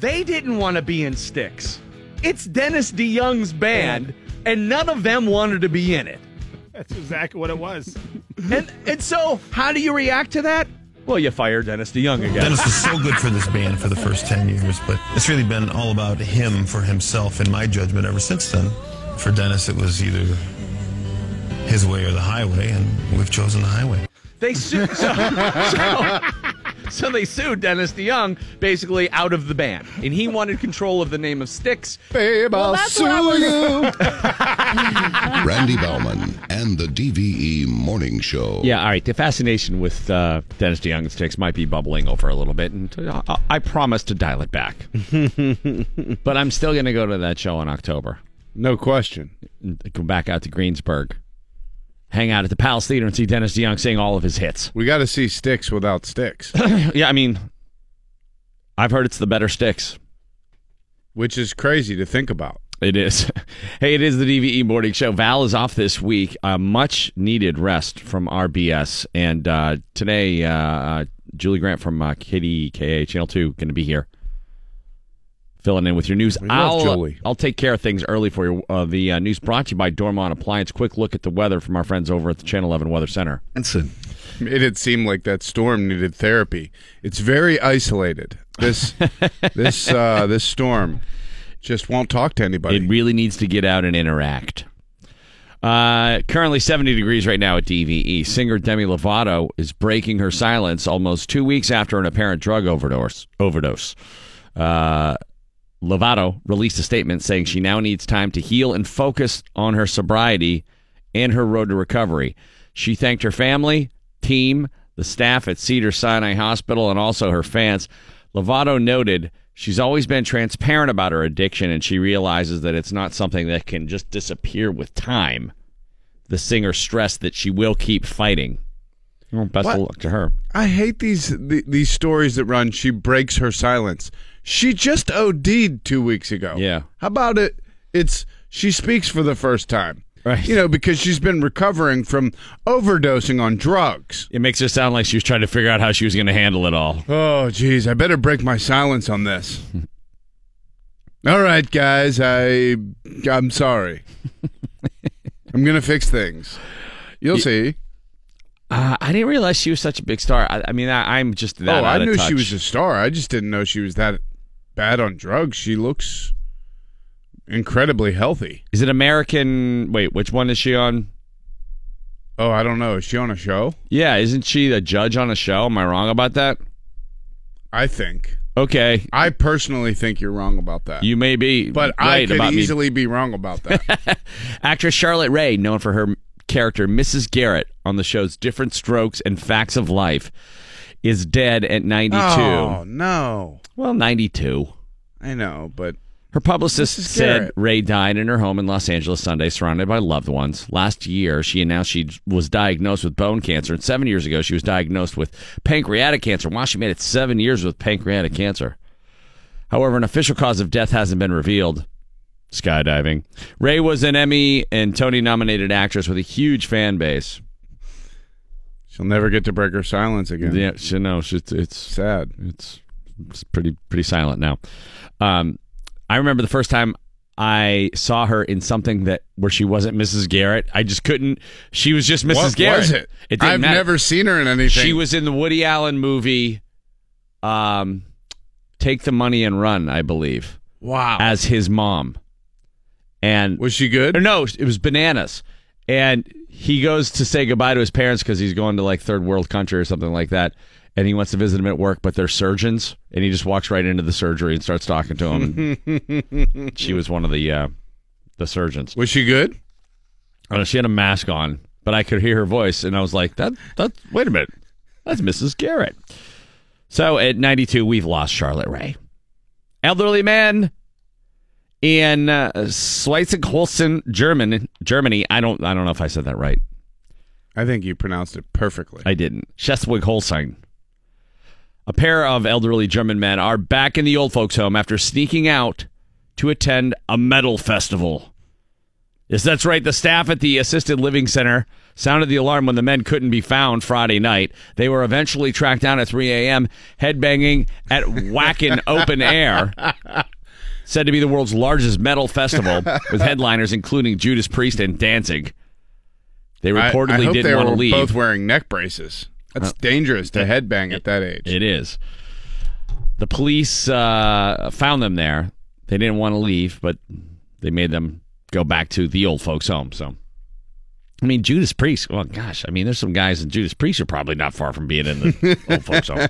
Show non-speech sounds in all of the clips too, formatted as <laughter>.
they didn't want to be in Styx. It's Dennis DeYoung's band, and none of them wanted to be in it. That's exactly what it was. <laughs> And and so, how do you react to that? Well, you fire Dennis DeYoung again. Dennis was so good for this band for the first 10 years, but it's really been all about him for himself, in my judgment, ever since then. For Dennis, it was either his way or the highway, and we've chosen the highway. They sued. So, so, <laughs> so they sued Dennis DeYoung basically out of the band, and he wanted control of the name of Styx. Babe, I'll that's what I sue was- you. <laughs> Randy Bauman and the DVE Morning Show. Yeah, all right. The fascination with uh, Dennis DeYoung and Styx might be bubbling over a little bit, and I, I promise to dial it back. <laughs> but I'm still going to go to that show in October. No question. Go back out to Greensburg, hang out at the Palace Theater, and see Dennis DeYoung sing all of his hits. We got to see Styx without Styx, <laughs> yeah, I mean, I've heard it's the better Styx. which is crazy to think about. It is. <laughs> hey, it is the DVE morning show. Val is off this week. A much needed rest from RBS. And uh, today, uh, uh, Julie Grant from uh, KDKA Channel 2 going to be here filling in with your news. I'll, Julie. I'll take care of things early for you. Uh, the uh, news brought to you by Dormont Appliance. Quick look at the weather from our friends over at the Channel 11 Weather Center. It had seemed like that storm needed therapy. It's very isolated. This <laughs> this uh, this storm just won't talk to anybody. It really needs to get out and interact. Uh, currently 70 degrees right now at DVE. Singer Demi Lovato is breaking her silence almost two weeks after an apparent drug overdose. Overdose. Uh, Lovato released a statement saying she now needs time to heal and focus on her sobriety and her road to recovery. She thanked her family, team, the staff at Cedar Sinai Hospital, and also her fans. Lovato noted she's always been transparent about her addiction, and she realizes that it's not something that can just disappear with time. The singer stressed that she will keep fighting. Well, best of luck to her. I hate these th- these stories that run. She breaks her silence. She just OD'd two weeks ago. Yeah. How about it? It's she speaks for the first time. Right. You know, because she's been recovering from overdosing on drugs. It makes her sound like she was trying to figure out how she was going to handle it all. Oh, geez, I better break my silence on this. <laughs> All right, guys, I I'm sorry. <laughs> I'm gonna fix things. You'll see. Uh, I didn't realize she was such a big star. I, I mean, I, I'm just that. oh, I knew she was a star. I just didn't know she was that bad on drugs. She looks incredibly healthy. Is it American? Wait, which one is she on? Oh, I don't know. Is she on a show? Yeah, isn't she the judge on a show? Am I wrong about that? I think. Okay, I personally think you're wrong about that. you may be, but I right could about me. easily be wrong about that. <laughs> Actress Charlotte Rae, known for her character Mrs. Garrett on the shows Diff'rent Strokes and Facts of Life, is dead at 92. oh no, Well, 92. I know, but Her publicist said Rae died in her home in Los Angeles Sunday, surrounded by loved ones. Last year, she announced she was diagnosed with bone cancer, and seven years ago, she was diagnosed with pancreatic cancer. Wow, she made it seven years with pancreatic cancer. However, an official cause of death hasn't been revealed. Skydiving. Rae was an Emmy and Tony nominated actress with a huge fan base. She'll never get to break her silence again. Yeah, she knows it's it's Sad. it's, it's pretty pretty silent now. Um, I remember the first time I saw her in something that where she wasn't Mrs. Garrett. I just couldn't. She was just Mrs. Garrett. What Garrett. was it? It I've matter. never seen her in anything. She was in the Woody Allen movie, um, "Take the Money and Run," I believe, wow. as his mom. And was she good? no, it was bananas. And he goes to say goodbye to his parents because he's going to like third world country or something like that. And he wants to visit them at work, but they're surgeons. And he just walks right into the surgery and starts talking to them. <laughs> she was one of the uh, the surgeons. Was she good? Uh, she had a mask on, but I could hear her voice, and I was like, "That that wait a minute, that's Mrs. Garrett." So at 92, we've lost Charlotte Rae, elderly man in uh, Schleswig-Holstein, German, Germany. I don't I don't know if I said that right. I think you pronounced it perfectly. I didn't. Schleswig-Holstein. A pair of elderly German men are back in the old folks' home after sneaking out to attend a metal festival. Yes, that's right. The staff at the assisted living center sounded the alarm when the men couldn't be found Friday night. They were eventually tracked down at 3 a.m., headbanging at Wacken <laughs> Open Air, said to be the world's largest metal festival, <laughs> with headliners including Judas Priest and Danzig. They reportedly I, hope didn't want to leave. both wearing neck braces. That's dangerous to headbang at that age. It is. The police uh, found them there. They didn't want to leave, but they made them go back to the old folks' home. So, I mean, Judas Priest. Well, gosh, I mean, there's some guys in Judas Priest who are probably not far from being in the <laughs> old folks' home.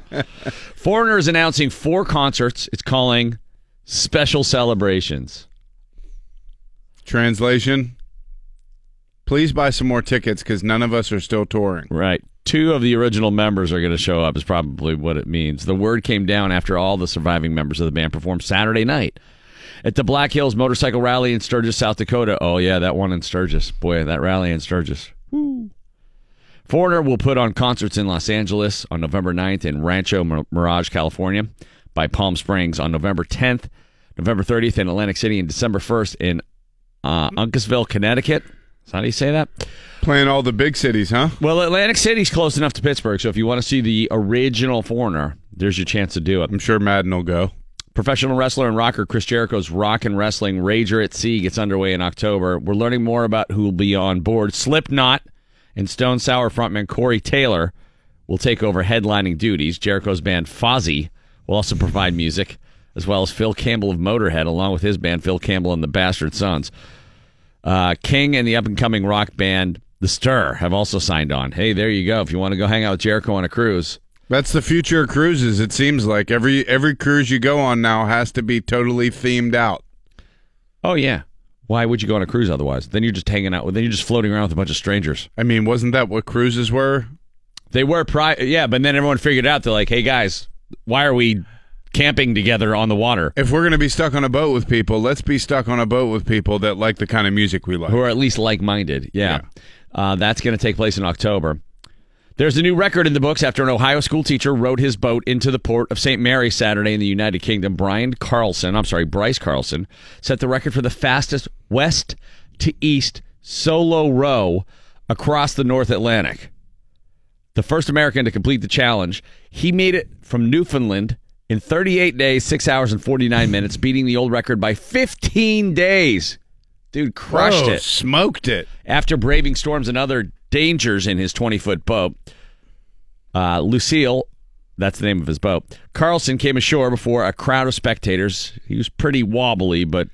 Foreigner is announcing four concerts. It's calling special celebrations. Translation: Please buy some more tickets because none of us are still touring. Right. Two of the original members are going to show up, is probably what it means. The word came down after all the surviving members of the band performed Saturday night at the Black Hills Motorcycle Rally in Sturgis, South Dakota. Oh, yeah, that one in Sturgis. Boy, that rally in Sturgis. Woo. Foreigner will put on concerts in Los Angeles on November 9th in Rancho Mirage, California, by Palm Springs on November 10th, November 30th in Atlantic City, and December 1st in uh, Uncasville, Connecticut. How you say that? Playing all the big cities, huh? Well, Atlantic City's close enough to Pittsburgh, so if you want to see the original Foreigner, there's your chance to do it. I'm sure Madden will go. Professional wrestler and rocker Chris Jericho's Rock and Wrestling Rager at Sea gets underway in October. We're learning more about who will be on board. Slipknot and Stone Sour frontman Corey Taylor will take over headlining duties. Jericho's band Fozzy will also provide music, as well as Phil Campbell of Motorhead, along with his band Phil Campbell and the Bastard Sons. Uh, King and the up and coming rock band The Stir have also signed on. Hey, there you go. If you want to go hang out with Jericho on a cruise, That's the future of cruises. It seems like every every cruise you go on now has to be totally themed out. oh yeah. Why would you go on a cruise otherwise? Then you're just hanging out with. Then you're just floating around with a bunch of strangers. I mean, wasn't that what cruises were? They were pri yeah, but then everyone figured out they're like, hey guys, why are we camping together on the water? If we're going to be stuck on a boat with people, let's be stuck on a boat with people that like the kind of music we like. Who are at least like minded. Yeah. Uh, that's going to take place in October. There's a new record in the books after an Ohio school teacher rowed his boat into the port of St. Mary Saturday in the United Kingdom. Brian Carlson, I'm sorry, Bryce Carlson, set the record for the fastest west to east solo row across the North Atlantic. The first American to complete the challenge. He made it from Newfoundland in 38 days, 6 hours, and 49 minutes, beating the old record by 15 days. Dude crushed Whoa, it Smoked it. after braving storms and other dangers in his 20 foot boat. Uh, Lucille, that's the name of his boat. Carlson came ashore before a crowd of spectators. He was pretty wobbly, but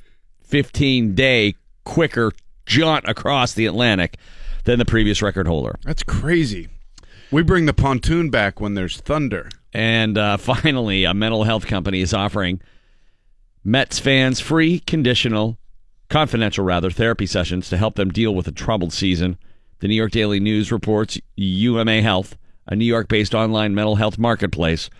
15 day quicker jaunt across the Atlantic than the previous record holder. That's crazy. We bring the pontoon back when there's thunder. And uh, finally, a mental health company is offering Mets fans free conditional, confidential rather, therapy sessions to help them deal with a troubled season. The New York Daily News reports UMA Health, a New York based online mental health marketplace,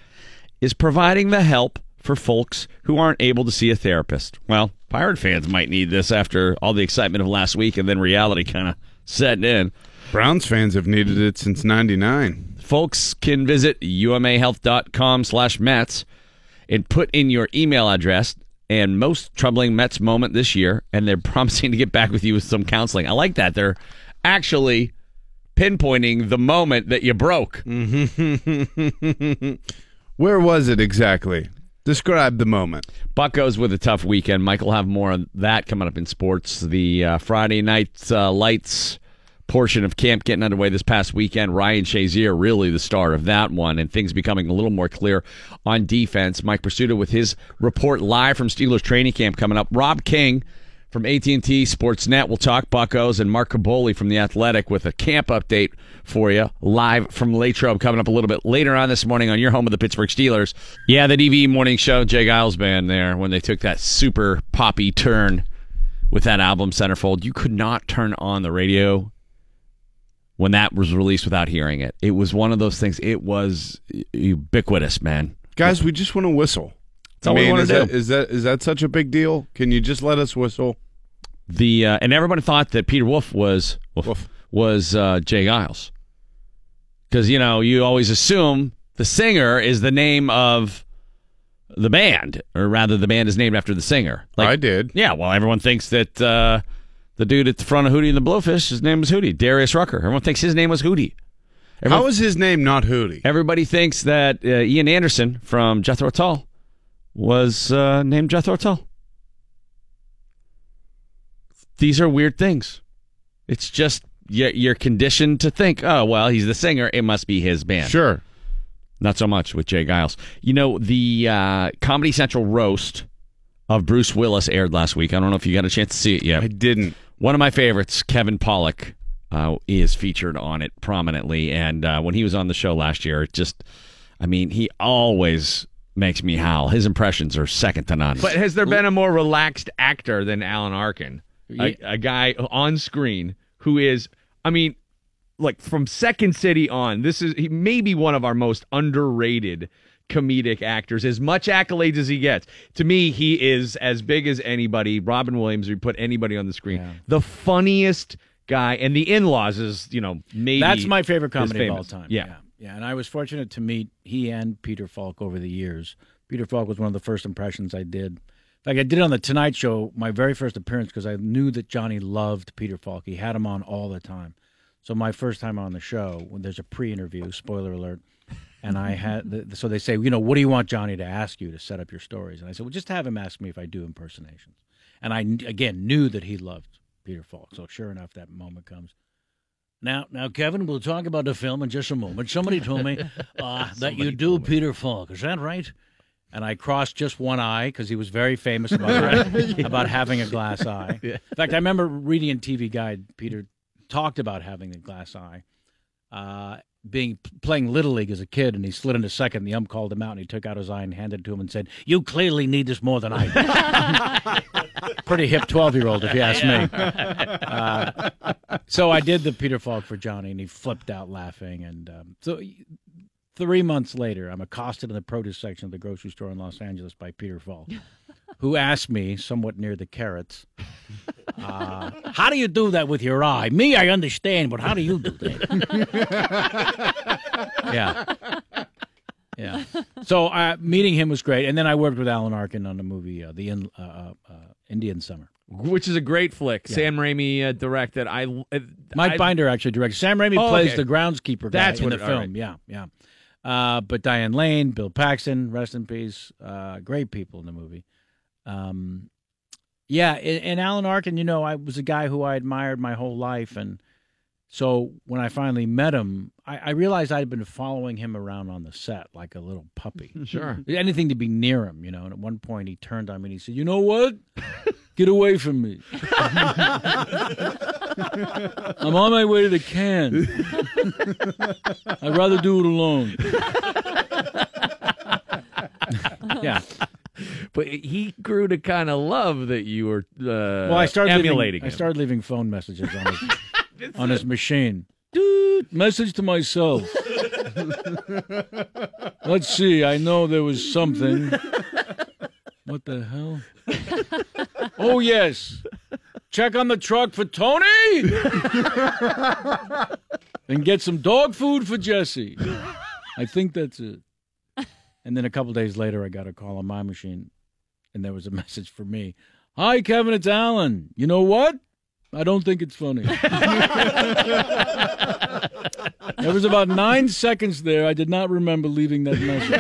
is providing the help for folks who aren't able to see a therapist. Well, Pirate fans might need this after all the excitement of last week and then reality kind of setting in. Browns fans have needed it since 99. folks can visit umahealth.com slash mets and put in your email address and most troubling mets moment this year and they're <laughs> promising to get back with you with some counseling i like that they're actually pinpointing the moment that you broke <laughs> Where was it exactly? Describe the moment. buckos with a tough weekend mike will have more on that coming up in sports the uh, friday night uh, lights portion of camp getting underway this past weekend. Ryan Shazier really the star of that one, and things becoming a little more clear on defense. Mike Prisuta with his report live from Steelers training camp coming up. Rob King from AT&T Sportsnet will talk Buccos, and Mark Kaboly from The Athletic with a camp update for you live from Latrobe coming up a little bit later on this morning on your home of the Pittsburgh Steelers. Yeah, the DVE morning show, J. Geils band there when they took that super poppy turn with that album Centerfold. You could not turn on the radio when that was released without hearing it. It was one of those things. It was ubiquitous, man. Guys, we just want to whistle. That's all we wanna is do. That, is that is that such a big deal? Can you just let us whistle? The uh, and everybody thought that Peter Wolf was Wolf, Wolf. was uh, J. Geils because you know you always assume the singer is the name of the band, or rather, the band is named after the singer. Like, I did. Yeah, well, everyone thinks that uh, The dude at the front of Hootie and the Blowfish, his name was Hootie. Darius Rucker. Everyone thinks his name was Hootie. How is his name not Hootie? Everybody thinks that uh, Ian Anderson from Jethro Tull was uh, named Jethro Tull. These are weird things. It's just you're, you're conditioned to think, oh well, he's the singer; it must be his band. Sure. Not so much with J. Geils. You know, the uh, Comedy Central roast of Bruce Willis aired last week. I don't know if you got a chance to see it yet. I didn't. One of my favorites, Kevin Pollak, uh, is featured on it prominently. And uh, when he was on the show last year, it just, I mean, he always makes me howl. His impressions are second to none. But has there been a more relaxed actor than Alan Arkin? A, a guy on screen who is, I mean, like from Second City on, this is he may be one of our most underrated comedic actors. As much accolades as he gets, to me, he is as big as anybody. Robin Williams, we put anybody on the screen, the funniest guy. And the In-Laws is, you know, maybe That's my favorite comedy of all time. Yeah. yeah, yeah. And I was fortunate to meet he and Peter Falk over the years. Peter Falk was one of the first impressions I did. Like I did it on the Tonight Show, my very first appearance, because I knew that Johnny loved Peter Falk. He had him on all the time. So my first time on the show, when there's a pre-interview, spoiler alert, and I had the, so they say, you know, what do you want Johnny to ask you to set up your stories? And I said, well, just have him ask me if I do impersonations. And I again knew that he loved Peter Falk. So sure enough, that moment comes. Now, now, Kevin, we'll talk about the film in just a moment. Somebody told me <laughs> uh, that you do Peter Falk. Is that right? And I crossed just one eye because he was very famous about, <laughs> <laughs> about having a glass eye. In fact, I remember reading in TV Guide, Peter talked about having a glass eye. Uh, being playing little league as a kid, and he slid into second. The ump called him out, and he took out his eye and handed it to him and said, "You clearly need this more than I do." <laughs> Pretty hip twelve-year-old, if you ask me. Uh, so I did the Peter Falk for Johnny, and he flipped out laughing. And um, so three months later, I'm accosted in the produce section of the grocery store in Los Angeles by Peter Falk, who asked me, somewhat near the carrots, uh, "How do you do that with your eye? Me, I understand, but how do you do that?" <laughs> yeah. Yeah. So uh, meeting him was great, and then I worked with Alan Arkin on the movie uh, The In, uh, uh, uh, Indian Summer. which is a great flick. Sam Raimi uh, directed. I uh, Mike I- Binder actually directed. Sam Raimi Oh, plays okay. the groundskeeper guy That's in what the it- all film. right. Yeah, yeah. Uh, but Diane Lane, Bill Paxton, rest in peace. Uh, great people in the movie. Um, yeah, and, and Alan Arkin, you know, I was a guy who I admired my whole life, and so when I finally met him, I, I realized I'd been following him around on the set like a little puppy. <laughs> Sure. anything to be near him, you know. And at one point, he turned on me and he said, "You know what? Get away from me. <laughs> I'm on my way to the can. I'd rather do it alone." <laughs> yeah. But he grew to kind of love that you were uh, Well, I started emulating leaving, I started leaving phone messages on his, <laughs> on his machine. Dude, message to myself. <laughs> Let's see. I know there was something. What the hell? oh yes. Check on the truck for Tony. <laughs> and get some dog food for Jesse. I think that's it. And then a couple days later, I got a call on my machine, and there was a <laughs> message for me. Hi, Kevin, it's Alan. You know what? I don't think it's funny. <laughs> there was about nine seconds there. I did not remember leaving that message.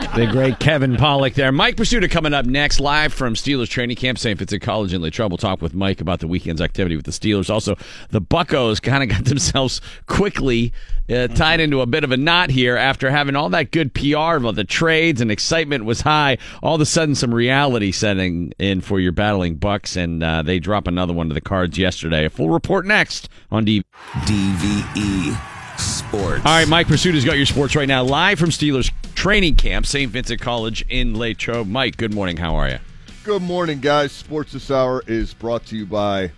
<laughs> The great Kevin Pollak there. Mike Prisuta coming up next, live from Steelers training camp. St. Vincent College in Latrobe. We'll talk with Mike about the weekend's activity with the Steelers. Also, the Buccos kind of <laughs> got themselves quickly uh, tied into a bit of a knot here after having all that good PR about the trades and excitement was high. All of a sudden, some reality setting in for your battling Bucks, and uh, they drop another one to the cards yesterday. A full report next on D. DVE Sports. All right, Mike Prisuta's got your sports right now, live from Steelers training camp, St. Vincent College in Latrobe. Mike, good morning. How are you? Good morning, guys. Sports this hour is brought to you by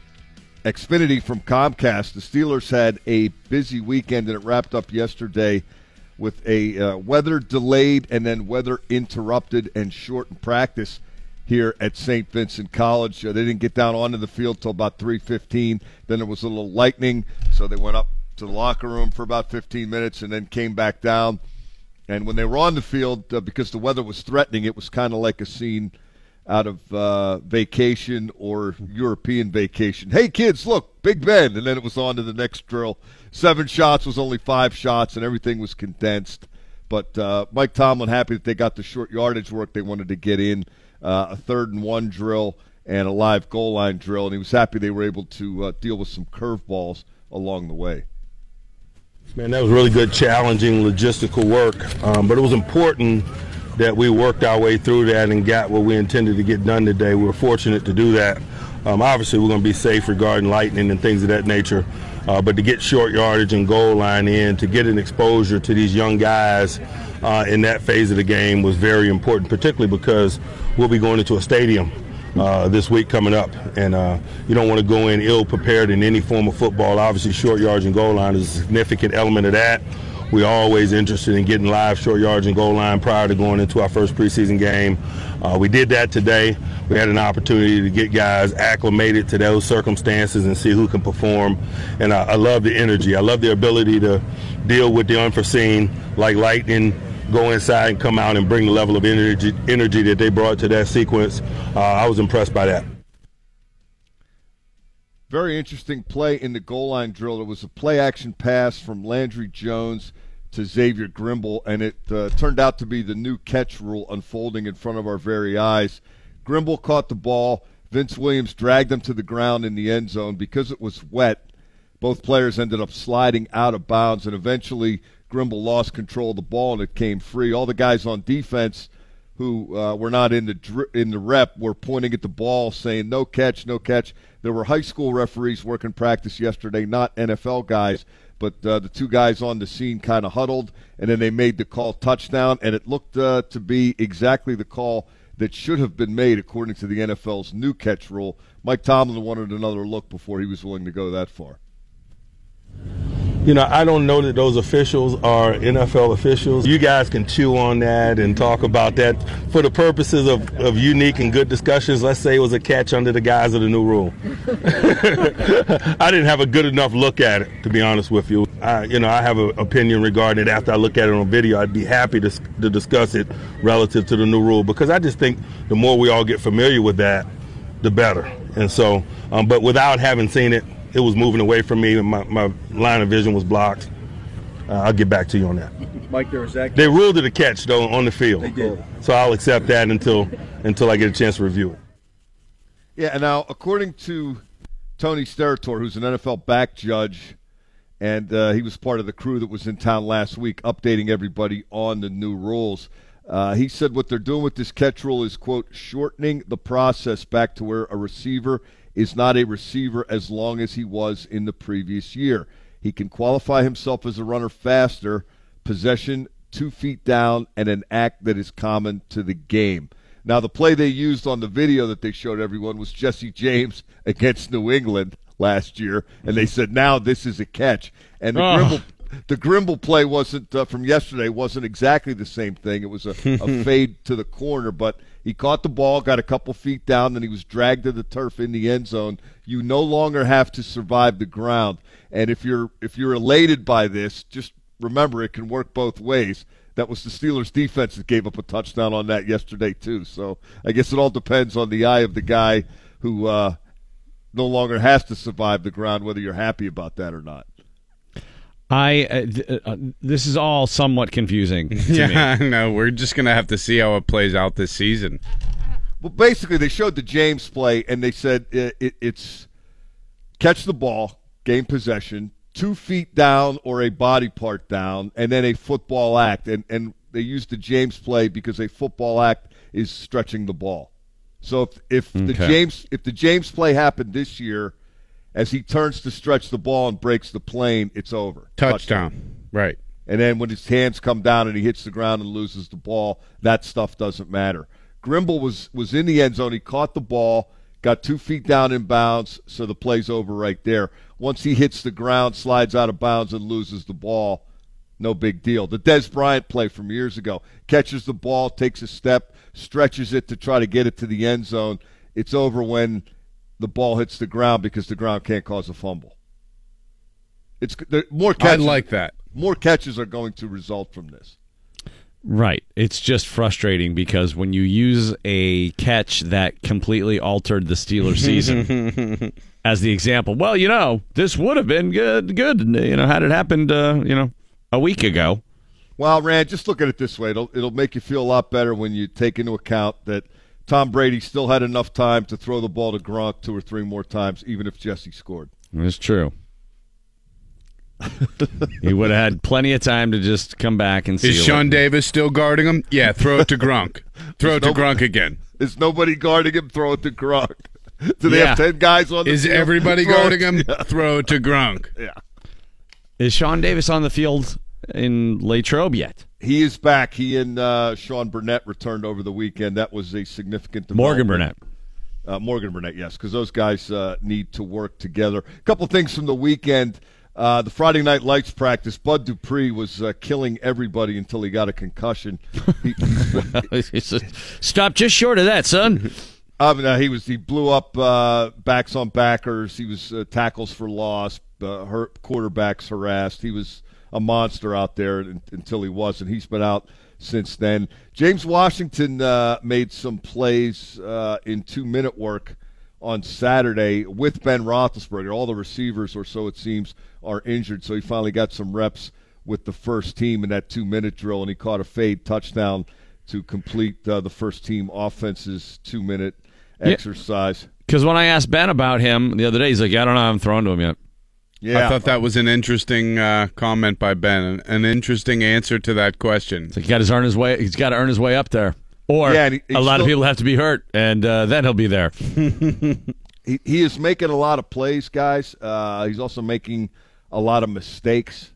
Xfinity from Comcast. The Steelers had a busy weekend, and it wrapped up yesterday with a uh, weather delayed and then weather interrupted and shortened practice here at St. Vincent College. Uh, they didn't get down onto the field till about 3:15. Then there was a little lightning, so they went up to the locker room for about 15 minutes and then came back down. And when they were on the field, uh, because the weather was threatening, it was kind of like a scene out of uh, vacation or European vacation. Hey, kids, look, Big Ben. And then it was on to the next drill. Seven shots was only five shots, and everything was condensed. But uh, Mike Tomlin happy that they got the short yardage work they wanted to get in, uh, a third and one drill and a live goal line drill, and he was happy they were able to uh, deal with some curveballs along the way. Man, that was really good, challenging logistical work, um, but it was important that we worked our way through that and got what we intended to get done today. We were fortunate to do that. Um, obviously, we're going to be safe regarding lightning and things of that nature, uh, but to get short yardage and goal line in, to get an exposure to these young guys uh, in that phase of the game was very important, particularly because we'll be going into a stadium uh, this week coming up. And uh, you don't want to go in ill prepared in any form of football. Obviously, short yards and goal line is a significant element of that. We're always interested in getting live short yards and goal line prior to going into our first preseason game. Uh, we did that today. We had an opportunity to get guys acclimated to those circumstances and see who can perform. And I love the energy. I love the ability to deal with the unforeseen, like lightning go inside and come out and bring the level of energy energy that they brought to that sequence. Uh, I was impressed by that. Very interesting play in the goal line drill. It was a play action pass from Landry Jones to Xavier Grimble, and it uh, turned out to be the new catch rule unfolding in front of our very eyes. Grimble caught the ball. Vince Williams dragged him to the ground in the end zone. Because it was wet, both players ended up sliding out of bounds, and eventually Grimble lost control of the ball and it came free. All the guys on defense who uh, were not in the in the rep were pointing at the ball, saying no catch, no catch. There were high school referees working practice yesterday, not NFL guys, but uh, the two guys on the scene kind of huddled, and then they made the call touchdown, and it looked uh, to be exactly the call that should have been made according to the NFL's new catch rule. Mike Tomlin wanted another look before he was willing to go that far you know, I don't know that those officials are NFL officials. You guys can chew on that and talk about that for the purposes of, of unique and good discussions. Let's say it was a catch under the guise of the new rule. <laughs> I didn't have a good enough look at it, to be honest with you. I, you know, I have an opinion regarding it after I look at it on video. I'd be happy to, to discuss it relative to the new rule because I just think the more we all get familiar with that, the better. And so, um, but without having seen it, it was moving away from me, and my, my line of vision was blocked. Uh, I'll get back to you on that. Mike, there was that. They ruled it a catch though on the field. They did. So I'll accept that until until I get a chance to review it. Yeah, and now according to Tony Steratore, who's an NFL back judge, and uh, he was part of the crew that was in town last week, updating everybody on the new rules. Uh, he said what they're doing with this catch rule is quote shortening the process back to where a receiver is not a receiver as long as he was in the previous year. He can qualify himself as a runner faster, possession two feet down, and an act that is common to the game. Now, the play they used on the video that they showed everyone was Jesse James <laughs> against New England last year, and they said now this is a catch. And the oh. Grimble, the Grimble play wasn't uh, from yesterday wasn't exactly the same thing. It was a, a <laughs> fade to the corner, but he caught the ball, got a couple feet down, then he was dragged to the turf in the end zone. You no longer have to survive the ground. And if you're if you're elated by this, just remember it can work both ways. That was the Steelers defense that gave up a touchdown on that yesterday too. So I guess it all depends on the eye of the guy who uh, no longer has to survive the ground, whether you're happy about that or not. I uh, th- uh, this is all somewhat confusing. <laughs> yeah, no, we're just gonna have to see how it plays out this season. Well, basically, they showed the James play, and they said it, it, it's catch the ball, gain possession, two feet down or a body part down, and then a football act. And and they used the James play because a football act is stretching the ball. So if if okay. the James if the James play happened this year as he turns to stretch the ball and breaks the plane, it's over. Touchdown. Touchdown. Right. And then when his hands come down and he hits the ground and loses the ball, that stuff doesn't matter. Grimble was was in the end zone. He caught the ball, got two feet down in bounds, so the play's over right there. Once he hits the ground, slides out of bounds and loses the ball, no big deal. The Dez Bryant play from years ago catches the ball, takes a step, stretches it to try to get it to the end zone. It's over when the ball hits the ground because the ground can't cause a fumble. It's more catches. I like that. More catches are going to result from this. Right. It's just frustrating because when you use a catch that completely altered the Steelers season <laughs> as the example, well, you know, this would have been good, good, you know, had it happened, uh, you know, a week ago. Well, Rand, just look at it this way. It'll it'll make you feel a lot better when you take into account that Tom Brady still had enough time to throw the ball to Gronk two or three more times, even if Jesse scored. It's true. he would have had plenty of time to just come back and see. Is Sean Davis still guarding him? Yeah, throw it to Gronk. <laughs> throw it to no- Gronk again. Is nobody guarding him? Throw it to Gronk. <laughs> Do they Yeah. have ten guys on the Is field? everybody Throw it- guarding him? <laughs> Throw it to Gronk. Yeah. Is Sean Davis on the field in Latrobe yet? He is back. He and uh, Sean Burnett returned over the weekend. That was a significant Morgan. Burnett. Uh, Morgan Burnett, yes, because those guys uh, need to work together. A couple things from the weekend. Uh, the Friday Night Lights practice. Bud Dupree was uh, killing everybody until he got a concussion. He, <laughs> Stop just short of that, son. I mean, uh, he was he blew up uh, backs on backers. He was uh, tackles for loss. Uh, hurt quarterbacks harassed. He was a monster out there until he wasn't. He's been out since then. James Washington uh, made some plays uh, in two minute work on Saturday with Ben Roethlisberger. All the receivers, or so it seems, are injured, so he finally got some reps with the first team in that two minute drill, and he caught a fade touchdown to complete uh, the first team offense's two minute exercise. Because when I asked Ben about him the other day, he's like, "I don't know, I haven't thrown to him yet." Yeah, I thought that was an interesting uh, comment by Ben, an, an interesting answer to that question. He got to earn his way. He's got to earn his way up there, or Yeah, and he- a he's lot of people have to be hurt, and uh, then he'll be there. <laughs> he, he is making a lot of plays, guys. Uh, he's also making a lot of mistakes,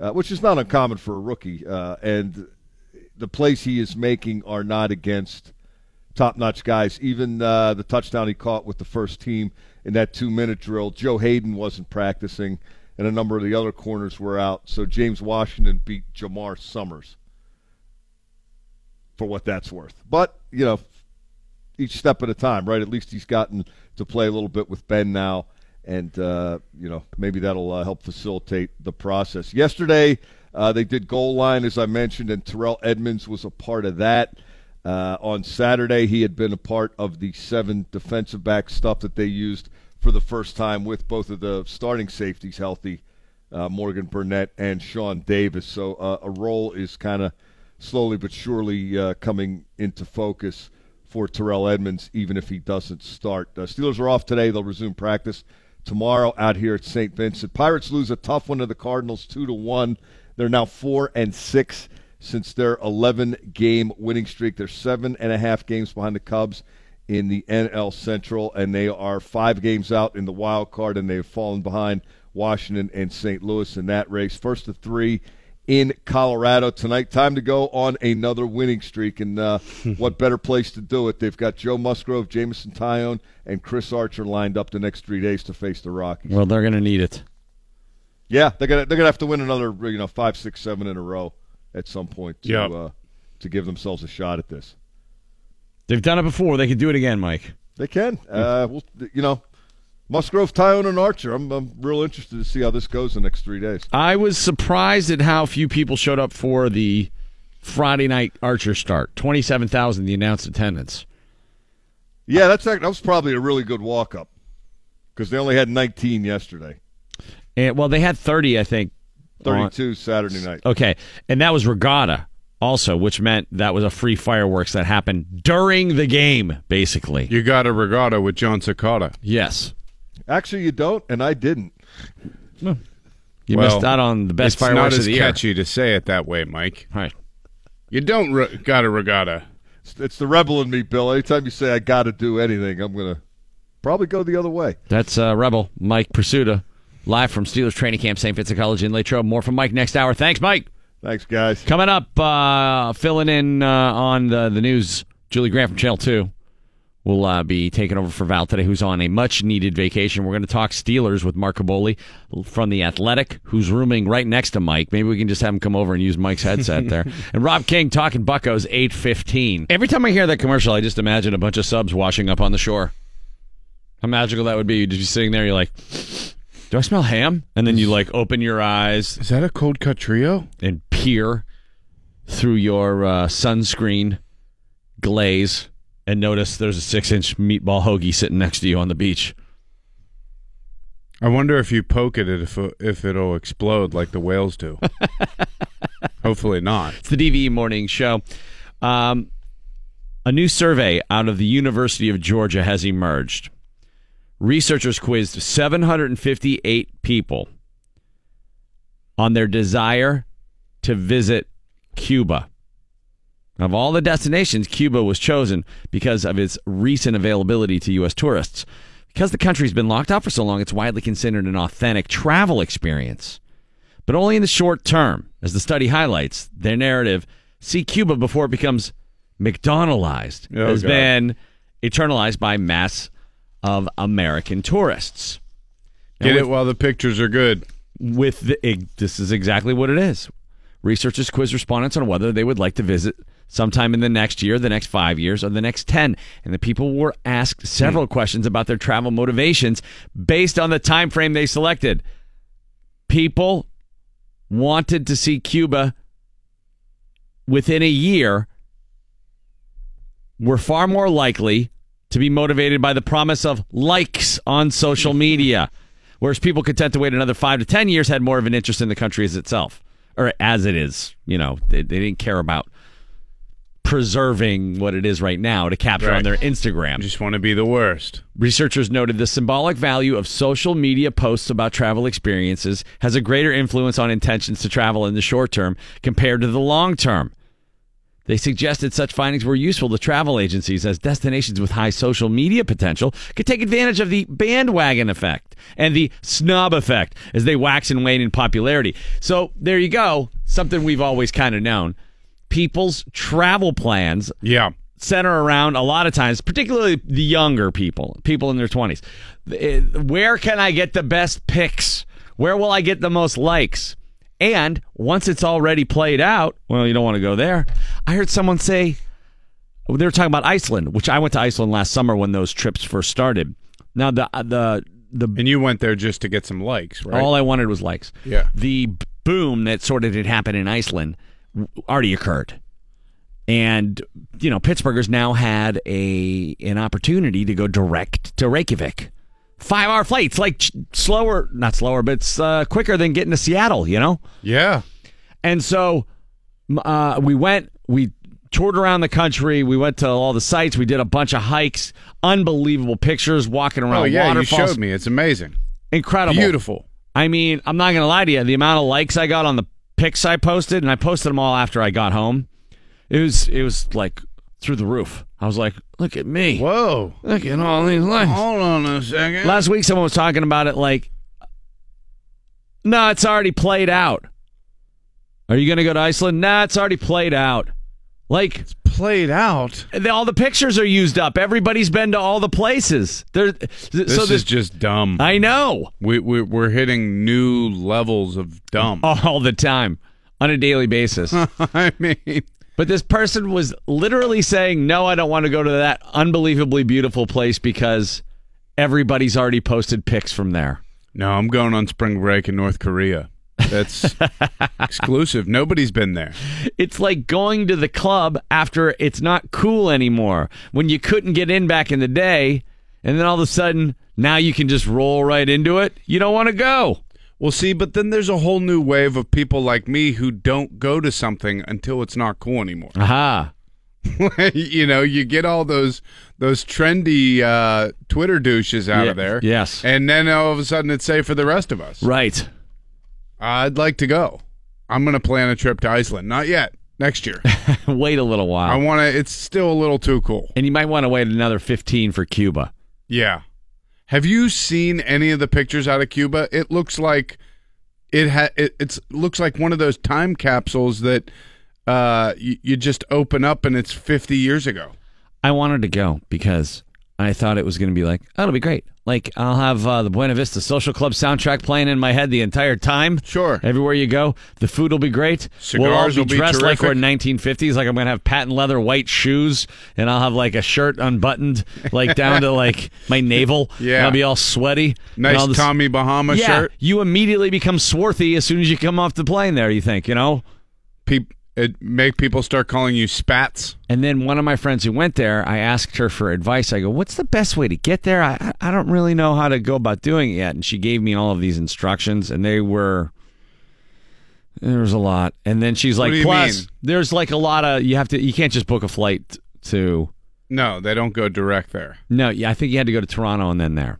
uh, which is not uncommon for a rookie. Uh, and the plays he is making are not against top-notch guys. Even uh, the touchdown he caught with the first team in that two-minute drill, Joe Haden wasn't practicing, and a number of the other corners were out. So James Washington beat Jamar Summers for what that's worth. But you know, each step at a time, right? At least he's gotten to play a little bit with Ben now, and uh, you know maybe that'll uh, help facilitate the process. Yesterday uh, they did goal line, as I mentioned, and Terrell Edmunds was a part of that. Uh, on Saturday, he had been a part of the seven defensive back stuff that they used for the first time with both of the starting safeties healthy, uh, Morgan Burnett and Sean Davis. So uh, a role is kind of slowly but surely uh, coming into focus for Terrell Edmunds, even if he doesn't start. Uh, Steelers are off today. They'll resume practice tomorrow out here at St. Vincent. Pirates lose a tough one to the Cardinals, two to one. They're now four and six since their 11 game winning streak. They're seven and a half games behind the Cubs in the NL Central, and they are five games out in the wild card, and they have fallen behind Washington and St. Louis in that race. First to three in Colorado tonight. Time to go on another winning streak, and uh, <laughs> what better place to do it? They've got Joe Musgrove, Jameson Taillon, and Chris Archer lined up the next three days to face the Rockies. Well, they're going to need it. Yeah, they're gonna they're gonna have to win another you know five, six, seven in a row at some point to Yep. uh, to give themselves a shot at this. They've done it before. They can do it again, Mike. They can. Uh, well, you know, Musgrove, Taillon, and Archer. I'm I'm real interested to see how this goes the next three days. I was surprised at how few people showed up for the Friday night Archer start. Twenty-seven thousand, the announced attendance. Yeah, that's that was probably a really good walk up because they only had 19 yesterday, And well, they had thirty, I think. On- 32 Saturday night. Okay, and that was regatta also, which meant that was a free fireworks that happened during the game, basically. You got a regatta with John Cicada. Yes, Actually, you don't, and I didn't. you Well, missed out on the best fireworks of the year. It's catchy to say it that way, Mike. Right. You don't re- got a regatta. It's, it's the rebel in me, Bill. Anytime you say I got to do anything, I'm gonna probably go the other way. That's uh, Rebel Mike Prisuta, live from Steelers Training Camp, St. Vincent College in Latrobe. More from Mike next hour. Thanks, Mike. Thanks, guys. Coming up, uh, filling in uh, on the, the news, Julie Grant from Channel 2 will uh, be taking over for Val today, who's on a much needed vacation. We're going to talk Steelers with Mark Kaboly from The Athletic, who's rooming right next to Mike. Maybe we can just have him come over and use Mike's headset there. <laughs> and Rob King talking Buccos 815. Every time I hear that commercial, I just imagine a bunch of subs washing up on the shore. How magical that would be. You'd be sitting there, you're like, do I smell ham? And then you like open your eyes Is that a cold cut trio? and peer. through your uh, sunscreen glaze and notice there's a six inch meatball hoagie sitting next to you on the beach. I wonder if you poke it if if it'll explode like the whales do. <laughs> Hopefully not. It's the DVE Morning Show. Um, a new survey out of the University of Georgia has emerged. Researchers quizzed 758 people on their desire to visit Cuba. Of all the destinations, Cuba was chosen because of its recent availability to U.S. tourists. Because the country's been locked out for so long, it's widely considered an authentic travel experience. But only in the short term, as the study highlights, their narrative, see Cuba before it becomes McDonaldized, Oh, has God. been eternalized by mass of American tourists. Now, Get with- it while the pictures are good. with the, this is exactly what it is. Researchers quiz respondents on whether they would like to visit sometime in the next year, the next five years, or the next 10. And the people were asked several hmm. questions about their travel motivations based on the time frame they selected. People wanted to see Cuba within a year were far more likely to be motivated by the promise of likes on social media, <laughs> whereas people content to wait another five to ten years had more of an interest in the country as itself, or as it is. You know, they, they didn't care about preserving what it is right now to capture on their Instagram. Just want to be the worst. Researchers noted the symbolic value of social media posts about travel experiences has a greater influence on intentions to travel in the short term compared to the long term. They suggested such findings were useful to travel agencies as destinations with high social media potential could take advantage of the bandwagon effect and the snob effect as they wax and wane in popularity. So there you go. Something we've always kind of known. People's travel plans Yeah. center around a lot of times, particularly the younger people, people in their 20s. Eh, Where can I get the best picks? Where will I get the most likes? And once it's already played out, well, you don't want to go there. I heard someone say they were talking about Iceland, which I went to Iceland last summer when those trips first started. Now the uh, the the And you went there just to get some likes, right? all I wanted was likes. Yeah. The boom that sort of did happen in Iceland already occurred. And you know, Pittsburghers now had a an opportunity to go direct to Reykjavik. 5-hour flights, like ch- slower, not slower, but it's uh, quicker than getting to Seattle, you know? yeah. And so uh, we went, we toured around the country. We went to all the sites. We did a bunch of hikes. Unbelievable pictures walking around Oh yeah, you showed me. It's amazing. Incredible. Beautiful. I mean, I'm not going to lie to you. The amount of likes I got on the pics I posted, and I posted them all after I got home, it was it was like through the roof. I was like, look at me. Whoa. Look at all these likes. Hold on a second. Last week, someone was talking about it like, no, it's already played out. Are you going to go to Iceland? Nah, it's already played out. Like, it's Played out. the- all the pictures are used up. Everybody's been to all the places. There, This so is just dumb. I know we, we we're hitting new levels of dumb. <laughs> all the time on a daily basis. <laughs> I mean, But this person was literally saying, "No, I don't want to go to that unbelievably beautiful place because everybody's already posted pics from there." no, I'm going on spring break in North Korea. That's <laughs> exclusive. Nobody's been there. It's like going to the club after it's not cool anymore. When you couldn't get in back in the day, and then all of a sudden now you can just roll right into it. You don't want to go. Well, see, but then there's a whole new wave of people like me who don't go to something until it's not cool anymore. Aha. <laughs> you know, you get all those those trendy uh, Twitter douches out Yeah, of there. yes. And then all of a sudden it's safe for the rest of us. Right. I'd like to go. I'm going to plan a trip to Iceland. Not yet. Next year. <laughs> wait a little while. I want to. It's still a little too cool. and you might want to wait another 15 for Cuba. Yeah. Have you seen any of the pictures out of Cuba? It looks like it ha- it it's looks like one of those time capsules that uh you, you just open up and it's 50 years ago. I wanted to go because I thought it was going to be like, oh, it'll be great. Like I'll have uh, the Buena Vista Social Club soundtrack playing in my head the entire time. Sure. Everywhere you go, the food will be great. Cigars we'll all will be dressed like we're terrific. 1950s. Like I'm going to have patent leather white shoes, and I'll have like a shirt unbuttoned, like down to like <laughs> my navel. Yeah. and I'll be all sweaty. Nice this- Tommy Bahama yeah, shirt. you immediately become swarthy as soon as you come off the plane. There, you think, you know? Peop it make people start calling you spats. And then one of my friends who went there, I asked her for advice. I go, "What's the best way to get there? I I don't really know how to go about doing it yet." And she gave me all of these instructions, and they were there was a lot. And then she's like, "Plus, mean? there's like a lot of you have to you can't just book a flight to No, they don't go direct there. no, yeah, I think you had to go to Toronto and then there.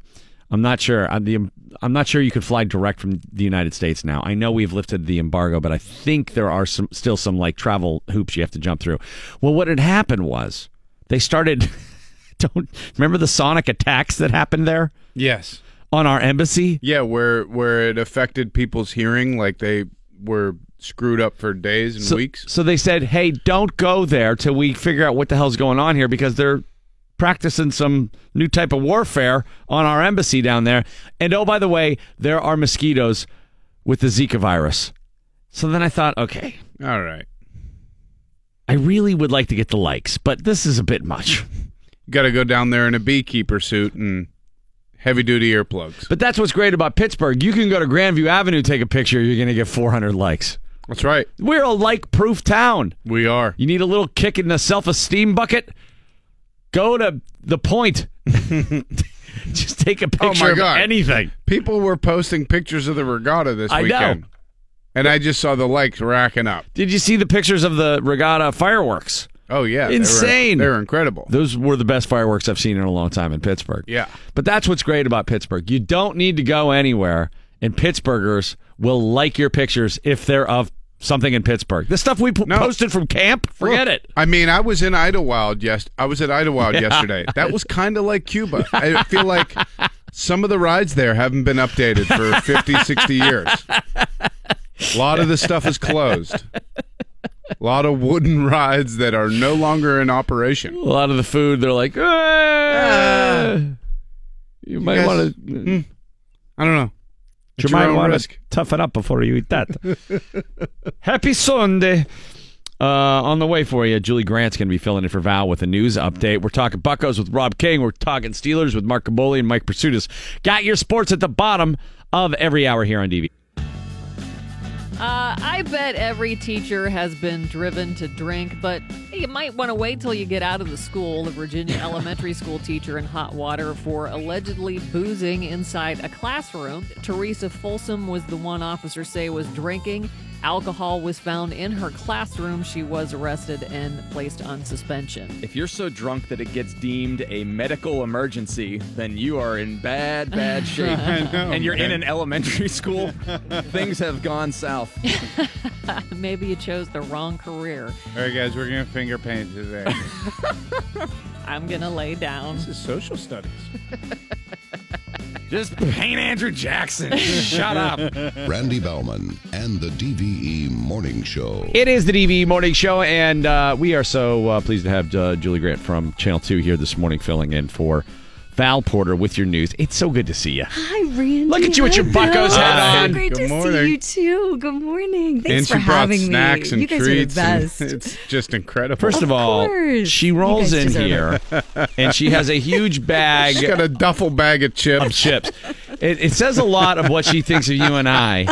I'm not sure. I'm, the, I'm not sure you could fly direct from the United States now. I know we've lifted the embargo, but I think there are some still some like travel hoops you have to jump through. Well, what had happened was they started. <laughs> Don't remember the sonic attacks that happened there Yes. on our embassy. Yeah, where where it affected people's hearing, like they were screwed up for days and So, weeks. so they said, "Hey, don't go there till we figure out what the hell's going on here because they're practicing some new type of warfare on our embassy down there." And oh, by the way, there are mosquitoes with the Zika virus. So then I thought, okay, All right. I really would like to get the likes, but this is a bit much. Got to go down there in a beekeeper suit and heavy duty earplugs. But that's what's great about Pittsburgh. You can go to Grandview Avenue, take a picture, you're going to get 400 likes. That's right. We're a like-proof town. We are. You need a little kick in the self-esteem bucket? Go to the point. <laughs> Just take a Oh, picture my of God. anything. People were posting pictures of the regatta this I know. weekend. And I just saw the likes racking up. Did you see the pictures of the regatta fireworks? Oh yeah, they Insane. They were, incredible. Those were the best fireworks I've seen in a long time in Pittsburgh. Yeah. But that's what's great about Pittsburgh. You don't need to go anywhere, and Pittsburghers will like your pictures if they're of something in Pittsburgh. The stuff we p- No. posted from camp, forget Look, it. I mean, I was in Idlewild. Yes, I was at Idlewild <laughs> yesterday. That was kind of like Cuba. <laughs> I feel like some of the rides there haven't been updated for <laughs> 50, 60 years. A lot of the stuff is closed. A lot of wooden rides that are no longer in operation. A lot of the food, they're like, "Eh, you might want to. I don't know. You might want to toughen up before you eat that. <laughs> Happy Sunday. Uh, on the way for you, Julie Grant's going to be filling in for Val with a news update. We're talking Buccos with Rob King. We're talking Steelers with Mark Kaboly and Mike Prisuta. Got your sports at the bottom of every hour here on DV. Uh, I bet every teacher has been driven to drink, but you might want to wait till you get out of the school. The Virginia <laughs> elementary school teacher in hot water for allegedly boozing inside a classroom. Teresa Folsom was the one officer say was drinking. Alcohol was found in her classroom. She was arrested and placed on suspension. If you're so drunk that it gets deemed a medical emergency, then you are in bad, bad <laughs> shape. Know, and you're in an elementary school, <laughs> things have gone south. <laughs> Maybe you chose the wrong career. All right, guys, we're going to finger paint today. I'm gonna lay down. this is social studies. Just paint Andrew Jackson. Shut up. Randy Bauman and the DVE Morning Show. It is the DVE Morning Show, and uh, we are so uh, pleased to have uh, Julie Grant from Channel 2 here this morning filling in for Val Porter with your news. It's so good to see you. Hi, Randy. Look at you with your Buccos Bill. hat Oh, on. Great Good to morning. see you too. Good morning. Thanks and for she brought having snacks me. and you guys treats. are the and best. <laughs> it's just incredible. First of, Of all, she rolls in here and she has a huge <laughs> bag She's got a duffel bag of chips. of chips. It, it says a lot of what she thinks of you and I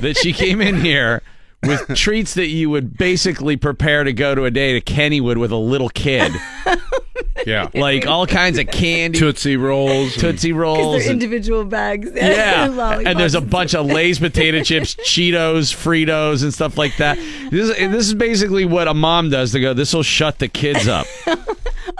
that she came in here with treats that you would basically prepare to go to a day to Kennywood with a little kid. <laughs> Yeah. <laughs> Like all kinds of candy, Tootsie Rolls. Tootsie Rolls. they're and- individual bags. <laughs> yeah, <laughs> Lollipops and there's a bunch of Lay's potato chips, Cheetos, Fritos, and stuff like that. This is, this is basically what a mom does to go. This will shut the kids up.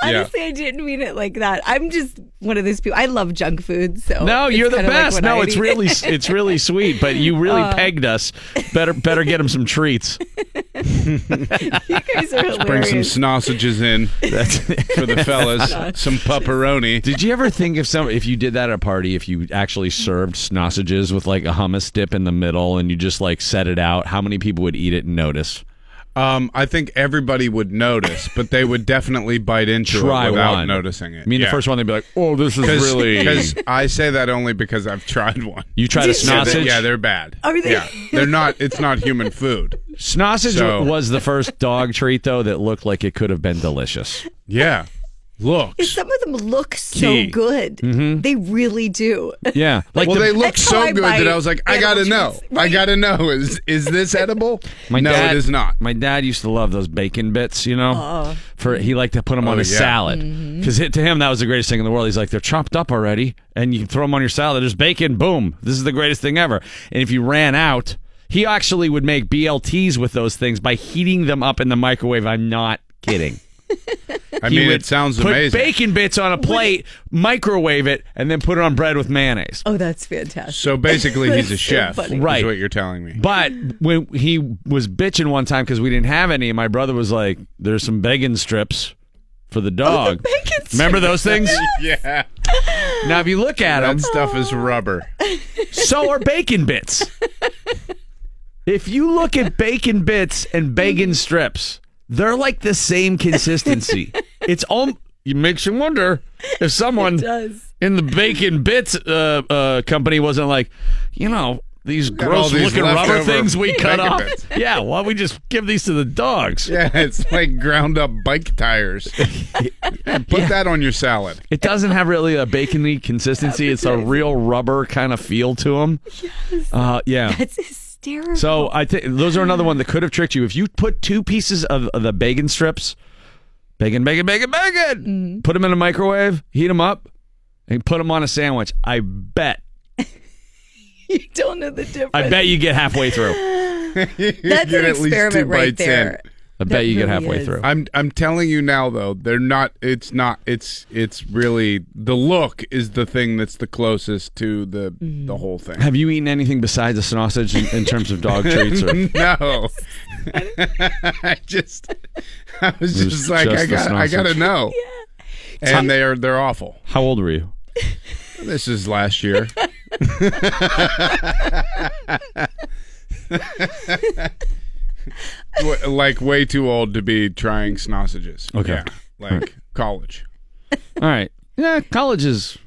Honestly, I didn't mean it like that. I'm just one of those people. I love junk food. So No, you're the kinda like best. no, I it's eat. really <laughs> it's really sweet. But you really um, pegged us. Better better get them some treats. <laughs> you guys are hilarious. Bring some sausages in <laughs> for the fellas. some pepperoni. did you ever think if some if you did that at a party if you actually served sausages with like a hummus dip in the middle and you just like set it out, how many people would eat it and notice? Um, I think everybody would notice, but they would definitely bite into Try it without one. noticing it. I mean, the first one they'd be like, "Oh, this is really." Because I say that only because I've tried one. You tried a Did you? So that- sausage. yeah, they're bad. Are they? Yeah, they're not. It's not human food. Sausage So- was the first dog treat though that looked like it could have been delicious. Yeah, Looks. Some of them look so Key. good. Mhm. They really do. Yeah, <laughs> like well, the- they look so good that I was like, I gotta know. treats. I gotta know. Is is this <laughs> edible? My no, dad, it is not. My dad used to love those bacon bits, you know. Oh. For he liked to put them on Oh, his yeah. salad Mm-hmm. because to him that was the greatest thing in the world. He's like, they're chopped up already, and you can throw them on your salad. There's bacon, boom. This is the greatest thing ever. And if you ran out, he actually would make BLTs with those things by heating them up in the microwave. I'm not kidding. I <laughs> mean, it sounds put amazing. bacon bits on a plate, microwave it, and then put it on bread with mayonnaise. Oh, that's fantastic. So basically, he's a That's <laughs> so chef. funny. Is Right. what you're telling me. But when he was bitching one time because we didn't have any, and my brother was like, "There's some bacon strips for the oh, dog." bacon Remember those things? <laughs> yeah, now, if you look at them, that stuff is rubber. so are bacon bits. If you look at bacon bits and bacon strips, they're like the same consistency. <laughs> It's all. It makes you wonder if someone in the bacon bits uh, uh, company wasn't like, you know, these gross these looking rubber things we cut off. bits. <laughs> Yeah, why don't we just give these to the dogs? Yeah, it's like ground up bike tires. <laughs> Put that on your salad. It doesn't have really a bacony consistency. It's a real rubber kind of feel to them. Yes. Uh, yeah. That's hysterical. So I think those are another one that could have tricked you. If you put two pieces of, of the bacon strips, bacon, bacon, bacon, bacon, Mm-hmm. put them in a microwave, heat them up, and put them on a sandwich. I bet, <laughs> you don't know the difference. I bet you get halfway through. <laughs> That's an <laughs> at least two experiment right there. in. There. I bet you get halfway is. through. I'm I'm telling you now though, they're not it's not it's it's really the look is the thing that's the closest to the Mm-hmm. the whole thing. Have you eaten anything besides a sausage in, in terms of dog treats? Or? <laughs> no. <laughs> <laughs> I just I was It was just like just I the got I got to sausage. know. And they are they're awful. How old were you? This is last year. Wa- like way too old to be trying sausages. Okay. Yeah, like college. All right. Yeah, college is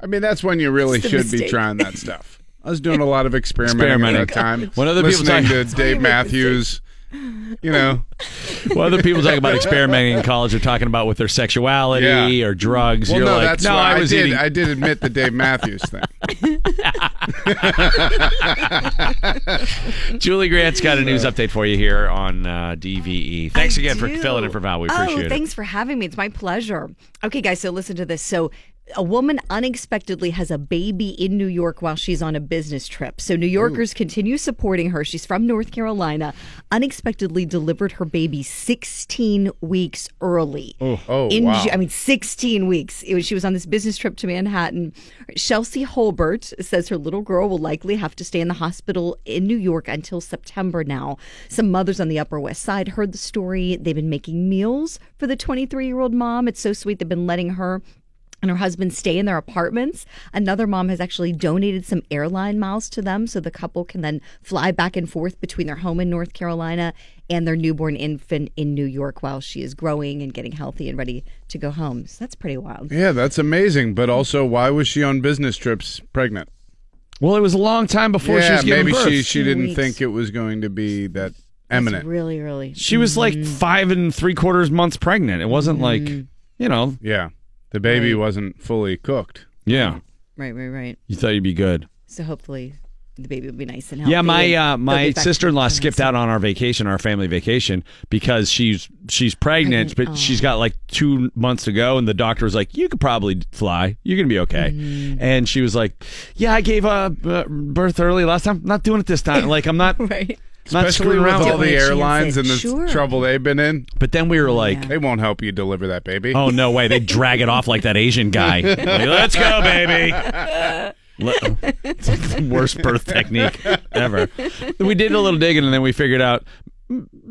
I mean, that's when you really It's a should be trying that stuff. I was doing a lot of experimenting, Experimenting. at that time. When other people listening talk- to Dave Matthews, you know, <laughs> Well, other people talk about experimenting in college. They're talking about with their sexuality Yeah. or drugs. well, You're no, like, that's no, why I I, did. eating. I did admit the Dave Matthews thing. <laughs> Julie Grant's got a news update for you here on uh, DVE. Thanks I again for filling in for Val. We oh, appreciate it. thanks for having me. It's my pleasure. Okay, guys, so listen to this. So, a woman unexpectedly has a baby in New York while she's on a business trip. So, New Yorkers continue supporting her. She's from North Carolina. Unexpectedly delivered her baby 16 weeks early. Oh, oh, in wow. Ju- I mean, 16 weeks. It was, she was on this business trip to Manhattan. Chelsea Holbert says her little girl will likely have to stay in the hospital in New York until September now. Some mothers on the Upper West Side heard the story. They've been making meals for the 23 year old mom. It's so sweet. They've been letting her and her husband stay in their apartments. Another mom has actually donated some airline miles to them so the couple can then fly back and forth between their home in North Carolina and their newborn infant in New York while she is growing and getting healthy and ready to go home. So that's pretty wild. Yeah, that's amazing. But also, why was she on business trips pregnant? well, it was a long time before she was giving maybe birth. she she didn't Weeks. think it was going to be that That's eminent. really early. She was like mm-hmm. five and three quarters months pregnant. It wasn't like, mm-hmm. you know, Yeah, the baby Right. wasn't fully cooked. yeah. Right, right, right. You thought you'd be good. So hopefully the baby will be nice and healthy. Yeah, my and uh, they'll my get back to sister in law nice. skipped out on our vacation, our family vacation, because she's she's pregnant, Pregnant, but oh. she's got like two months to go, and the doctor was like, "You could probably fly. You're gonna be okay." Mm-hmm. And she was like, "Yeah, I gave uh, uh, birth early last time. I'm not doing it this time. <laughs> Like I'm not Right. Not Especially screwing with around." all with the it." airlines and the Sure. trouble they've been in. But then we were like, They won't help you deliver that baby. "Oh no way!" They drag it off like that Asian guy. <laughs> Like, Let's go, baby. Let- it's like the worst birth technique ever. We did a little digging, and then we figured out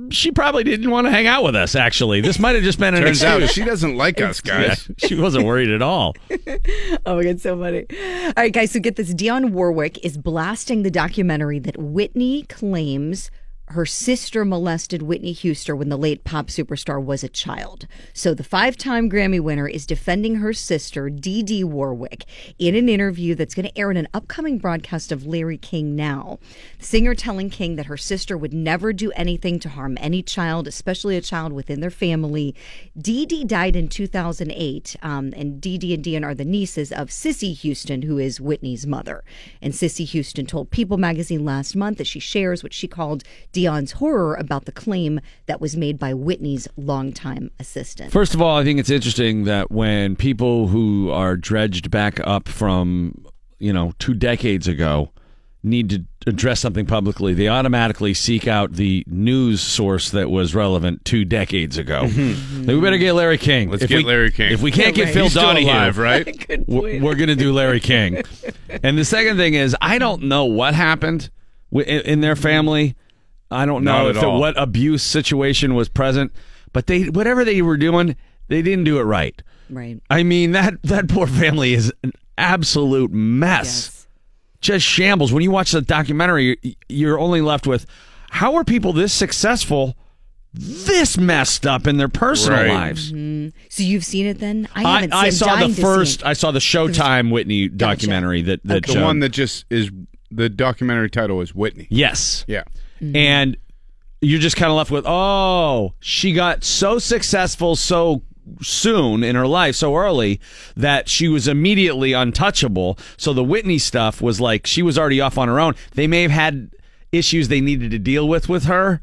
she probably didn't want to hang out with us. Actually, this might have just been an Turns excuse. out she doesn't like us, <laughs> Yeah, guys. she wasn't worried at all. <laughs> Oh my god, so funny. All right, guys, so get this. Dionne Warwick is blasting the documentary that Whitney claims her sister molested Whitney Houston when the late pop superstar was a child. So the five time Grammy winner is defending her sister, Dee Dee Warwick, in an interview that's going to air in an upcoming broadcast of Larry King Now. The singer telling King that her sister would never do anything to harm any child, especially a child within their family. Dee Dee died in 2008, um, and Dee Dee and Dionne are the nieces of Cissy Houston, who is Whitney's mother. And Cissy Houston told People magazine last month that she shares what she called Dionne's horror about the claim that was made by Whitney's longtime assistant. First of all, I think it's interesting that when people who are dredged back up from, you know, two decades ago need to address something publicly, they automatically seek out the news source that was relevant two decades ago. Mm-hmm. Mm-hmm. Like, we better get Larry King. Let's If get we- Larry King. If we can't Yeah, get. Phil Donahue, alive, right? <laughs> We're, we're going to do Larry King. <laughs> and the second thing is, I don't know what happened in, in their family. I don't know if at the, what abuse situation was present, but they whatever they were doing, they didn't do it right. Right. I mean that that poor family is an absolute mess. Just shambles. When you watch the documentary, you're only left with how are people this successful, this messed up in their personal Right. lives. Mhm. So you've seen it then? I I, haven't I seen saw the first. I saw the Showtime Whitney documentary that that the one that just is the documentary title is Whitney. Yes. Yeah. And you're just kind of left with, oh, she got so successful so soon in her life, so early, that she was immediately untouchable. So the Whitney stuff was like she was already off on her own. They may have had issues they needed to deal with with her.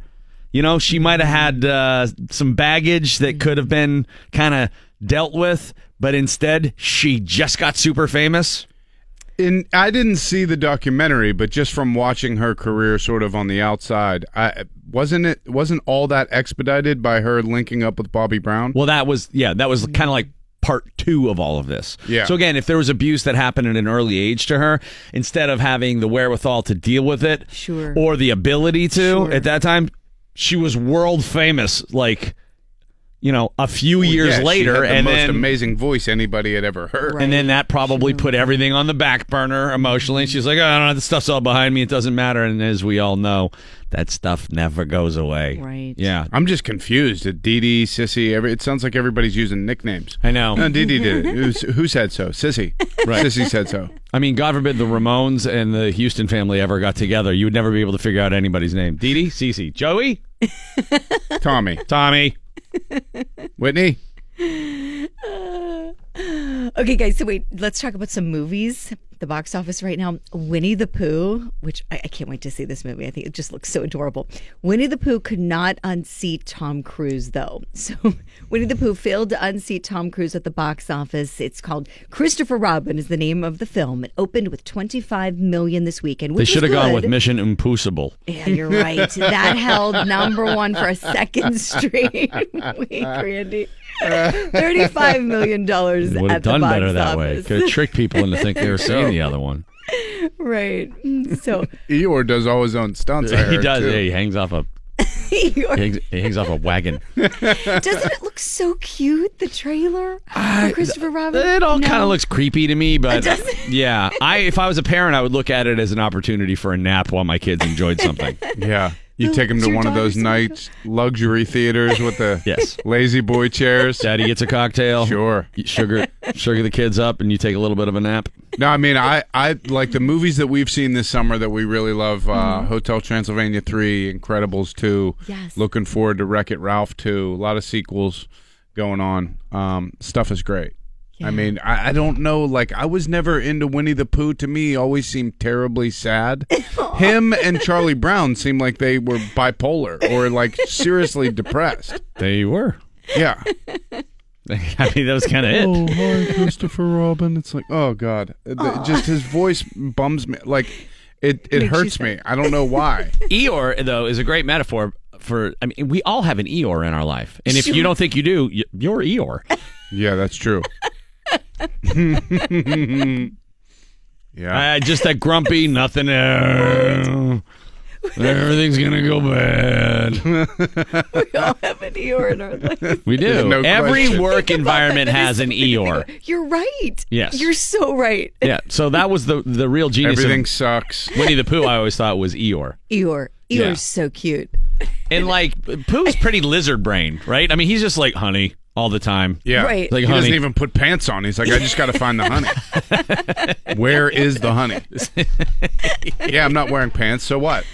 You know, she might have had uh, some baggage that could have been kind of dealt with, but instead she just got super famous. In I didn't see the documentary, but just from watching her career sort of on the outside, I wasn't it wasn't all that expedited by her linking up with Bobby Brown. Well, that was yeah, that was kind of like part two of all of this. Yeah. So again, if there was abuse that happened at an early age to her, instead of having the wherewithal to deal with it, Sure. or the ability to at that time, she was world famous. Like, you know, a few years Yeah, she later, had the and most then amazing voice anybody had ever heard. and then that probably put everything on the back burner emotionally. She's like, oh, I don't know, the stuff's all behind me. It doesn't matter. And as we all know, that stuff never goes away. Right. Yeah. I'm just confused. At Dee Dee, Cissy, every, it sounds like everybody's using nicknames. I know. No, Dee Dee did it. <laughs> it was, who said so? Cissy. <laughs> Right. Cissy said so. I mean, God forbid the Ramones and the Houston family ever got together. You would never be able to figure out anybody's name. Dee Dee, Cece, Joey, Tommy, Tommy. Whitney. <laughs> Uh, Okay, guys, so wait, let's talk about some movies. The box office right now Winnie the Pooh, which I, I can't wait to see this movie. I think it just looks so adorable. Winnie the Pooh could not unseat Tom Cruise, though. <laughs> So Winnie the Pooh failed to unseat Tom Cruise at the box office. It's called Christopher Robin, is the name of the film. It opened with 25 million this weekend. They should have gone with Mission Impossible. Yeah, you're right. that held number one for a second <laughs> straight <laughs> week, Randy. Thirty-five million dollars Would have done better that way. Could have tricked people into thinking they were seeing the other one. right. So Eeyore does all his own stunts. I he heard, does. too. Yeah, he hangs off a he hangs, he hangs off a wagon. <laughs> doesn't it look so cute? The trailer for Christopher Robin. It all No. kind of looks creepy to me, but Does it? <laughs> yeah, I if I was a parent, I would look at it as an opportunity for a nap while my kids enjoyed something. Yeah. You take him to one of those daughter's nice luxury theaters with the <laughs> Yes. lazy boy chairs. Daddy gets a cocktail. Sure. You sugar sugar the kids up, and you take a little bit of a nap. No, I mean, I, I like the movies that we've seen this summer that we really love. Uh, Hotel Transylvania 3, Incredibles 2. Yes. Looking forward to Wreck It Ralph 2. A lot of sequels going on. Um, stuff is great. I mean, I, I don't know. Like, I was never into Winnie the Pooh. To me, always seemed terribly sad. <laughs> Him and Charlie Brown seemed like they were bipolar or like seriously depressed. They were. Yeah. <laughs> I mean, that was kind of it. Oh, hi, Christopher Robin. It's like, oh god, The- just his voice bums me. Like, it it Makes hurts me. I don't know why. <laughs> Eeyore, though, is a great metaphor for. I mean, we all have an Eeyore in our life, and if you don't think you do, you're Eeyore. Yeah, that's true. <laughs> yeah. Uh, just that grumpy, nothing. Uh, Everything's gonna go bad. we all have an Eeyore in our life. We There's do. no Every question. work environment has an Eeyore. You're right. Yes. You're so right. Yeah. So that was the the real genius. Everything of sucks. Winnie the Pooh. I always thought was Eeyore. Eeyore. Eeyore's Yeah. so cute. And like Pooh's pretty lizard brain, right? I mean, he's just like honey all the time. Yeah. Right. Like he honey. doesn't even put pants on. He's like, I just got to find the honey. <laughs> Where is the honey? <laughs> yeah, I'm not wearing pants. So what?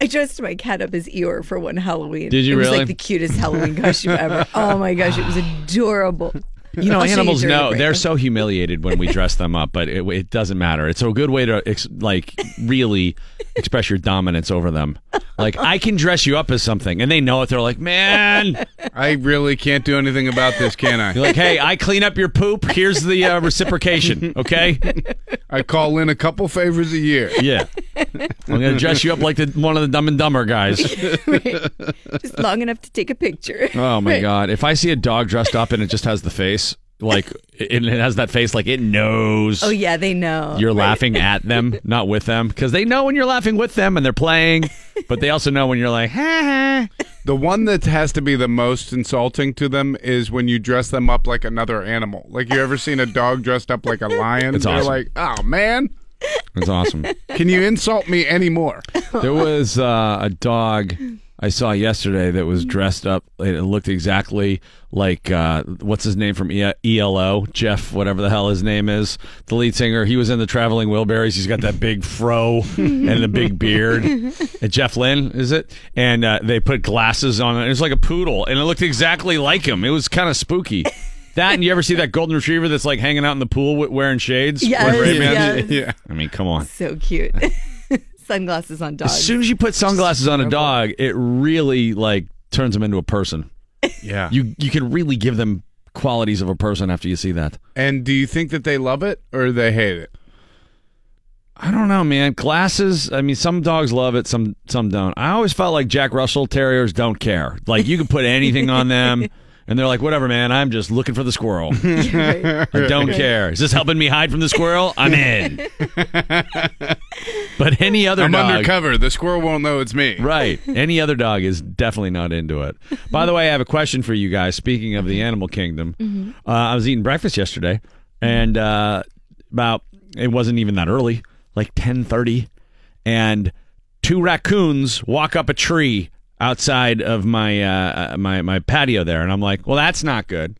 I dressed my cat up as Eeyore for one Halloween. Did you it was like the cutest Halloween costume ever. <laughs> Oh my gosh, it was adorable. <laughs> You know, I'll you animals during the know they're so humiliated when we dress them up, but it, it doesn't matter. It's a good way to ex- like really express your dominance over them. Like I can dress you up as something, and they know it. They're like, man, I really can't do anything about this, can I? you're like, hey, I clean up your poop. Here's the uh, reciprocation. Okay, <laughs> I call in a couple favors a year. yeah, I'm gonna dress you up like the one of the Dumb and Dumber guys. <laughs> Just long enough to take a picture. Oh my Right. god! If I see a dog dressed up and it just has the face, like it, it has that face, like it knows. Oh yeah, they know. You're Right. laughing at them, <laughs> not with them, because they know when you're laughing with them and they're playing, but they also know when you're like, ha ha. The one that has to be the most insulting to them is when you dress them up like another animal. Like you ever seen a dog dressed up like a lion? It's They're awesome. like, oh man, It's awesome. can you insult me anymore? there was uh, a dog I saw yesterday that was dressed up. It looked exactly like uh, what's his name from E- ELO, Jeff, whatever the hell his name is, the lead singer. He was in the Traveling Wilburys. He's got that big fro <laughs> and the big beard. And Jeff Lynne, is it? And uh, they put glasses on it. It was like a poodle, and it looked exactly like him. It was kind of spooky. That and you ever see that golden retriever that's like hanging out in the pool wearing shades? Yes, Ray-Bans? yes. <laughs> Yeah. I mean, come on. So cute. <laughs> Sunglasses on dogs. As soon as you put sunglasses on a dog, it really like turns them into a person. <laughs> Yeah. You you can really give them qualities of a person after you see that. And do you think that they love it or they hate it? I don't know, man. Glasses. I mean, some dogs love it, some some don't. I always felt like Jack Russell Terriers don't care. Like you can put anything on them, <laughs> and they're like, whatever, man. I'm just looking for the squirrel. <laughs> I don't care. Is this helping me hide from the squirrel? I'm in. <laughs> but any other dog. I'm dog, undercover. The squirrel won't know it's me. Right. Any other dog is definitely not into it. By the way, I have a question for you guys. Speaking of the animal kingdom, uh, I was eating breakfast yesterday, and uh, about it wasn't even that early, like ten thirty, and two raccoons walk up a tree outside of my uh, my my patio there, and I'm like, well, that's not good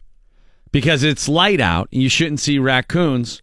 because it's light out. You shouldn't see raccoons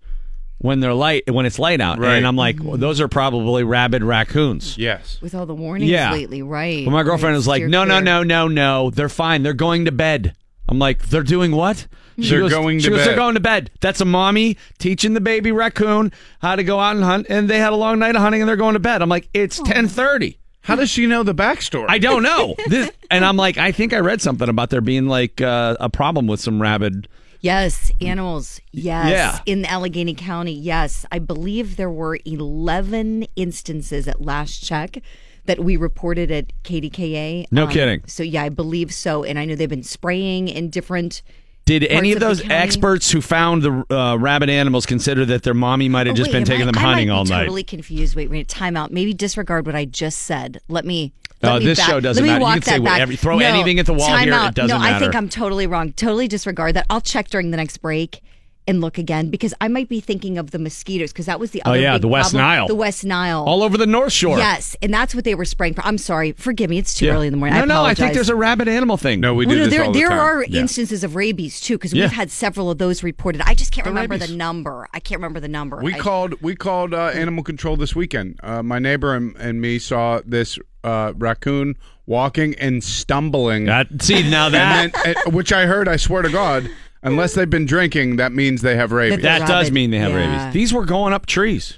when they're light when it's light out, Right. and I'm like, well, those are probably rabid raccoons. Yes. With all the warnings Yeah. lately, right? Well, my girlfriend Right, was like, steer "No, no, clear. no, no, no. They're fine. They're going to bed." I'm like, "They're doing what?" She They're goes, going she to goes, They're bed." going to bed. That's a mommy teaching the baby raccoon how to go out and hunt, and they had a long night of hunting, and they're going to bed. I'm like, "It's 10:30." How does she know the backstory? I don't know. <laughs> This, and I'm like, I think I read something about there being like uh, a problem with some rabid. Yes, animals. Yes. Yeah. In Allegheny County, yes. I believe there were 11 instances at last check that we reported at KDKA. No kidding. So, yeah, I believe so. And I know they've been spraying in different. Did any of those experts who found the uh, rabid animals consider that their mommy might have Oh, just wait, been taking I- them I hunting all night? totally confused. Wait, wait, time out. Maybe disregard what I just said. Let me. Let me this back- show doesn't let me matter. You can say whatever- throw No, anything at the wall time here, it doesn't no, I think. I'm totally wrong. Totally disregard that. I'll check during the next break and look again because I might be thinking of the mosquitoes because that was the Oh, yeah, big the West problem. Nile. The West Nile. all over the North Shore. Yes, and that's what they were spraying for. I'm sorry. Forgive me. It's too Yeah. early in the morning. No, I no, I think there's a rabid animal thing. No, we do Well, no, this there all the there time. are Yeah. instances of rabies too because Yeah. we've had several of those reported. I just can't The remember rabies. the number. I can't remember the number. We I- called we called uh, animal control this weekend. Uh, my neighbor and, and me saw this uh, raccoon walking and stumbling. That, see now that and then, uh, which I heard. I swear to God, unless they've been drinking, that means they have rabies. That- that does mean they have Yeah. rabies. These were going up trees.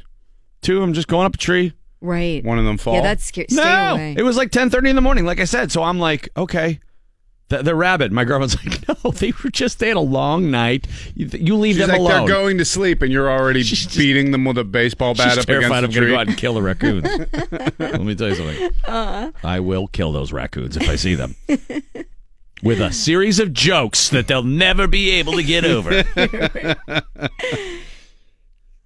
Two of them just going up a tree. right. One of them fall. Yeah, that's scary. Stay no, away. it was like ten thirty in the morning. Like I said, so I'm like, okay, Th- they're rabid. My girlfriend's <laughs> like, no, they were just they had a long night. You, you leave She's them like alone. they're going to sleep, and you're already She's just- beating them with a baseball bat She's up terrified I'm against the going to tree. go out and kill the raccoons. <laughs> Let me tell you something. Uh-huh. I will kill those raccoons if I see them. <laughs> With a series of jokes that they'll never be able to get over. <laughs>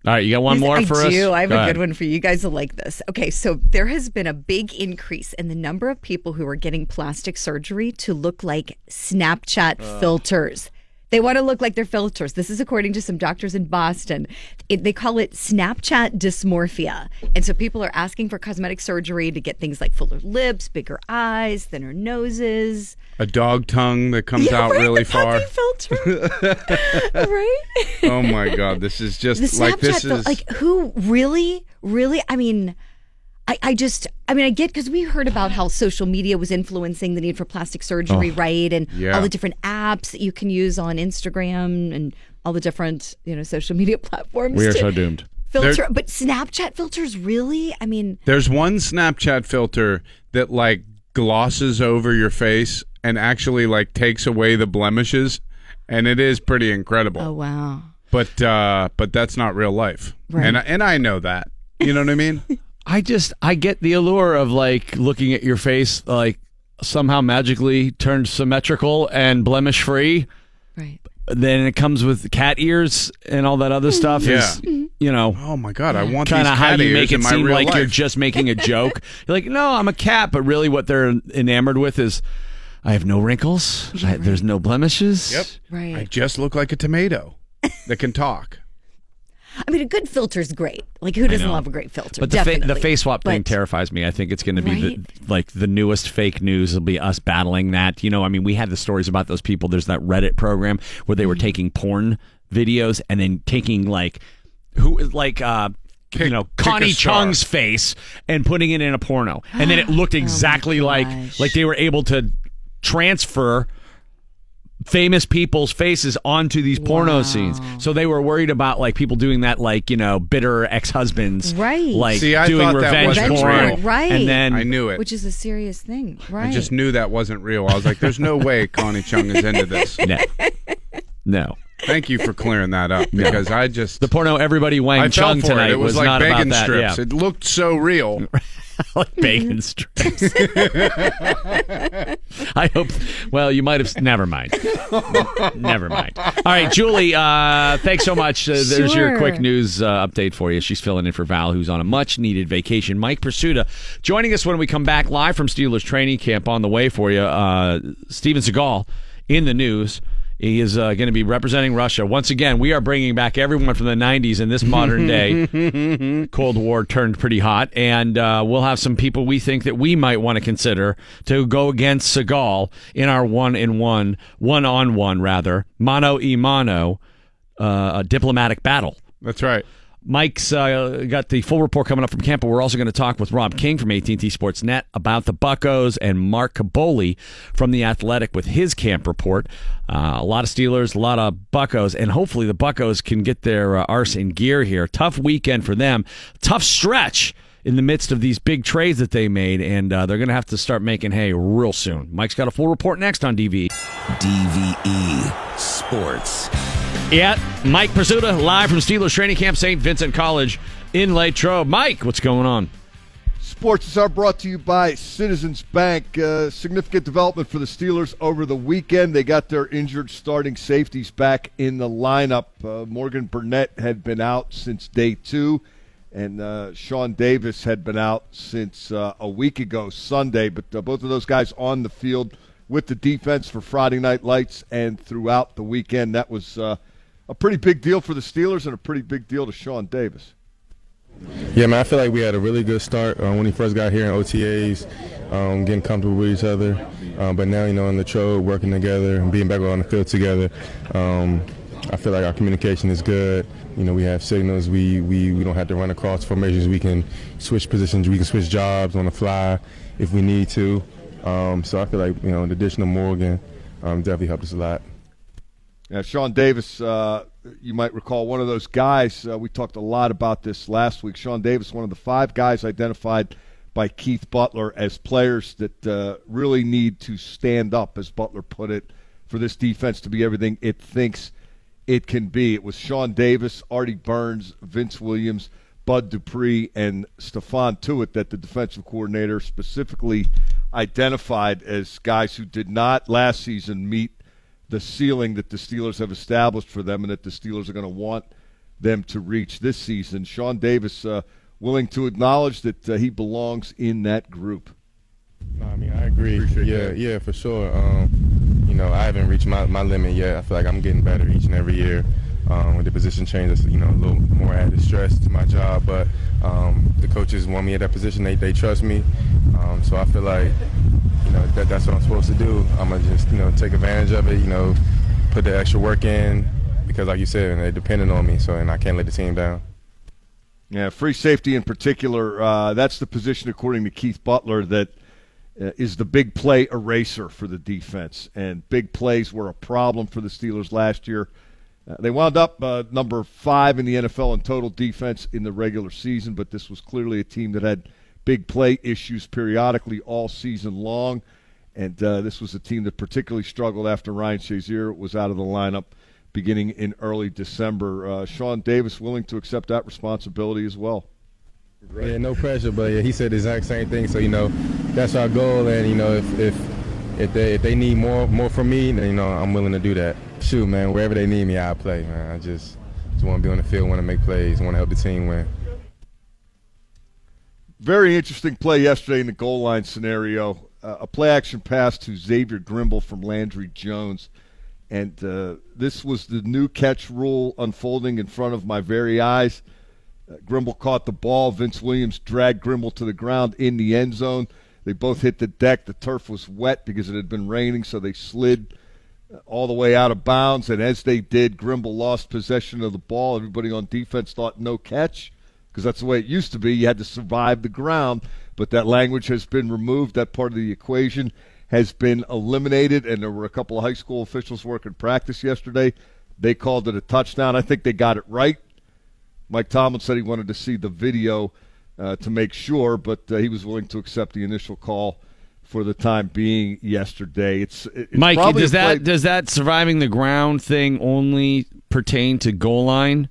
All right, you got one more I for us? do. I have Go a ahead. good one for you. You guys will like this. Okay, so there has been a big increase in the number of people who are getting plastic surgery to look like Snapchat filters. They want to look like their filters. This is according to some doctors in Boston. It, they call it Snapchat dysmorphia. And so people are asking for cosmetic surgery to get things like fuller lips, bigger eyes, thinner noses. A dog tongue that comes Yeah, out right, really far. puppy <laughs> right? oh my god, this is just the Snapchat like this fil- is like who really, really? I mean, I, I just, I mean, I get because we heard about how social media was influencing the need for plastic surgery, Oh, right? And yeah. all the different apps that you can use on Instagram and all the different, you know, social media <laughs> platforms. We are so doomed. Filter, There- but Snapchat filters, really? I mean, There's one Snapchat filter that like glosses over your face and actually like takes away the blemishes, and it is pretty incredible. oh wow. But uh, but that's not real life, Right. and and I know that. You know what I mean? <laughs> I just I get the allure of like looking at your face like somehow magically turned symmetrical and blemish free. Right. Then it comes with cat ears and all that other mm-hmm. stuff. Is Yeah. Mm-hmm. you know. Oh my god, I want kind these of how you make it seem real like you're just making a <laughs> joke. you're like, no, I'm a cat, but really, what they're enamored with is, I have no wrinkles. I, there's no blemishes. Yep. Right. I just look like a tomato that can talk. I mean, a good filter's great. Like, who doesn't love a great filter? But the, fa- the face swap thing But- terrifies me. I think it's going to be the, like the newest fake news. Will be us battling that. You know, I mean, we had the stories about those people. There's that Reddit program where they were Mm-hmm. taking porn videos and then taking like who like uh you know pick a Connie star. Chung's face and putting it in a porno, and then it <gasps> Oh looked exactly like like they were able to transfer famous people's faces onto these porno scenes. So they were worried about like people doing that, like you know, bitter ex-husbands, Right. Like See, I doing thought that revenge wasn't porn, real. Right. And then I knew it. Which is a serious thing, right? I just knew that wasn't real. I was like, "There's no way Connie Chung is into this." <laughs> no, no. Thank you for clearing that up because I just The porno everybody Wang I fell Chung for tonight it. It was, like not about bacon that. strips. Yeah. It looked so real. <laughs> like bacon strips. <laughs> I hope. Well, you might have. Never mind. never mind. All right, Julie. Uh, thanks so much. Uh, there's your Sure. quick news uh, update for you. She's filling in for Val, who's on a much-needed vacation. Mike Prisuta joining us when we come back live from Steelers training camp. On the way for you, uh, Steven Seagal in the news. He is uh, going to be representing Russia once again. We are bringing back everyone from the '90s in this modern day. <laughs> Cold War turned pretty hot, and uh, we'll have some people we think that we might want to consider to go against Seagal in our one in one, one on one rather, mano y mano, uh, a diplomatic battle. That's right. Mike's uh, got the full report coming up from camp, but we're also going to talk with Rob King from AT&T Sportsnet about the Buccos and Mark Kaboly from The Athletic with his camp report. Uh, a lot of Steelers, a lot of Buccos, and hopefully the Buccos can get their uh, arse in gear here. Tough weekend for them. Tough stretch in the midst of these big trades that they made, and uh, they're going to have to start making hay real soon. Mike's got a full report next on DVE. DVE Sports. Yeah, Mike Prisuta live from Steelers Training Camp, St. Vincent College in Latrobe. Mike, what's going on? Sports is are brought to you by Citizens Bank. Uh, significant development for the Steelers over the weekend. They got their injured starting safeties back in the lineup. Uh, Morgan Burnett had been out since day two, and uh, Sean Davis had been out since uh, a week ago, Sunday. But uh, both of those guys on the field with the defense for Friday Night Lights and throughout the weekend. That was uh, a pretty big deal for the Steelers and a pretty big deal to Sean Davis. Yeah, man, I feel like we had a really good start uh, when he first got here in OTAs, um, getting comfortable with each other. Um, but now, you know, in the show, working together and being back on the field together, um, I feel like our communication is good. You know, we have signals. We, we, we don't have to run across formations. We can switch positions. We can switch jobs on the fly if we need to. Um, so I feel like, you know, the addition of Morgan um, definitely helped us a lot. Now, Sean Davis, uh, you might recall one of those guys. Uh, we talked a lot about this last week. Sean Davis, one of the five guys identified by Keith Butler as players that uh, really need to stand up, as Butler put it, for this defense to be everything it thinks it can be. It was Sean Davis, Artie Burns, Vince Williams, Bud Dupree, and Stephon Tuitt that the defensive coordinator specifically identified as guys who did not last season meet the ceiling that the Steelers have established for them and that the Steelers are going to want them to reach this season. Sean Davis uh, willing to acknowledge that uh, he belongs in that group. No, I mean I agree. yeah, yeah, for sure. Um, you know, I haven't reached my, my limit yet. I feel like I'm getting better each and every year. Um, with the position change, it's, you know, a little more added stress to my job, but um, the coaches want me at that position. They, they trust me, um, so I feel like you know that that's what I'm supposed to do. I'm gonna just you know take advantage of it. You know, put the extra work in because, like you said, they're dependent on me. So and I can't let the team down. Yeah, free safety in particular. Uh, that's the position, according to Keith Butler, that is the big play eraser for the defense. And big plays were a problem for the Steelers last year. Uh, they wound up uh, number five in the NFL in total defense in the regular season, but this was clearly a team that had big play issues periodically all season long. And uh, this was a team that particularly struggled after Ryan Shazier was out of the lineup beginning in early December. Uh, Sean Davis willing to accept that responsibility as well. Yeah, no pressure, but yeah, he said the exact same thing. So you know, that's our goal, and you know, if if if they if they need more more from me, then you know, I'm willing to do that. Shoot, man, wherever they need me, I'll play, man. I just just want to be on the field, want to make plays, want to help the team win. Very interesting play yesterday in the goal line scenario. Uh, a play action pass to Xavier Grimble from Landry Jones. And uh, this was the new catch rule unfolding in front of my very eyes. Uh, Grimble caught the ball. Vince Williams dragged Grimble to the ground in the end zone. They both hit the deck. The turf was wet because it had been raining, so they slid uh, all the way out of bounds. And as they did, Grimble lost possession of the ball. Everybody on defense thought no catch because that's the way it used to be. You had to survive the ground, but that language has been removed. That part of the equation has been eliminated, and there were a couple of high school officials working practice yesterday. They called it a touchdown. I think they got it right. Mike Tomlin said he wanted to see the video uh, to make sure, but uh, he was willing to accept the initial call for the time being yesterday. It's, it's Mike. Does play- that does that surviving the ground thing only pertain to goal line?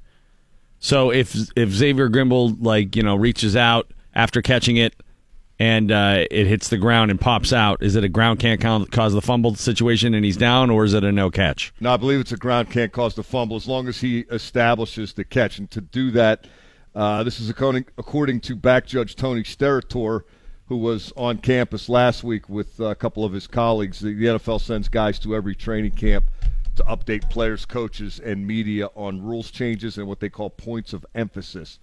So if if Xavier Grimble like you know reaches out after catching it and uh, it hits the ground and pops out, is it a ground can't cause the fumble situation and he's down, or is it a no catch? No, I believe it's a ground can't cause the fumble as long as he establishes the catch. And to do that, uh, this is according, according to back judge Tony Steratore, who was on campus last week with a couple of his colleagues. The, the NFL sends guys to every training camp to update players, coaches, and media on rules changes and what they call points of emphasis.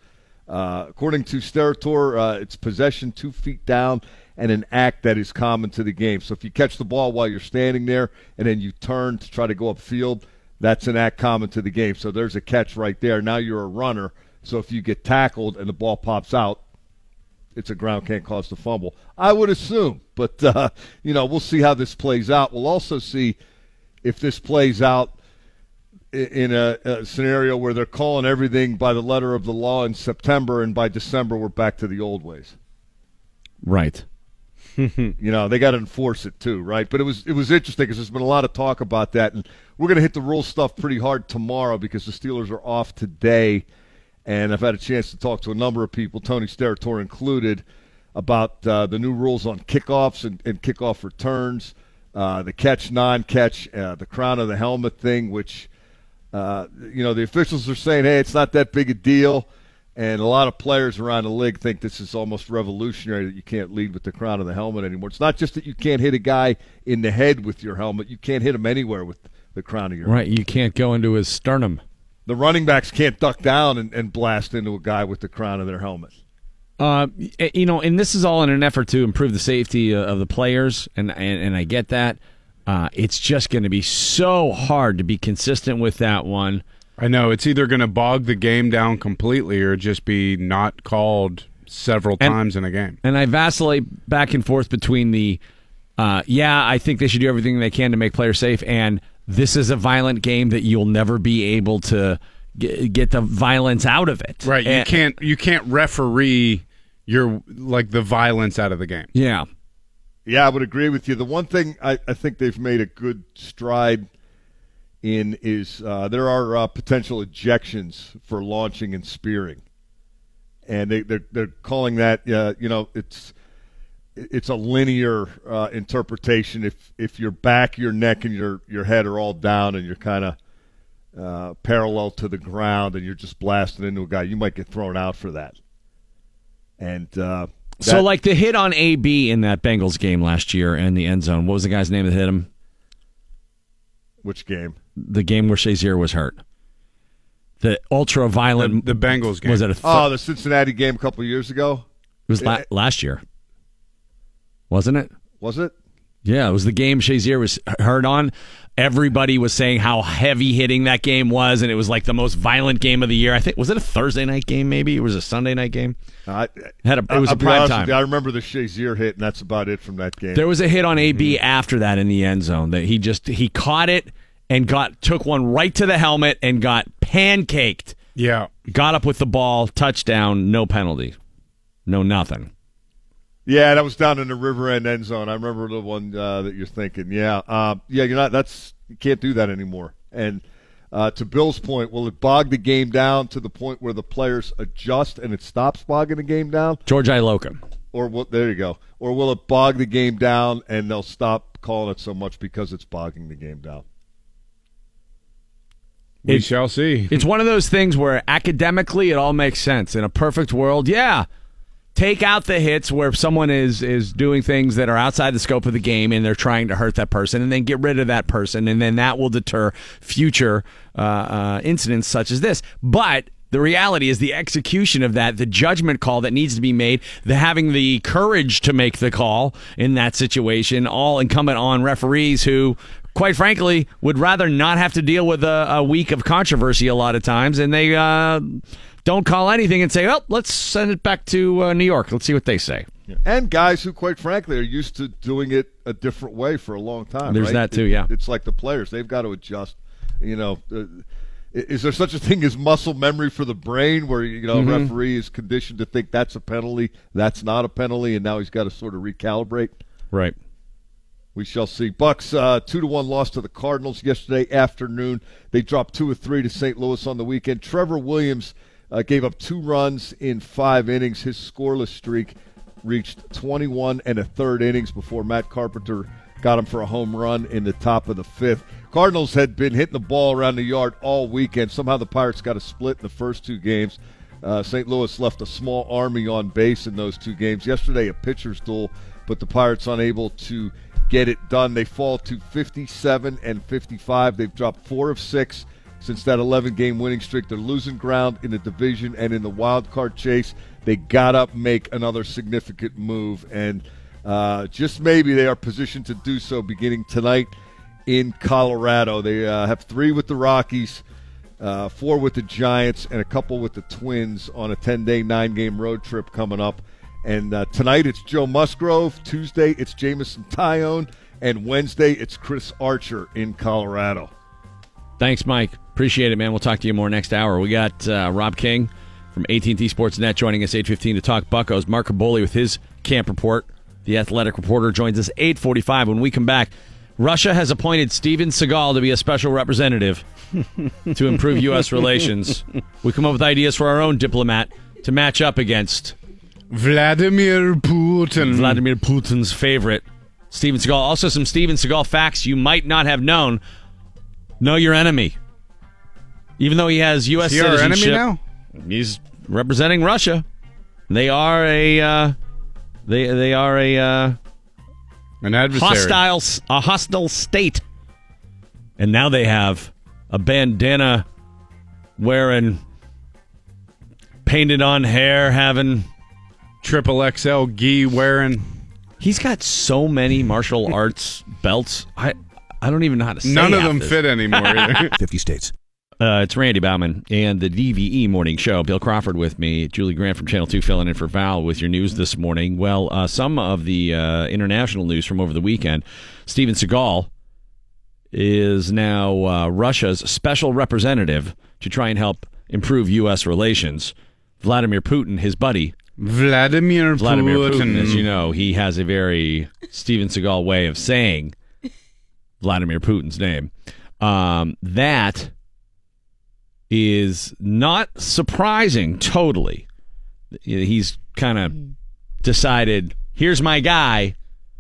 Uh, according to Steratore, uh, it's possession two feet down and an act that is common to the game. So if you catch the ball while you're standing there and then you turn to try to go upfield, that's an act common to the game. So there's a catch right there. Now you're a runner. So if you get tackled and the ball pops out, it's a ground can't cause the fumble. I would assume, but uh, you know we'll see how this plays out. We'll also see if this plays out in a, a scenario where they're calling everything by the letter of the law in September, and by December we're back to the old ways. Right. <laughs> you know they got to enforce it too, right? But it was it was interesting because there's been a lot of talk about that, and we're going to hit the rule stuff pretty hard tomorrow because the Steelers are off today, and I've had a chance to talk to a number of people, Tony Steratore included, about uh, the new rules on kickoffs and, and kickoff returns, uh, the catch non-catch, uh, the crown of the helmet thing, which uh, you know the officials are saying, hey, it's not that big a deal. And a lot of players around the league think this is almost revolutionary that you can't lead with the crown of the helmet anymore. It's not just that you can't hit a guy in the head with your helmet; you can't hit him anywhere with the crown of your helmet. Right. You can't go into his sternum. The running backs can't duck down and, and blast into a guy with the crown of their helmet. Uh, you know, and this is all in an effort to improve the safety uh, of the players, and and, and I get that. Uh, it's just going to be so hard to be consistent with that one. I know it's either going to bog the game down completely or just be not called several And- times in a game. And I vacillate back and forth between the, uh, yeah, I think they should do everything they can to make players safe, and this is a violent game that you'll never be able to get, get the violence out of it. Right, you And- can't you can't referee your like the violence out of the game. Yeah. Yeah, I would agree with you. The one thing I, I think they've made a good stride in is uh, there are uh, potential ejections for launching and spearing, and they they're, they're calling that uh, you know it's it's a linear uh, interpretation. If if your back, your neck, and your your head are all down, and you're kind of uh, parallel to the ground and you're just blasting into a guy, you might get thrown out for that. And uh, so, like the hit on AB in that Bengals game last year in the end zone. What was the guy's name that hit him? which game? The game where Shazier was hurt. The ultra violent. The, the Bengals game. Was it a? Th- Oh, the Cincinnati game a couple of years ago. it was la- last year, wasn't it? Was it? Yeah, it was the game Shazier was hurt on. Everybody was saying how heavy hitting that game was, and it was like the most violent game of the year. I think was it a Thursday night game? Maybe it was a Sunday night game. I, Had a, it was I'll a prime honest time. you, I remember the Shazier hit, and that's about it from that game. There was a hit on AB Mm-hmm. after that in the end zone that he just he caught it and got took one right to the helmet and got pancaked. Yeah. Got up with the ball, touchdown, no penalty, no nothing. Yeah, that was down in the River End end zone. I remember the one uh, that you're thinking. Yeah, uh, yeah, you're not. That's you can't do that anymore. And uh, to Bill's point, will it bog the game down to the point where the players adjust and it stops bogging the game down, George Iloka. or will, there you go, or will it bog the game down and they'll stop calling it so much because it's bogging the game down? We It- shall see. It's one of those things where academically it all makes sense. In a perfect world, yeah. Take out the hits where someone is is doing things that are outside the scope of the game and they're trying to hurt that person, and then get rid of that person, and then that will deter future uh, uh, incidents such as this. But the reality is the execution of that, the judgment call that needs to be made, the having the courage to make the call in that situation, all incumbent on referees who quite frankly, would rather not have to deal with a, a week of controversy a lot of times, and they uh, don't call anything and say, well, let's send it back to uh, New York. Let's see what they say." And guys who, quite frankly, are used to doing it a different way for a long time. There's right? that too, It- yeah. It's like the players; they've got to adjust. You know, uh, is there such a thing as muscle memory for the brain, where you know a referee is conditioned to think that's a penalty, that's not a penalty, and now he's got to sort of recalibrate? Right. We shall see. Bucks uh, two to one loss to the Cardinals yesterday afternoon. They dropped two or three to St. Louis on the weekend. Trevor Williams uh, gave up two runs in five innings. His scoreless streak reached 21 and a third innings before Matt Carpenter got him for a home run in the top of the fifth. Cardinals had been hitting the ball around the yard all weekend. Somehow the Pirates got a split in the first two games. Uh, St. Louis left a small army on base in those two games. Yesterday, a pitcher's duel, but the Pirates unable to get it done. They fall to 57 and 55. They've dropped four of six since that 11 game winning streak. They're losing ground in the division and in the wild card chase. They got to make another significant move, and uh, just maybe they are positioned to do so beginning tonight in Colorado. They uh, have three with the Rockies. Uh, four with the Giants and a couple with the Twins on a 10 day, nine game road trip coming up. And uh, tonight it's Joe Musgrove. Tuesday it's Jameson Taillon. And Wednesday it's Chris Archer in Colorado. Thanks, Mike. Appreciate it, man. We'll talk to you more next hour. We got uh, Rob King from AT&T Sportsnet joining us 8:15 to talk Buccos. Mark Kaboly with his camp report. The athletic reporter joins us 8:45 when we come back. Russia has appointed Steven Seagal to be a special representative to improve U.S. relations. We come up with ideas for our own diplomat to match up against Vladimir Putin. Vladimir Putin's favorite, Steven Seagal. Also, some Steven Seagal facts you might not have known. Know your enemy. Even though he has U.S. Is he our citizenship, enemy he's representing Russia. They are a uh, they they are a uh, an adversary. hostile a hostile state, and now they have a bandana wearing, painted on hair, having triple XL gi wearing. He's got so many martial <laughs> arts belts. I I don't even know how to say None of them this. fit anymore either. <laughs> <laughs> 50 states. Uh, it's Randy Bauman and the DVE Morning Show. Bill Crawford with me. Julie Grant from Channel 2 filling in for Val with your news this morning. Well, uh, some of the uh, international news from over the weekend. Steven Seagal is now uh, Russia's special representative to try and help improve U.S. relations. Vladimir Putin, his buddy, Vladimir, Vladimir Putin, Putin. as you know, he has a very Steven Seagal way of saying Vladimir Putin's name. Um, that is not surprising totally. He's kind of decided, here's my guy,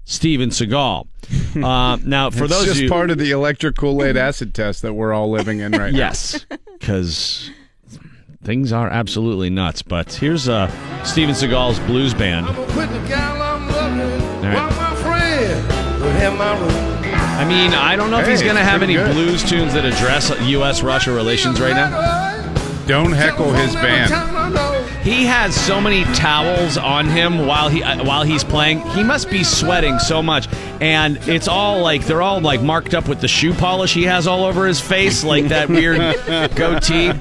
Steven Seagal. <laughs> Uh, now, for it's those just of you, part of the electric Kool-Aid acid test that we're all living in right now. yes, <laughs> because things are absolutely nuts. But here's uh, Steven Seagal's blues band. Quit the gal I'm loving. right. While my friend will have my room. I mean, I don't know if Hey, he's going to have any good. blues tunes that address U.S.-Russia relations right now. now. Don't heckle his band. He has so many towels on him while he uh, while he's playing. He must be sweating so much, and it's all like they're all like marked up with the shoe polish he has all over his face, like that <laughs> weird goatee.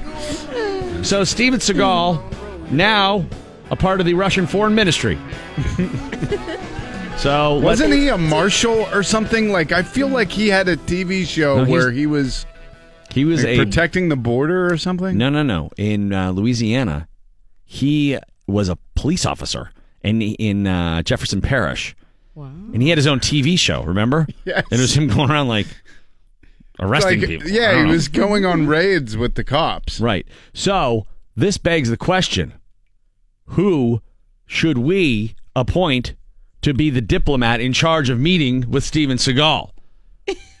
So Steven Seagal, now a part of the Russian Foreign Ministry. <laughs> so Wasn't he a marshal or something? Like I feel like he had a TV show No, where he was he was like, a protecting the border or something. No, no, no. In uh, Louisiana, he was a police officer in in uh, Jefferson Parish. Wow. And he had his own TV show. Remember? Yes. And it was him going around like arresting Like, people. Yeah, he know. was going on raids with the cops. right. So this begs the question: Who should we appoint to be the diplomat in charge of meeting with Steven Seagal?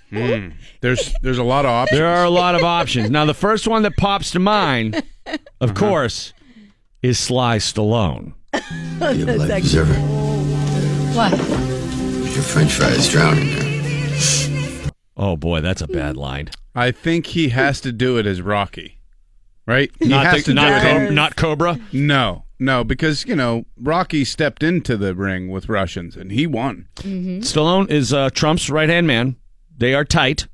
Hmm. There's there's a lot of options. There are a lot of options. Now, the first one that pops to mind, Uh-huh. of course, is Sly Stallone. That's actually- What? Your french fry is drowning. Oh boy, that's a bad line. I think he has to do it as Rocky, right? He Not has the- to not do it Co- not Cobra. No, no, because you know Rocky stepped into the ring with Russians and he won. Stallone is uh, Trump's right hand man. They are tight.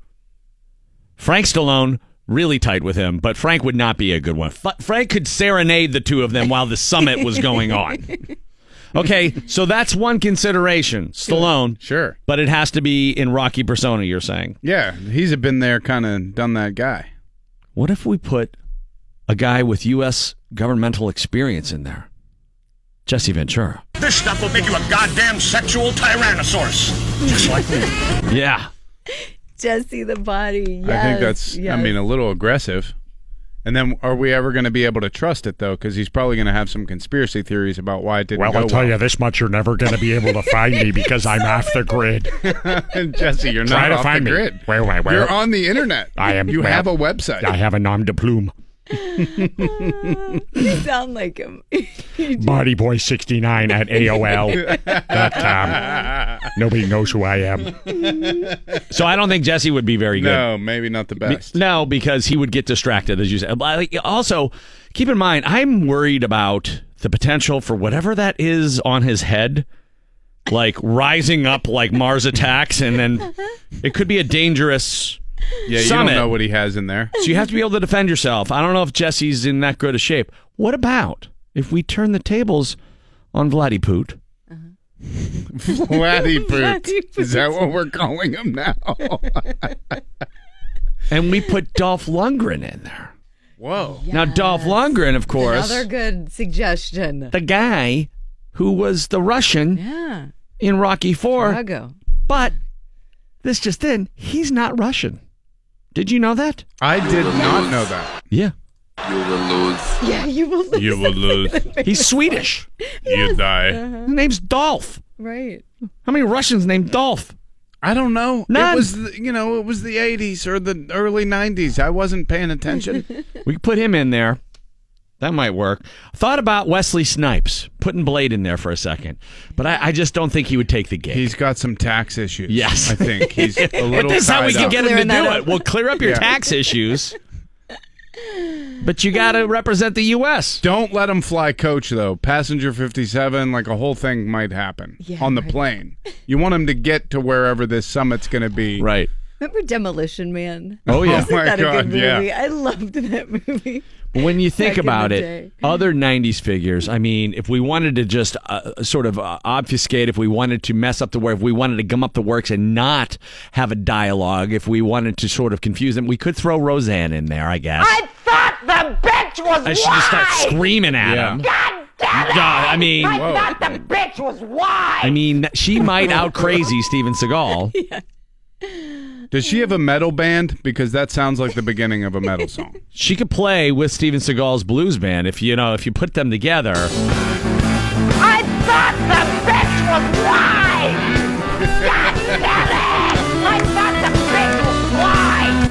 Frank Stallone really tight with him, but Frank would not be a good one. F- Frank could serenade the two of them while the summit was going on. <laughs> Okay, so that's one consideration. Stallone, sure, but it has to be in Rocky persona. You're saying? Yeah, he's been there, kind of done that guy. What if we put a guy with U.S. governmental experience in there? Jesse Ventura. This stuff will make you a goddamn sexual tyrannosaurus. Just like me. Yeah. Jesse the body. Yes, I think that's, yes. I mean, a little aggressive. And then, are we ever going to be able to trust it though? Because he's probably going to have some conspiracy theories about why it didn't Well, go I'll tell well. you this much: you're never going to be able to find me because I'm off the grid. and <laughs> Jesse, you're Try not to off find the me. grid. Where, where, where? You're on the internet. I am. You well, have a website. I have a nom de plume. <laughs> you sound like him. <laughs> Bodyboy69 at <laughs> AOL.com. Nobody knows who I am. So I don't think Jesse would be very good. No, maybe not the best. No, because he would get distracted, as you said. Also, keep in mind, I'm worried about the potential for whatever that is on his head, like rising up like Mars attacks, and then it could be a dangerous Yeah, you summit. don't know what he has in there. So you have to be able to defend yourself. I don't know if Jesse's in that good a shape. What about if we turn the tables on Vladipoot? <laughs> Vladdy Is that what we're calling him now? <laughs> and we put Dolph Lundgren in there. Whoa. Now, Dolph Lundgren, of course, Another good suggestion. the guy who was the Russian Yeah. in Rocky Four. Drago. But this just in, he's not Russian. Did you know that? I did not know that. Yeah. You will lose. Yeah, you will lose. You will <laughs> lose. He's Swedish. You die. Uh-huh. His name's Dolph. Right. How many Russians named Dolph? I don't know. None. It was, the, you know, it was the '80s or the early '90s. I wasn't paying attention. <laughs> We could put him in there. That might work. Thought about Wesley Snipes, putting Blade in there for a second, but I, I just don't think he would take the gig. He's got some tax issues. Yes. I think <laughs> he's a But little. this is how we can up. get him to do up. it. We'll clear up your Yeah. tax issues. But you got to represent the U.S. Don't let him fly coach though. Passenger 57, like a whole thing might happen Yeah, on the right. plane. You want him to get to wherever this summit's going to be. Right. Remember Demolition Man? Oh, yeah. <laughs> Isn't Oh, my that a God, good yeah. I loved that movie. But when you think Back in the about it, day. <laughs> other 90s figures, I mean, if we wanted to just uh, sort of uh, obfuscate, if we wanted to mess up the work, if we wanted to gum up the works and not have a dialogue, if we wanted to sort of confuse them, we could throw Roseanne in there, I guess. I thought the bitch was I should just start screaming at Yeah. him. God damn it! God, I mean, I thought the bitch was wide. I mean, she might <laughs> out crazy Steven Seagal. <laughs> Does she have a metal band? Because that sounds like the beginning of a metal song. She could play with Steven Seagal's blues band if you know if you put them together. I thought the bitch was wide. God damn it!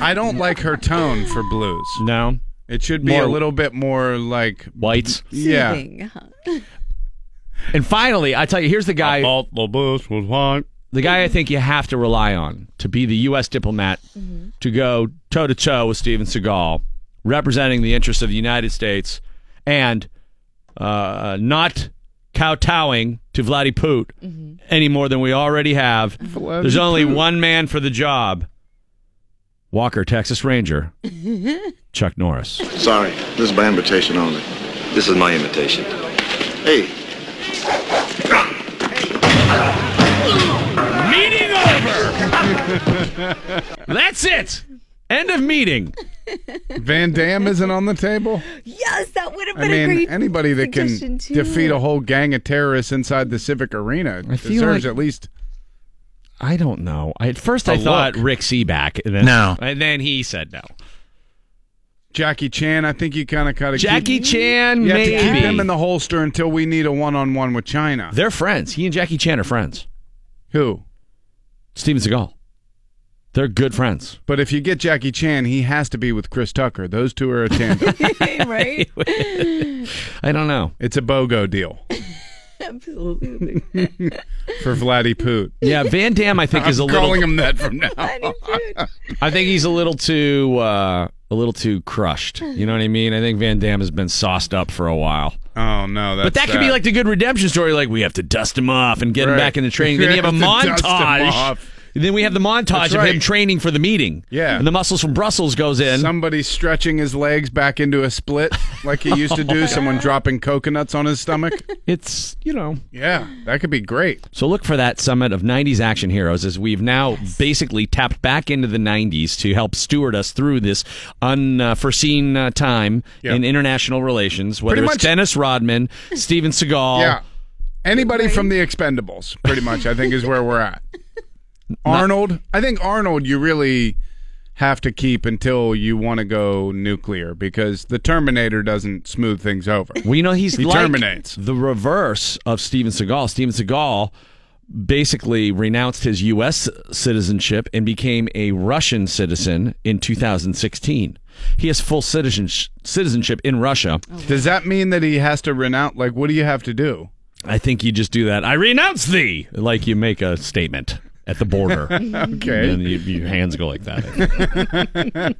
I don't like her tone for blues. No. It should be More- a little bit more like whites. Yeah. And finally, I tell you, here's the guy. I thought the blues was white. The guy I think you have to rely on to be the U.S. diplomat to go toe to toe with Steven Seagal, representing the interests of the United States and uh, not kowtowing to Vladdy Poot any more than we already have. There's only one man for the job Walker, Texas Ranger, <laughs> Chuck Norris. Sorry, this is by invitation only. This is my invitation. Hey, <laughs> That's it! End of meeting. Van Damme isn't on the table. Yes, that would have I been a mean, great anybody that can too. defeat a whole gang of terrorists inside the Civic Arena I feel deserves like- at least. I don't know. I, at first, I thought look. Rick Sebak. And then, No. And then he said no. Jackie Chan, I think you kind of got to Jackie keep, Chan, You have to keep him in the holster until we need a one-on-one with China. They're friends. He and Jackie Chan are friends. Who? Steven Seagal. They're good friends. But if you get Jackie Chan, he has to be with Chris Tucker. Those two are a tandem. <laughs> right? I don't know. It's a BOGO deal <laughs> Absolutely. for Vladdy Poot. Yeah, Van Damme, I think, I'm is a little. calling him that from now. I think he's a little too, uh, a little too crushed. You know what I mean? I think Van Damme has been sauced up for a while. Oh no, that's but that could be sad. like the good redemption story. Like we have to dust him off and get him Right. back in the training. Then you have a We have to dust him montage. off. And then we have the montage That's of him training for the meeting. Yeah. And the muscles from Brussels goes in. Somebody stretching his legs back into a split like he used to do. <laughs> Someone dropping coconuts on his stomach. It's, you know. Yeah, that could be great. So look for that summit of 90s action heroes as we've now basically tapped back into the 90s to help steward us through this unforeseen uh, time Yeah. in international relations, whether Pretty it's much- Dennis Rodman, Steven Seagal. Yeah. Anybody from the Expendables, pretty much, I think is where we're at. Arnold, I think Arnold, you really have to keep until you want to go nuclear because the Terminator doesn't smooth things over. Well, you know, he's he like terminates. the reverse of Steven Seagal. Steven Seagal basically renounced his U.S. citizenship and became a Russian citizen in 2016. He has full citizen- citizenship in Russia. Oh, Does that mean that he has to renounce? Like, what do you have to do? I think you just do that. I renounce thee, like you make a statement at the border. <laughs> Okay. and you, your hands go like that. <laughs>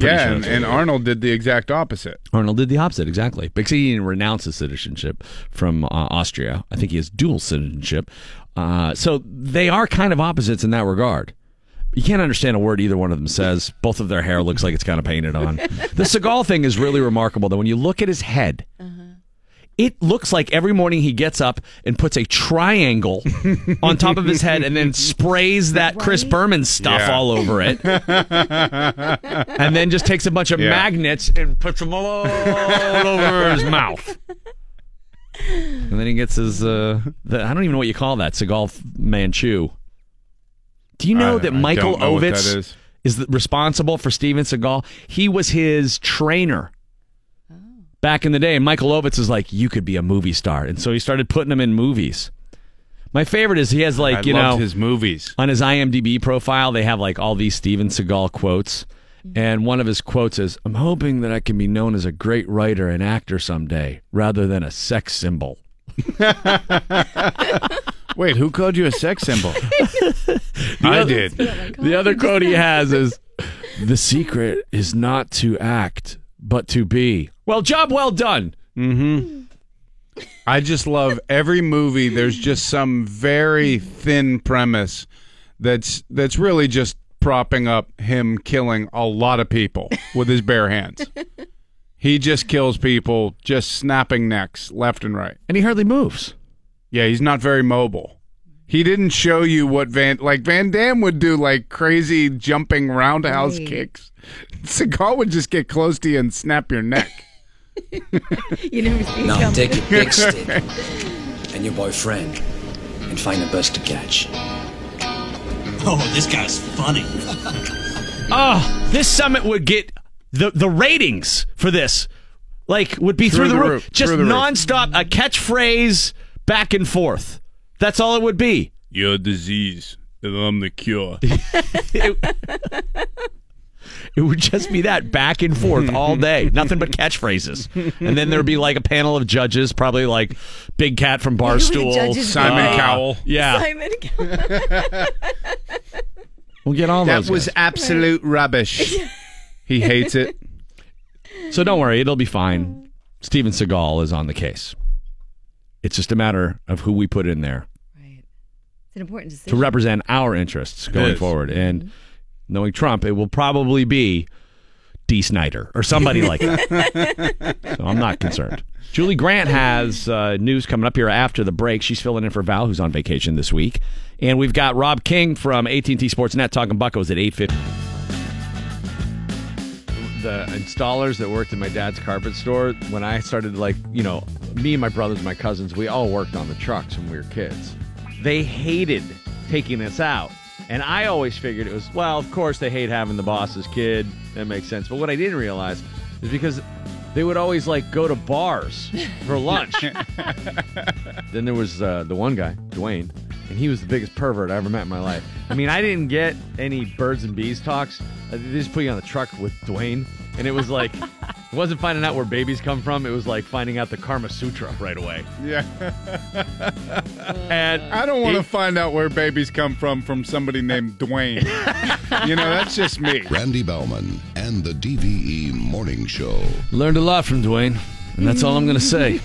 yeah, sure and, and Arnold did the exact opposite. Arnold did the opposite, exactly. Because he didn't renounce his citizenship from uh, Austria. I think he has dual citizenship. Uh, so they are kind of opposites in that regard. You can't understand a word either one of them says. Both of their hair looks like it's kind of painted on. <laughs> The Seagal thing is really remarkable, though. When you look at his head, it looks like every morning he gets up and puts a triangle <laughs> on top of his head and then sprays that Chris Berman stuff Yeah. all over it. <laughs> and then just takes a bunch of Yeah. magnets and puts them all over his <laughs> mouth. And then he gets his, uh, the, I don't even know what you call that, Seagal Manchu. Do you know I- that I Michael don't know what that Ovitz is. is responsible for Steven Seagal? He was his trainer back in the day. Michael Ovitz is like, you could be a movie star. And so he started putting him in movies. My favorite is he has like, I you know, his movies. on his IMDb profile, they have like all these Steven Seagal quotes. And one of his quotes is, I'm hoping that I can be known as a great writer and actor someday rather than a sex symbol. <laughs> Wait, who called you a sex symbol? <laughs> I did. The other quote he <laughs> has is, The secret is not to act, but to be. Well, job well done. Mm-hmm. I just love every movie. There's just some very thin premise that's that's really just propping up him killing a lot of people with his bare hands. He just kills people, just snapping necks left and right. And he hardly moves. Yeah, he's not very mobile. He didn't show you what Van like Van Damme would do like crazy jumping roundhouse Right. kicks. <laughs> Seagal would just get close to you and snap your neck. You never see Now him. take your big stick and your boyfriend and find a bus to catch. Oh, this guy's funny. Oh, <laughs> this summit would get the the ratings for this. Like would be through, Through the, the roof. roof. Just Through the roof. nonstop a catchphrase back and forth. That's all it would be. Your disease, and I'm the cure. <laughs> <laughs> <laughs> It would just be that back and forth all day, nothing but catchphrases. And then there'd be like a panel of judges, probably like Big Cat from Barstool, <laughs> Simon uh, Cowell. Yeah, Simon we'll get all That those. was guys. absolute rubbish. He hates it. <laughs> So don't worry, it'll be fine. Steven Seagal is on the case. It's just a matter of who we put in there It's an important to represent our interests going forward. And knowing Trump, it will probably be Dee Snider or somebody like that. <laughs> so I'm not concerned. Julie Grant has uh, news coming up here after the break. She's filling in for Val, who's on vacation this week, and we've got Rob King from AT&T Sportsnet talking Buccos at 8:50. the installers that worked in my dad's carpet store when I started like you know me and my brothers and my cousins we all worked on the trucks when we were kids. They hated taking us out. And I always figured it was well, of course they hate having the boss's kid. That makes sense. But what I didn't realize is because they would always like go to bars for lunch. <laughs> then there was uh, the one guy, Dwayne, and he was the biggest pervert I ever met in my life. I mean, I didn't get any birds and bees talks. They just put you on the truck with Dwayne, and it was like, it wasn't finding out where babies come from. It was like finding out the Karma Sutra right away. Yeah. And I don't want to find out where babies come from from somebody named Dwayne. <laughs> you know, that's just me. Randy Bauman and the DVE Morning Show. Learned a lot from Dwayne, and that's all I'm going to say.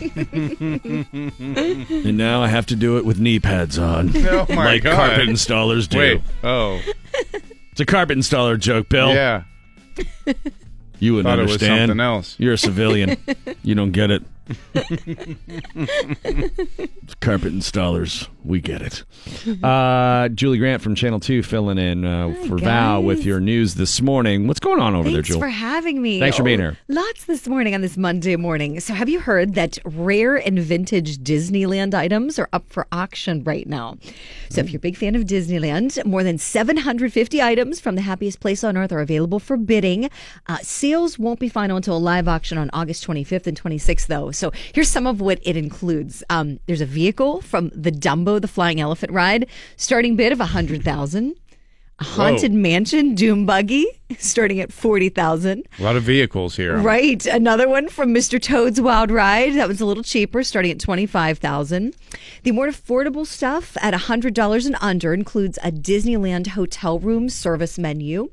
<laughs> and now I have to do it with knee pads on, <laughs> Oh, my like God. carpet installers do. Wait. Oh. It's a carpet installer joke, Bill. Yeah. You would Thought understand. something else. You're a civilian. <laughs> you don't get it. It's <laughs> carpet installers, we get it. <laughs> Uh, Julie Grant from Channel Two filling in uh, for Val with your news this morning. What's going on over there, Thanks Julie? for having me. Thanks for being here. Lots this morning on this Monday morning. So, have you heard that rare and vintage Disneyland items are up for auction right now? So, if you're a big fan of Disneyland, more than 750 items from the happiest place on earth are available for bidding. Uh, sales won't be final until a live auction on August 25th and 26th, though. So, here's some of what it includes. Um, there's a vehicle from the Dumbo the Flying Elephant ride, starting bid of a 100,000. A haunted mansion doom buggy starting at 40,000. A lot of vehicles here. Right. Another one from Mr. Toad's Wild Ride. That was a little cheaper, starting at 25000 The more affordable stuff at $100 and under includes a Disneyland hotel room service menu,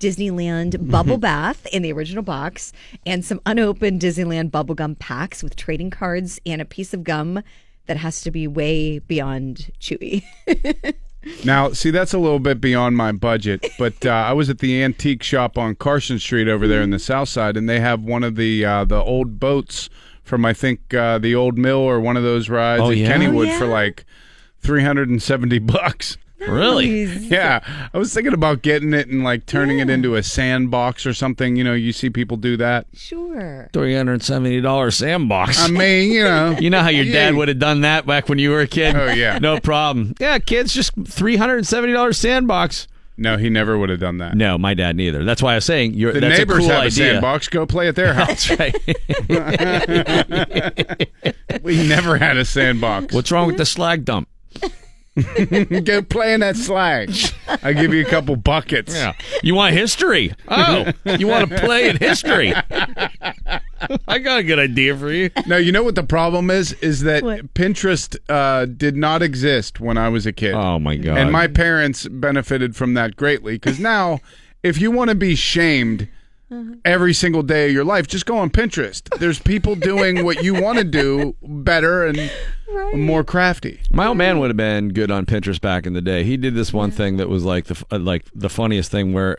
Disneyland bubble bath in the original box, and some unopened Disneyland bubblegum packs with trading cards and a piece of gum that has to be way beyond chewy. <laughs> Now, see, that's a little bit beyond my budget, but uh, I was at the antique shop on Carson Street over there in the South Side, and they have one of the uh, the old boats from I think uh, the old mill or one of those rides Oh, at yeah? Kennywood Oh, for like three hundred and seventy bucks. Really? <laughs> Yeah, I was thinking about getting it and like turning it into a sandbox or something. You know, you see people do that. Sure. Three hundred seventy dollars sandbox. I mean, you know, <laughs> You know how your dad would have done that back when you were a kid? Oh, yeah. No problem. Yeah, kids, just $370 sandbox. No, he never would have done that. No, my dad neither. That's why I was saying you're, The that's neighbors a cool have a idea. sandbox. Go play at their <laughs> house. That's right. we never had a sandbox. What's wrong with the slag dump? <laughs> Go play in that slag. I give you a couple buckets. Yeah. You want history? Oh, <laughs> you want to play in history? I got a good idea for you. No, you know what the problem is? Is that What? Pinterest uh, did not exist when I was a kid. Oh my god. And my parents benefited from that greatly because now, if you want to be shamed every single day of your life, just go on Pinterest. There's people <laughs> doing what you want to do better and more crafty. My old man would have been good on Pinterest back in the day. He did this one thing that was like the uh, like the funniest thing where,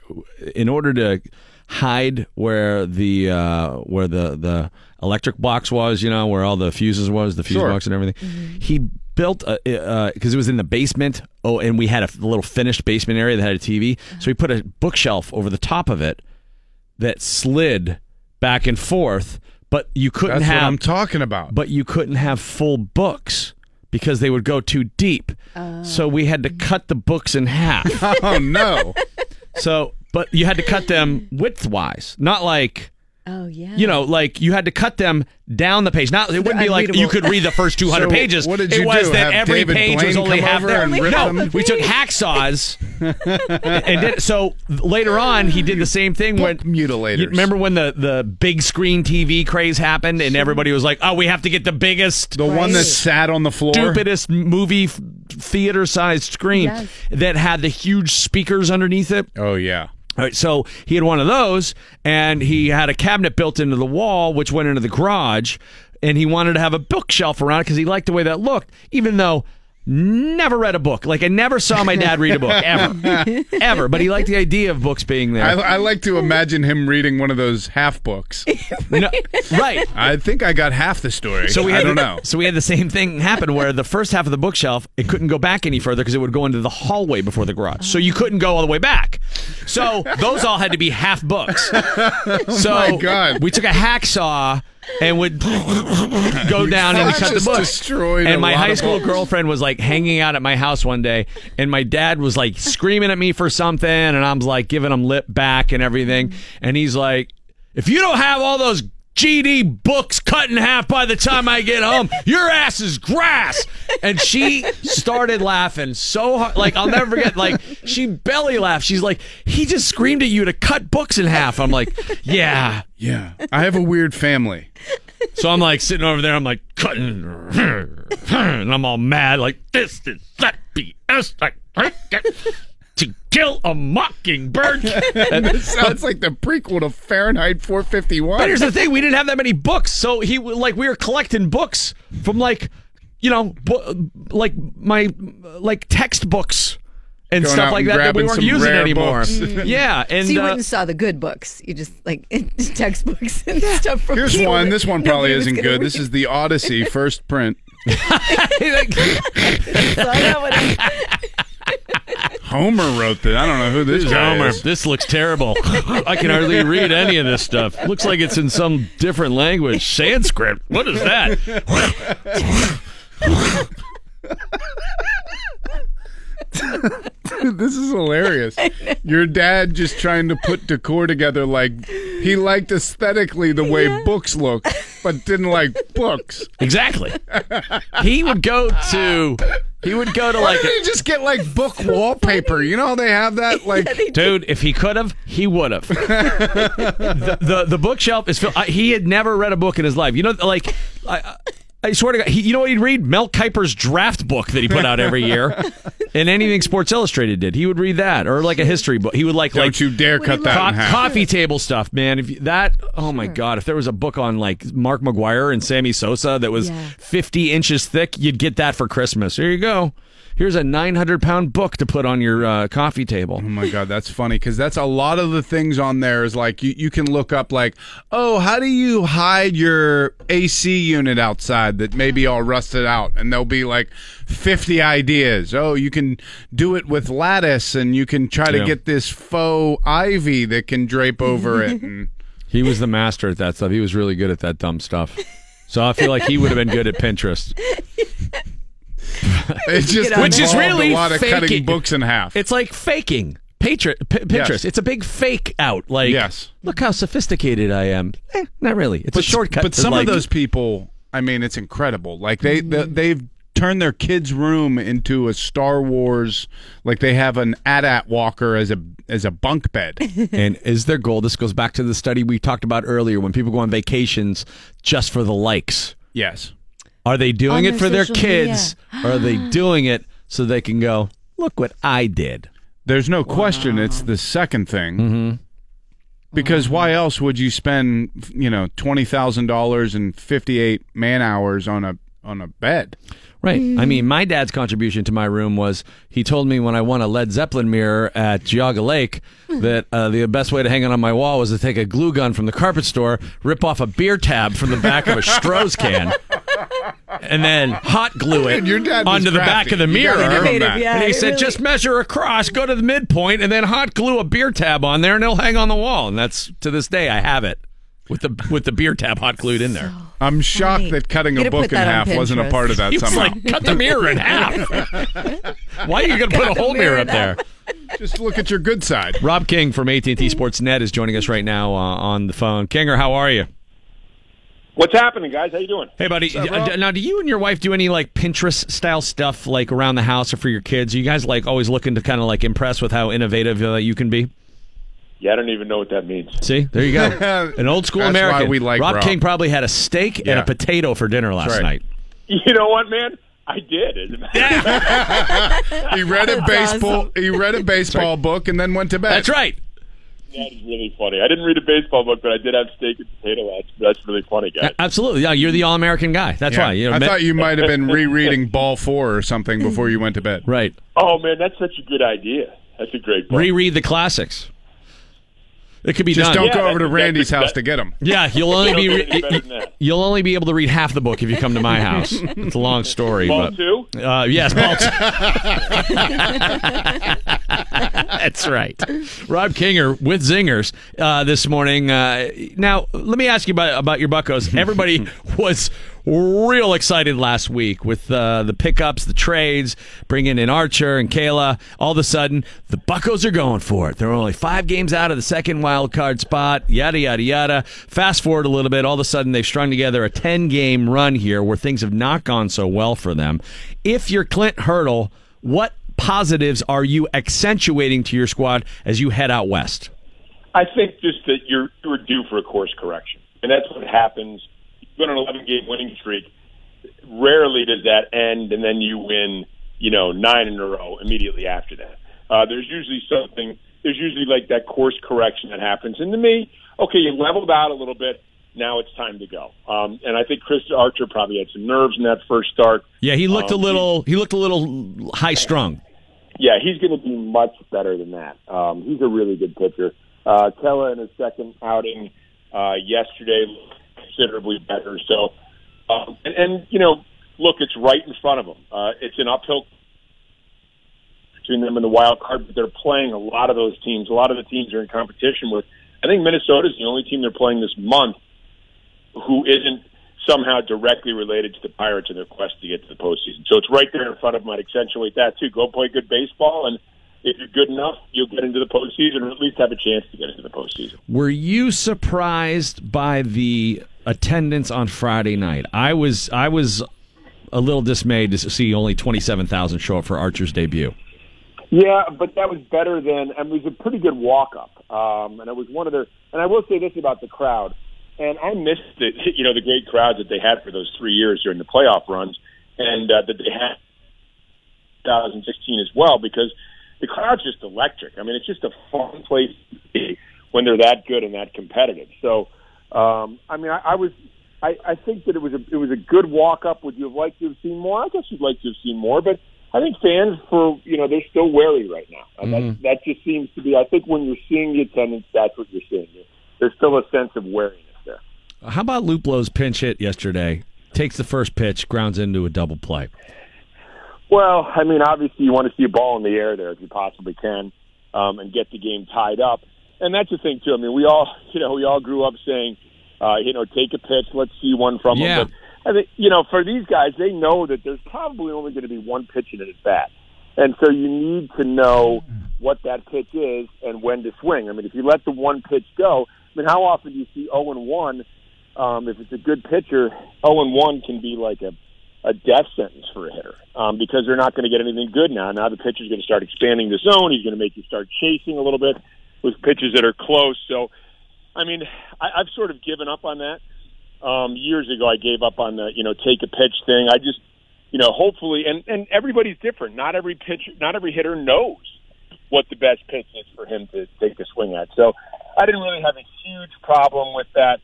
in order to hide where the uh, where the the electric box was, you know, where all the fuses was, the fuse Sure. box and everything, he built a because it was in the basement. Oh, and we had a little finished basement area that had a TV, so he put a bookshelf over the top of it that slid back and forth. But you couldn't That's have what I'm talking about. but you couldn't have full books because they would go too deep. So we had to cut the books in half. <laughs> oh no! so, but you had to cut them widthwise, not like Oh yeah. You know, like you had to cut them down the page. Not it wouldn't be like you could read the first <laughs> 200 So pages. what did it was do, that have every David page was only half over there. no, we took hacksaws and did so later on he did the same thing when mutilators. You remember when the the big screen TV craze happened and everybody was like, "Oh, we have to get the biggest The one that sat on the floor. stupidest movie theater sized screen Yes. that had the huge speakers underneath it. Oh yeah. All right, so he had one of those, and he had a cabinet built into the wall, which went into the garage, and he wanted to have a bookshelf around it because he liked the way that looked, even though never read a book. Like I never saw my dad read a book <laughs> ever, ever. But he liked the idea of books being there. I, I like to imagine him reading one of those half books. <laughs> No, right. I think I got half the story. So we I had don't the- know. So we had the same thing happen where the first half of the bookshelf it couldn't go back any further because it would go into the hallway before the garage. So you couldn't go all the way back. So those all had to be half books. <laughs> So my God. we took a hacksaw and would <laughs> go down and cut the book. And my high school girlfriend was like hanging out at my house one day, and my dad was like screaming at me for something, and I'm like giving him lip back and everything, and he's like, "If you don't have all those." GD books cut in half by the time I get home. Your ass is grass. And she started laughing so hard. Like, I'll never forget. Like, she belly laughed. She's like, he just screamed at you to cut books in half. I'm like, yeah. Yeah. I have a weird family. So I'm like sitting over there. I'm like cutting, and I'm all mad. Like this is that BS. Like to kill a mockingbird. <laughs> And this sounds like the prequel to Fahrenheit 451. But here's the thing: we didn't have that many books, so he like we were collecting books from like you know bu- like my like textbooks and Going stuff like and that that we weren't using anymore. books. <laughs> yeah, and so you uh, went and saw the good books. You just like <laughs> textbooks and stuff from Here's people one. This one probably nobody isn't gonna good. This is the Odyssey first print. So Homer wrote this. I don't know who this, This is guy Homer. is. This looks terrible. <laughs> I can hardly read any of this stuff. Looks like it's in some different language. Sanskrit. What is that? <laughs> this is hilarious. Your dad just trying to put decor together like he liked aesthetically the way books look, but didn't like books. Exactly. He would go to. He would go to Why like. didn't A, he just get like book <laughs> wallpaper? You know how they have that <laughs> like Dude, if he could have, he would have. <laughs> the, the the bookshelf is filled. I, he had never read a book in his life. You know, like I, I swear to God, he, you know what he'd read? Mel Kiper's draft book that he put out every year, <laughs> and anything Sports Illustrated did, he would read that, or like a history book. He would like Don't like you dare cut that co- in half. coffee table stuff, man. If you, that, oh my God, if there was a book on like Mark McGwire and Sammy Sosa that was Yeah. fifty inches thick, you'd get that for Christmas. Here you go. Here's a 900 pound book to put on your uh, coffee table. Oh my god, that's funny because that's a lot of the things on there is like you, you can look up like, oh, how do you hide your AC unit outside that may be all rusted out? And there'll be like fifty ideas. Oh, you can do it with lattice, and you can try to Yeah. get this faux ivy that can drape over it. <laughs> And He was the master at that stuff. He was really good at that dumb stuff. So I feel like he would have been good at Pinterest. <laughs> <laughs> it's just Which is really a lot of faking. cutting books in half. It's like faking. Patri- P- Pinterest. Yes. It's a big fake out. Like, Yes. look how sophisticated I am. Eh, not really. It's a shortcut. But some like- of those people, I mean, it's incredible. Like they, they they've turned their kids' room into a Star Wars. Like they have an AT-AT walker as a as a bunk bed. <laughs> and is their goal? This goes back to the study we talked about earlier. When people go on vacations just for the likes, yes. Are they doing it their for their social kids, or are they <gasps> doing it so they can go, look what I did? There's no question. It's the second thing. Mm-hmm. Because why else would you spend you know twenty thousand dollars and fifty eight man hours on a on a bed? Right. I mean, my dad's contribution to my room was he told me when I won a Led Zeppelin mirror at Geauga Lake <laughs> that uh, the best way to hang it on my wall was to take a glue gun from the carpet store, rip off a beer tab from the back of a Stroh's can, <laughs> and then hot glue it Man, your dad onto the back of the mirror. gotta give him Innovative, that. yeah. and he said, really- just measure across, go to the midpoint, and then hot glue a beer tab on there, and it'll hang on the wall. And that's to this day, I have it with the with the beer tab hot glued in there. I'm shocked Funny. that cutting a book in half wasn't a part of that He was somehow. like, cut the mirror in half. <laughs> Why are you going to put a whole mirror up there? Just look at your good side. Rob King from AT&T Sports Net is joining us right now uh, on the phone. Kinger, how are you? What's happening, guys? How you doing? Hey, buddy. uh, now, do you and your wife do any like Pinterest style stuff, like around the house or for your kids? Are you guys like always looking to kind of like impress with how innovative uh, you can be? Yeah, I don't even know what that means. See, there you go. <laughs> An old school That's why American. we like Rob, Rob. King probably had a steak and a potato for dinner last right. night. You know what, man? I did. As a matter of fact. <laughs> He read a baseball. awesome. He read a baseball book and then went to bed. That's right. That is really funny. I didn't read a baseball book, but I did have steak and potato. That's that's really funny, guys. Absolutely. Yeah, you're the all American guy. That's Yeah. why. You know, I thought you might have been <laughs> rereading Ball Four or something before you went to bed. Right. Oh man, that's such a good idea. That's a great book. reread the classics. It could be Just done. don't go over to Randy's house to get them. Yeah, you'll only be It'll get better re- you'll only be able to read half the book if you come to my <laughs> house. It's a long story, Ball but two? Uh, yes, ball two. <laughs> That's right. Rob Kinger with zingers uh, this morning. Uh, now, let me ask you about about your Buccos. Everybody <laughs> was real excited last week with uh, the pickups, the trades, bringing in Archer and Kela. All of a sudden, the Buccos are going for it. They're only five games out of the second wild card spot. Yada yada yada. Fast forward a little bit. All of a sudden, they've strung together a ten game run here where things have not gone so well for them. If you're Clint Hurdle, what positives are you accentuating to your squad as you head out west? I think just that you're you're due for a course correction, and that's what happens. On an 11 game winning streak. Rarely does that end, and then you win, you know, nine in a row immediately after that. Uh, there's usually something. There's usually like that course correction that happens, and to me, okay, you leveled out a little bit. Now it's time to go. Um, and I think Chris Archer probably had some nerves in that first start. Yeah, he looked a Um, little he looked a little high strung. Yeah, he's going to be much better than that. Um, he's a really good pitcher. Uh, Kela in his second outing uh, yesterday looked considerably better. So, um, and, and you know, look, it's right in front of them. Uh, it's an uphill between them and the wild card, but they're playing a lot of those teams. A lot of the teams are in competition with. I think Minnesota is the only team they're playing this month who isn't somehow directly related to the Pirates in their quest to get to the postseason. So it's right there in front of them. I'd accentuate that too. Go play good baseball, and if you're good enough, you'll get into the postseason, or at least have a chance to get into the postseason. Were you surprised by the attendance on Friday night? I was I was a little dismayed to see only 27,000 show up for Archer's debut. Yeah, but that was better than. and it was a pretty good walk up, um, and it was one of their. And I will say this about the crowd, and I missed it. You know, the great crowds that they had for those three years during the playoff runs, and uh, that they had 2016 as well, because the crowd's just electric. I mean, it's just a fun place to be when they're that good and that competitive. So, um, I mean, I, I was. I, I think that it was a it was a good walk up. Would you have liked to have seen more? I guess you'd like to have seen more, but I think fans for you know they're still wary right now. And Mhm. that that just seems to be. I think when you're seeing the attendance, that's what you're seeing. There's still a sense of wariness there. How about Luplow's pinch hit yesterday? Takes the first pitch, grounds into a double play. Well, I mean, obviously you want to see a ball in the air there if you possibly can, um, and get the game tied up. And that's the thing too. I mean, we all, <laughs> you know, we all grew up saying, uh, you know, take a pitch, let's see one from Yeah. them. But I think, you know, for these guys, they know that there's probably only going to be one pitch in it at bat, and so you need to know what that pitch is and when to swing. I mean, if you let the one pitch go, I mean, how often do you see 0 and 1? Um, if it's a good pitcher, 0 and 1 can be like a a death sentence for a hitter um, because they're not going to get anything good now. Now the pitcher's going to start expanding the zone. He's going to make you start chasing a little bit with pitches that are close. So, I mean, I, I've sort of given up on that. Um, years ago, I gave up on the you know take a pitch thing. I just you know hopefully, and and everybody's different. Not every pitcher, not every hitter knows what the best pitch is for him to take a swing at. So, I didn't really have a huge problem with that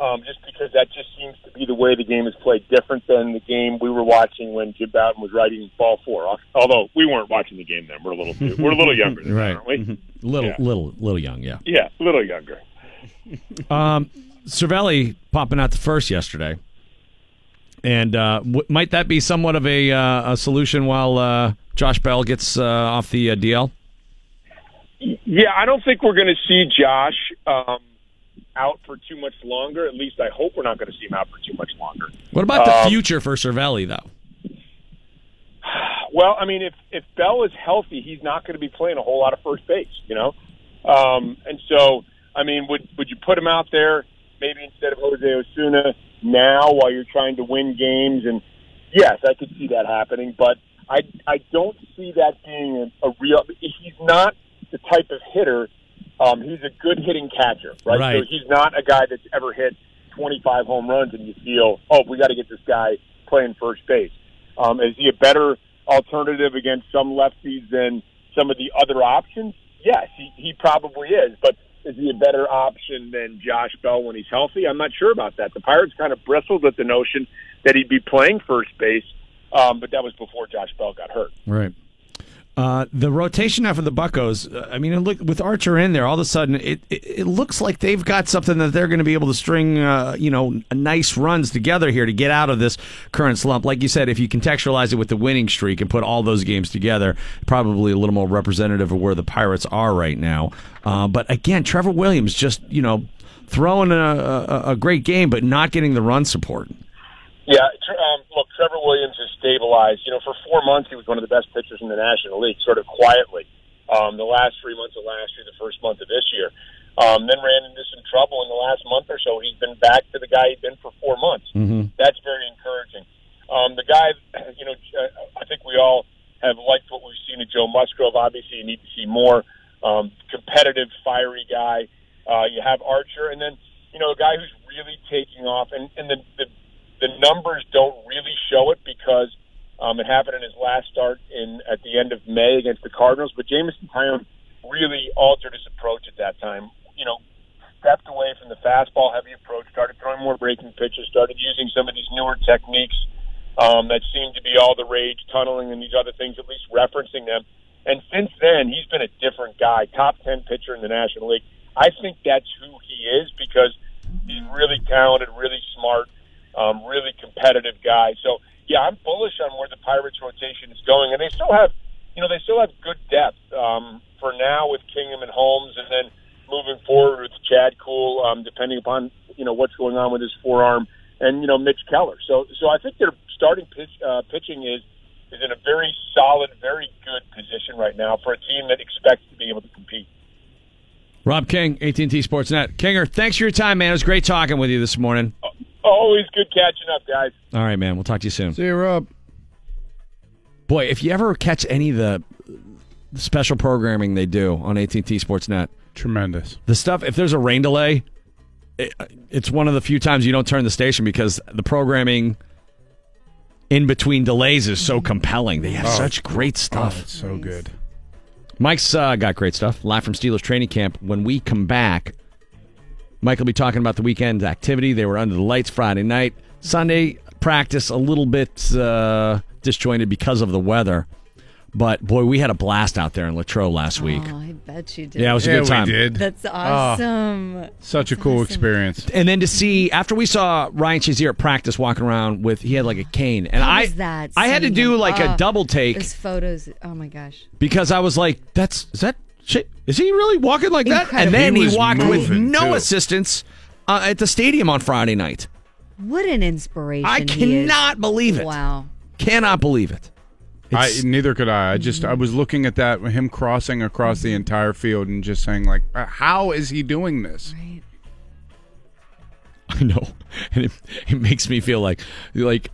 um, just because that just seems to be the way the game is played, different than the game we were watching when Jim Bouton was writing ball four. Although we weren't watching the game then, we're a little too, we're a little younger, than <laughs> right? aren't we? Little, Yeah. little, little young. Yeah. Yeah, a little younger. <laughs> Um, Cervelli popping out the first yesterday, and uh, w- might that be somewhat of a uh, a solution while uh, Josh Bell gets uh, off the uh, DL? Yeah, I don't think we're going to see Josh um, out for too much longer. At least I hope we're not going to see him out for too much longer. What about the Um, future for Cervelli, though? <sighs> well, I mean, if if Bell is healthy, he's not going to be playing a whole lot of first base, you know. Um, and so, I mean, would would you put him out there maybe instead of Jose Osuna now while you're trying to win games? And yes, I could see that happening, but I I don't see that being a, a real. He's not the type of hitter. Um, he's a good hitting catcher, right? Right. So he's not a guy that's ever hit 25 home runs, and you feel, oh, we got to get this guy playing first base. Um, is he a better alternative against some lefties than some of the other options? Yes, he, he probably is. But is he a better option than Josh Bell when he's healthy? I'm not sure about that. The Pirates kind of bristled at the notion that he'd be playing first base, um, but that was before Josh Bell got hurt. Right. Uh, the rotation now for the Buckos. uh, I mean, look with Archer in there, all of a sudden it, it, it looks like they've got something that they're going to be able to string, uh, you know, nice runs together here to get out of this current slump. Like you said, if you contextualize it with the winning streak and put all those games together, probably a little more representative of where the Pirates are right now. Uh, but again, Trevor Williams just you know throwing a, a, a great game, but not getting the run support. Yeah, um, look, Trevor Williams has stabilized. You know, for four months he was one of the best pitchers in the National League, sort of quietly. Um, the last three months of last year, the first month of this year, um, then ran into some trouble in the last month or so. He's been back to the guy he'd been for four months. Mm-hmm. That's very encouraging. Um, the guy, <clears throat> you know, uh, I think we all have liked what we've seen of Joe Musgrove. Obviously, you need to see more um, competitive, fiery guy. Uh, you have Archer, and then you know a guy who's really taking off, and and the the, the numbers don't really show it because um, it happened in his last start in at the end of May against the Cardinals. But Jameson Taillon really altered his approach at that time. You know, stepped away from the fastball heavy approach, started throwing more breaking pitches, started using some of these newer techniques um, that seem to be all the rage, tunneling and these other things, at least referencing them. And since then, he's been a different guy, top 10 pitcher in the National League. I think that's who he is because he's really talented, really smart, um, really competitive guy. So, yeah, I'm bullish on where the Pirates rotation is going. And they still have, you know, they still have good depth um, for now with Kingham and Holmes and then moving forward with Chad Kuhl, um, depending upon, you know, what's going on with his forearm and, you know, Mitch Keller. So, so I think their starting pitch, uh, pitching is is in a very solid, very good position right now for a team that expects to be able to compete. Rob King, AT&T Sportsnet. Kinger, thanks for your time, man. It was great talking with you this morning. Always good catching up, guys. All right, man. We'll talk to you soon. See you, Rob. Boy, if you ever catch any of the special programming they do on AT&T Sportsnet, tremendous. The stuff. If there's a rain delay, it, it's one of the few times you don't turn the station because the programming in between delays is so compelling. They have Oh. such great stuff. Oh, it's so good. Mike's uh, got great stuff. Live from Steelers training camp. When we come back, Mike will be talking about the weekend activity. They were under the lights Friday night. Sunday practice a little bit uh, disjointed because of the weather. But boy, we had a blast out there in Latrobe last week. Oh, I bet you did. Yeah, it was a good time. We did. That's awesome. Such a cool experience. And then to see after we saw Ryan Shazier at practice walking around with he had like a cane, and How I was that? I had to do him? like a Oh, double take Those photos. Oh my gosh. because I was like, "That's is that shit? Is he really walking like that?" And then He he, was walked with no too. assistance uh, at the stadium on Friday night. What an inspiration. I he is. cannot believe it. Wow. Cannot believe it. I, neither could I. I just I was looking at that him crossing across the entire field and just saying like, "Uh, how is he doing this? <laughs> I know, and it, it makes me feel like like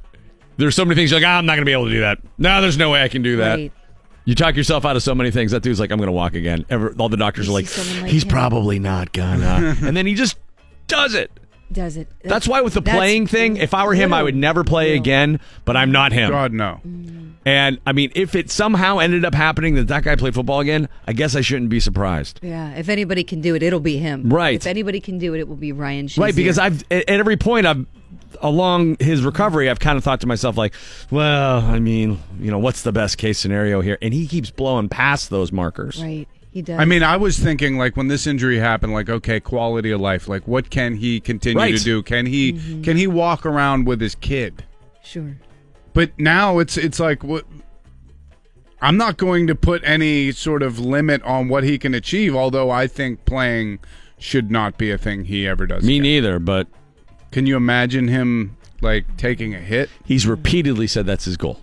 there's so many things you're like ah, I'm not gonna be able to do that. No, there's no way I can do that. Right. You talk yourself out of so many things. That dude's like, I'm gonna walk again. Ever, all the doctors are like, like he's him. probably not gonna, <laughs> and then he just does it. Does it? That's why with the playing thing, if I were him, I would never play again. But I'm not him. God no. Mm. And I mean, if it somehow ended up happening that that guy played football again, I guess I shouldn't be surprised. Yeah. If anybody can do it, it'll be him. Right. If anybody can do it, it will be Ryan. Right, because I've at at every point I've along his recovery, I've kind of thought to myself like, well, I mean, you know, what's the best case scenario here? And he keeps blowing past those markers. Right. He does. I mean, I was thinking like when this injury happened, like okay, quality of life. Like what can he continue Right. to do? Can he Mhm. can he walk around with his kid? Sure. But now it's it's like what I'm not going to put any sort of limit on what he can achieve, although I think playing should not be a thing he ever does. Me again. neither, but Can you imagine him like taking a hit? he's repeatedly said that's his goal.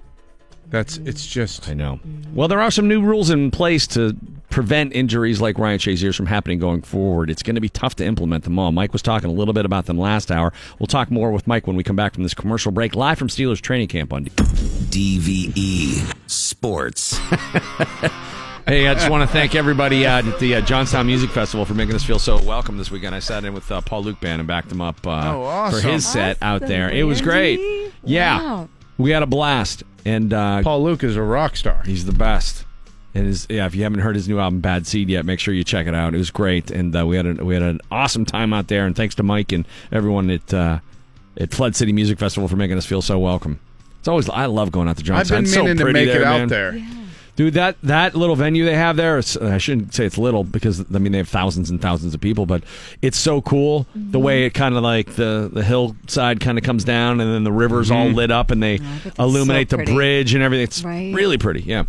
That's it's just. I know. Well, there are some new rules in place to prevent injuries like Ryan Shazier's from happening going forward. It's going to be tough to implement them all. Mike was talking a little bit about them last hour. We'll talk more with Mike when we come back from this commercial break, live from Steelers training camp on DVE Sports. <laughs> Hey, I just want to thank everybody uh, at the uh, Johnstown Music Festival for making us feel so welcome this weekend. I sat in with uh, Paul Luke Band and backed him up uh, Oh, awesome. for his set out there. It was great. Yeah, Wow. we had a blast. And uh, Paul Luke is a rock star. He's the best. And his, yeah, if you haven't heard his new album Bad Seed yet, make sure you check it out. It was great, and uh, we had a, we had an awesome time out there. And thanks to Mike and everyone at uh, at Flood City Music Festival for making us feel so welcome. It's always I love going out to I've Johnstown. been It's so to pretty make there, it out man. there. Dude, that that little venue they have there. I shouldn't say it's little because I mean they have thousands and thousands of people, but it's so cool the way it kind of like the the hillside kind of comes down and then the river's all Mhm. lit up and they illuminate the bridge and everything. It's Right. really pretty, yeah.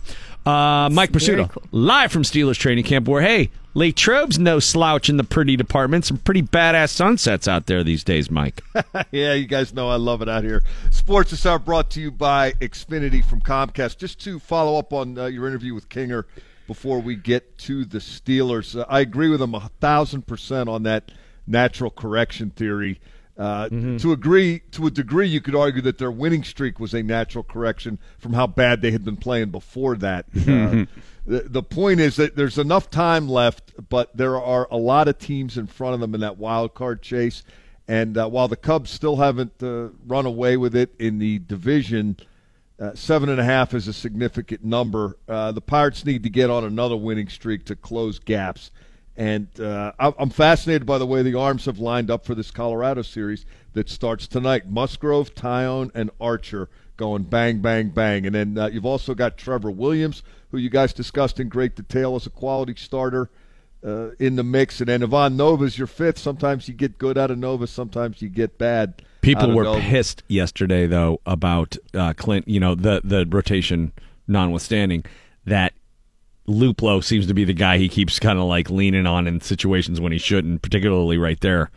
Uh, Mike very Prisuta, live from Steelers training camp, where hey, Latrobe's no slouch in the pretty department. Some pretty badass sunsets out there these days, Mike. <laughs> yeah, you guys know I love it out here. Sports is are brought to you by Xfinity from Comcast. Just to follow up on uh, your interview with Kinger before we get to the Steelers, uh, I agree with him a thousand percent on that natural correction theory. Uh, To agree to a degree, you could argue that their winning streak was a natural correction from how bad they had been playing before that. <laughs> Uh, the, the point is that there's enough time left, but there are a lot of teams in front of them in that wild card chase. And uh, while the Cubs still haven't uh, run away with it in the division, uh, seven and a half is a significant number. Uh, the Pirates need to get on another winning streak to close gaps. And uh, I- I'm fascinated by the way the arms have lined up for this Colorado series that starts tonight. Musgrove, Taillon, and Archer going bang, bang, bang. And then uh, you've also got Trevor Williams, who you guys discussed in great detail as a quality starter uh, in the mix. And then Ivan Nova's your fifth. Sometimes you get good out of Nova, sometimes you get bad. People were Nova. pissed yesterday, though, about uh, Clint. You know, the the rotation notwithstanding, that Luplow seems to be the guy he keeps kind of like leaning on in situations when he shouldn't, particularly right there.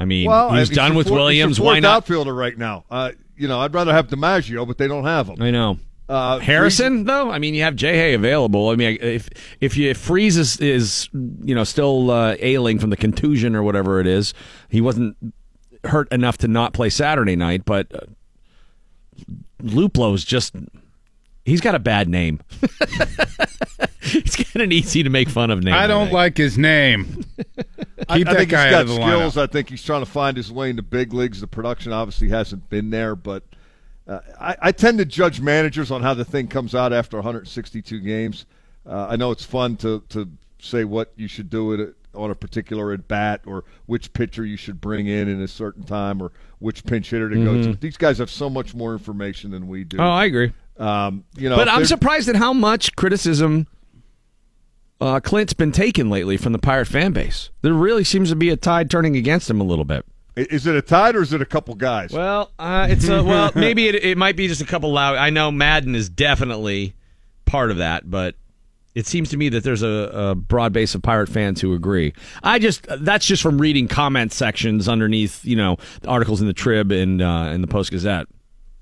I mean, Well, he's done with Williams. he's Why not? outfielder right now? Uh, you know, I'd rather have DiMaggio, but they don't have him. I know. Uh, Harrison, though, I mean, you have J-Hay available. I mean, if if you if Freese is, is you know still uh, ailing from the contusion or whatever it is, he wasn't hurt enough to not play Saturday night. But uh, Luplow's just he's got a bad name. <laughs> he's got an easy to make fun of name. I don't think. like his name. <laughs> I, Keep I that think guy he's out got of the skills. lineup. I think he's trying to find his way in the big leagues. The production obviously hasn't been there, but uh, I, I tend to judge managers on how the thing comes out after 162 games. Uh, I know it's fun to to say what you should do it on a particular at bat or which pitcher you should bring in in a certain time or which pinch hitter to go to. Mhm. These guys have so much more information than we do. Oh, I agree. Um, you know, but I'm surprised at how much criticism uh, Clint's been taking lately from the Pirate fan base. There really seems to be a tide turning against him a little bit. Is it a tide or is it a couple guys? Well, uh, it's a, well, <laughs> maybe it, it might be just a couple loud. I know Madden is definitely part of that, but it seems to me that there's a, a broad base of pirate fans who agree. I just that's just from reading comment sections underneath, you know, the articles in the Trib and uh, in the Post Gazette.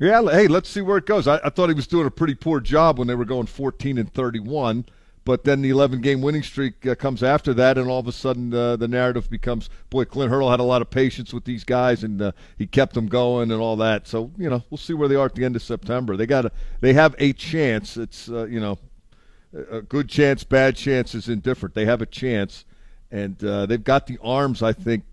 Yeah, hey, let's see where it goes. I, I thought he was doing a pretty poor job when they were going 14 and 31, but then the 11 game winning streak uh, comes after that, and all of a sudden uh, the narrative becomes, boy, Clint Hurdle had a lot of patience with these guys, and uh, he kept them going and all that. So you know, we'll see where they are at the end of September. They got they have a chance. It's uh, you know, a a good chance, bad chance is indifferent. They have a chance, and uh, they've got the arms, I think,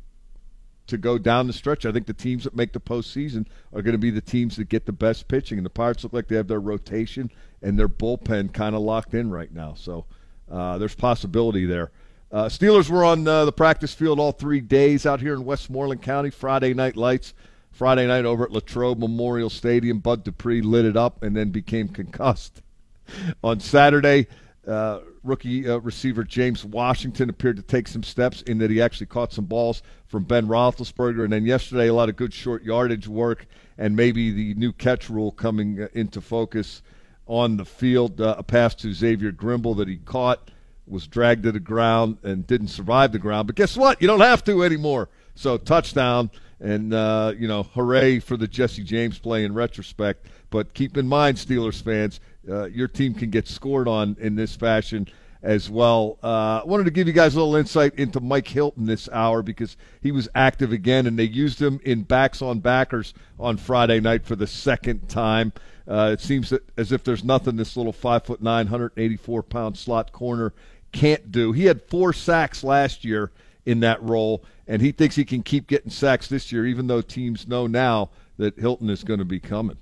to go down the stretch. I think the teams that make the postseason are going to be the teams that get the best pitching. And the Pirates look like they have their rotation and their bullpen kind of locked in right now. So uh, there's possibility there. Uh, Steelers were on uh, the practice field all three days out here in Westmoreland County. Friday night lights. Friday night over at Latrobe Memorial Stadium. Bud Dupree lit it up and then became concussed. <laughs> On Saturday, uh, rookie uh, receiver James Washington appeared to take some steps in that he actually caught some balls from Ben Roethlisberger. And then yesterday, a lot of good short yardage work and maybe the new catch rule coming uh, into focus on the field. Uh, a pass to Xavier Grimble that he caught was dragged to the ground and didn't survive the ground. But guess what? You don't have to anymore. So touchdown. And, uh, you know, hooray for the Jesse James play in retrospect. But keep in mind, Steelers fans, uh, your team can get scored on in this fashion as well. Uh, I wanted to give you guys a little insight into Mike Hilton this hour because he was active again, and they used him in backs on backers on Friday night for the second time. Uh, it seems that as if there's nothing this little five foot nine, 184 pound slot corner can't do. He had four sacks last year in that role, and he thinks he can keep getting sacks this year, even though teams know now that Hilton is going to be coming.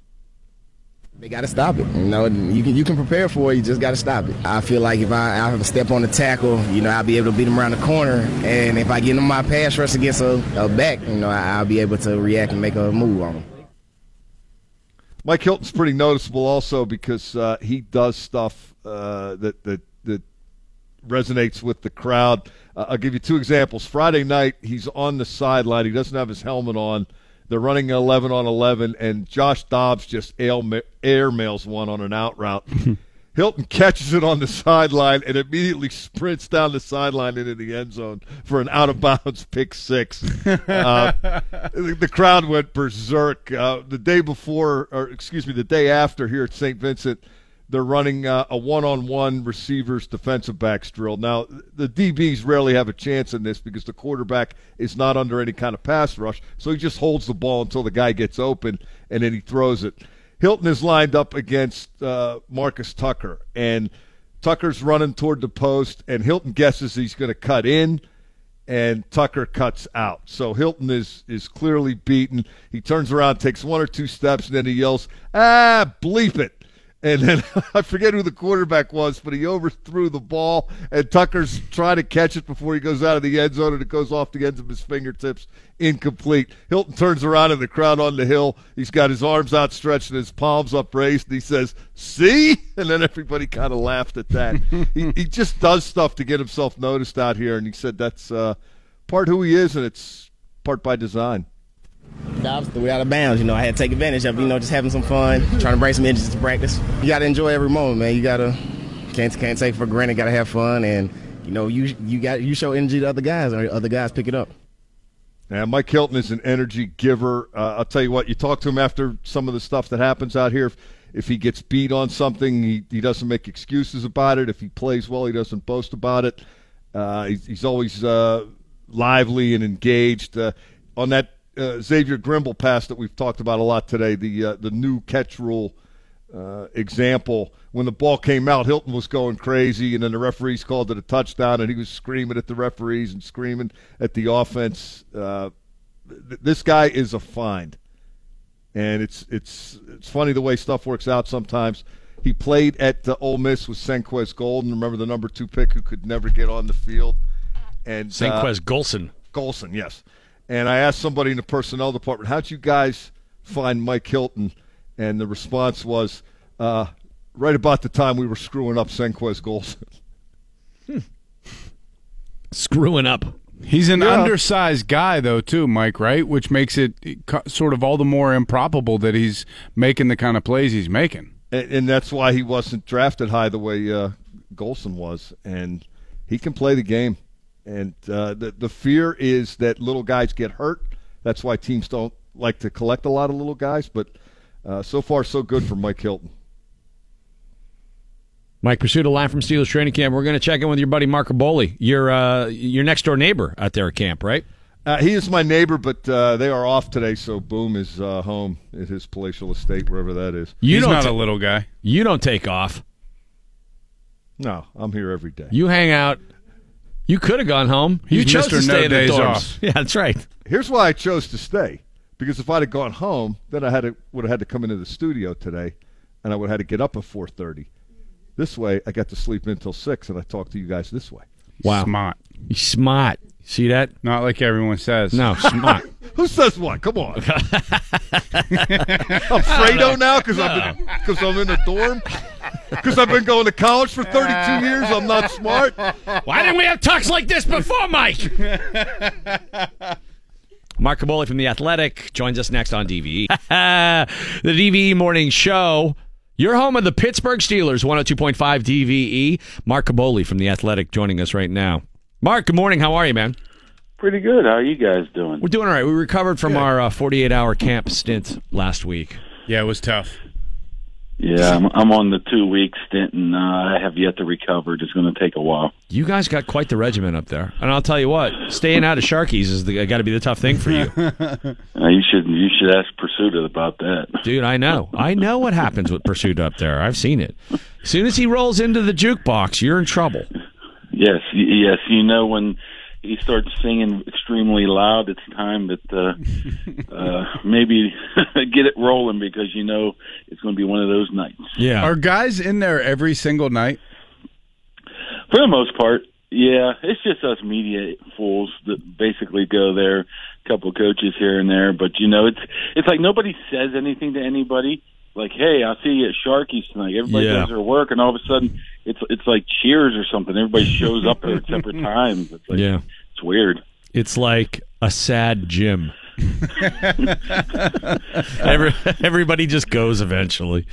They got to stop it. You know, you can you can prepare for it. You just got to stop it. I feel like if I, I have a step on the tackle, you know, I'll be able to beat him around the corner. And if I get in my pass rush against a, a back, you know, I, I'll be able to react and make a move on him. Mike Hilton's pretty noticeable also because uh, he does stuff uh, that that that resonates with the crowd. Uh, I'll give you two examples. Friday night, he's on the sideline. He doesn't have his helmet on. They're running 11 on 11, and Josh Dobbs just air mails one on an out route. <laughs> Hilton catches it on the sideline and immediately sprints down the sideline into the end zone for an out of bounds <laughs> pick six. Uh, the, the crowd went berserk. Uh, the day before, or excuse me, the day after here at St. Vincent, they're running uh, a one-on-one receivers defensive backs drill. Now, the DBs rarely have a chance in this because the quarterback is not under any kind of pass rush, so he just holds the ball until the guy gets open and then he throws it. Hilton is lined up against uh, Marcus Tucker, and Tucker's running toward the post, and Hilton guesses he's going to cut in, and Tucker cuts out. So Hilton is is clearly beaten. He turns around, takes one or two steps, and then he yells, "Ah, bleep it!" And then <laughs> I forget who the quarterback was, but he overthrew the ball, and Tucker's trying to catch it before he goes out of the end zone, and it goes off the ends of his fingertips, incomplete. Hilton turns around in the crowd on the hill. He's got his arms outstretched and his palms upraised, and he says, "See?" <laughs> And then everybody kind of laughed at that. <laughs> he, he just does stuff to get himself noticed out here, and he said that's uh, part who he is, and it's part by design. Obviously, we out of bounds. You know, I had to take advantage of, you know, just having some fun, trying to bring some energy to practice. You got to enjoy every moment, man. You got to can't can't take for granted. Got to have fun, and you know, you you got you show energy to other guys, or other guys pick it up. Yeah, Mike Hilton is an energy giver. Uh, I'll tell you what, you talk to him after some of the stuff that happens out here. If, if he gets beat on something, he, he doesn't make excuses about it. If he plays well, he doesn't boast about it. Uh, he's, he's always uh, lively and engaged. Uh, on that uh, Xavier Grimble pass that we've talked about a lot today, the uh, the new catch rule uh, example. When the ball came out, Hilton was going crazy, and then the referees called it a touchdown, and he was screaming at the referees and screaming at the offense. Uh, th- this guy is a find, and it's it's it's funny the way stuff works out sometimes. He played at uh, Ole Miss with Senquez Golson. Remember the number two pick who could never get on the field, and Senquez Golson. Golson, yes. And I asked somebody in the personnel department, how'd you guys find Mike Hilton? And the response was, uh, right about the time we were screwing up Senquez Golson. Hmm. <laughs> Screwing up. He's an Yeah. undersized guy, though, too, Mike. Right, which makes it sort of all the more improbable that he's making the kind of plays he's making. And, and that's why he wasn't drafted high the way uh, Golson was. And he can play the game. And uh, the, the fear is that little guys get hurt. That's why teams don't like to collect a lot of little guys. But uh, so far, so good for Mike Hilton. Mike Prisuta live from Steelers training camp. We're going to check in with your buddy Mark Kaboly, your uh, your next door neighbor out there at camp, right? Uh, he is my neighbor, but uh, they are off today, so Boom is uh, home at his palatial estate, wherever that is. You don't ta- little guy. You don't take off. No, I'm here every day. You hang out. You could have gone home. you He's chose Mr. to No stay in the Days dorms. Off. <laughs> Yeah, that's right. Here's why I chose to stay because if I'd have gone home, then I had to, would have had to come into the studio today, and I would have had to get up at 4:30. This way, I got to sleep until six, and I talked to you guys this way. Wow. Smart. You smart. See that? Not like everyone says. No, <laughs> smart. Who says what? Come on. <laughs> I'm Fredo now because I'm because I'm in a dorm because I've been going to college for 32 years. I'm not smart. Why didn't we have talks like this before, Mike? <laughs> Mark Kaboly from The Athletic joins us next on DVE. the DVE Morning Show. Your home of the Pittsburgh Steelers, 102.5 DVE. Mark Kaboly from The Athletic joining us right now. Mark, good morning. How are you, man? Pretty good. How are you guys doing? We're doing all right. We recovered from our uh, 48 hour camp stint last week. Yeah, it was tough. Yeah, I'm, I'm on the two week stint, and uh, I have yet to recover. It's going to take a while. You guys got quite the regimen up there, and I'll tell you what, staying out of Sharky's is got to be the tough thing for you, <laughs> Uh, you should you should ask Pursuit about that. dude. I know, I know what happens with Pursuit up there. I've seen it. As soon as he rolls into the jukebox, you're in trouble. Yes, yes. You know when he starts singing extremely loud, it's time that uh, <laughs> uh, maybe <laughs> get it rolling because you know it's going to be one of those nights. Yeah. Are guys in there every single night? For the most part, yeah. It's just us media fools that basically go there. A couple of coaches here and there, but you know, it's it's like nobody says anything to anybody. Like, hey, I'll see you at Sharky's tonight. Everybody Yeah. does their work, and all of a sudden, it's it's like Cheers or something. Everybody shows up there at separate <laughs> times. It's like, Yeah. it's weird. It's like a sad gym. <laughs> Every, everybody just goes eventually.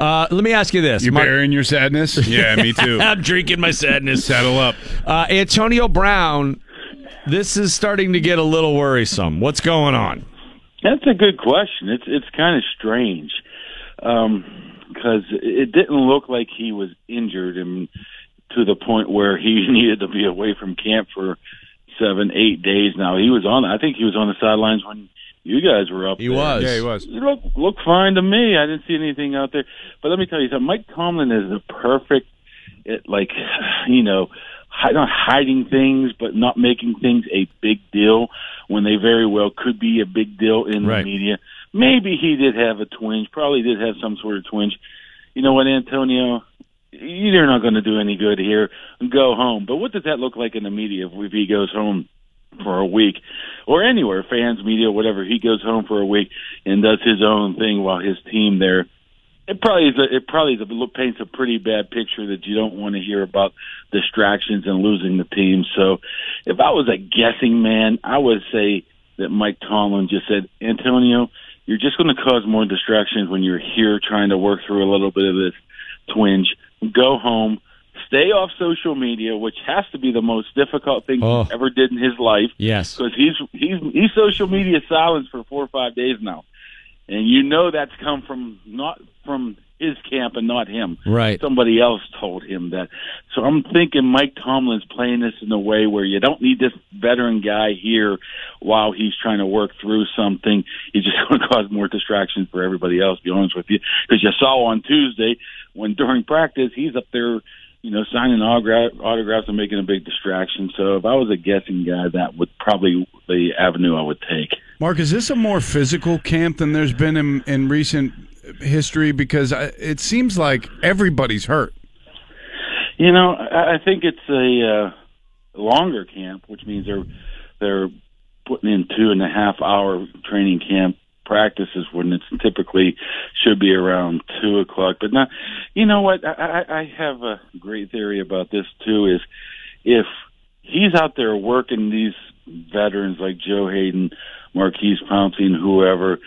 Uh, let me ask you this: You Mark- burying your sadness? Yeah, me <laughs> too. I'm drinking my sadness. Settle up. Uh, Antonio Brown, this is starting to get a little worrisome. What's going on? That's a good question. It's it's kind of strange Um, because it didn't look like he was injured and to the point where he <laughs> needed to be away from camp for seven, eight days. Now he was on. I think he was on the sidelines when you guys were up. He there. was. Yeah, he was. He looked looked fine to me. I didn't see anything out there. But let me tell you something. Mike Tomlin is the perfect, it, like, <sighs> you know, not hiding things, but not making things a big deal when they very well could be a big deal in Right. the media. Maybe he did have a twinge. Probably did have some sort of twinge. You know what, Antonio? You're not going to do any good here. Go home. But what does that look like in the media if, he goes home for a week or anywhere, fans, media, whatever. He goes home for a week and does his own thing while his team there. It probably is. A, it probably is a, paints a pretty bad picture that you don't want to hear about distractions and losing the team. So, if I was a guessing man, I would say that Mike Tomlin just said, Antonio, you're just going to cause more distractions when you're here trying to work through a little bit of this twinge. Go home. Stay off social media, which has to be the most difficult thing Oh. he ever did in his life Yes. because he's he's he's social media silence for four or five days now, and you know that's come from not from his camp and not him. Right. Somebody else told him that. So I'm thinking Mike Tomlin's playing this in a way where you don't need this veteran guy here while he's trying to work through something. He's just <laughs> going to cause more distractions for everybody else. To be honest with you, because you saw on Tuesday when during practice he's up there you know, signing autograph, autographs and making a big distraction. So if I was a guessing guy, that would probably the avenue I would take. Mark, is this a more physical camp than there's been in, in recent history? Because it seems like everybody's hurt. You know, I, think it's a uh, longer camp, which means they're they're putting in two and a half hour training camp practices when it's typically should be around two o'clock. But not, you know what? I, I, I have a great theory about this too. Is if he's out there working these veterans like Joe Haden, Maurkice Pouncey, and whoever,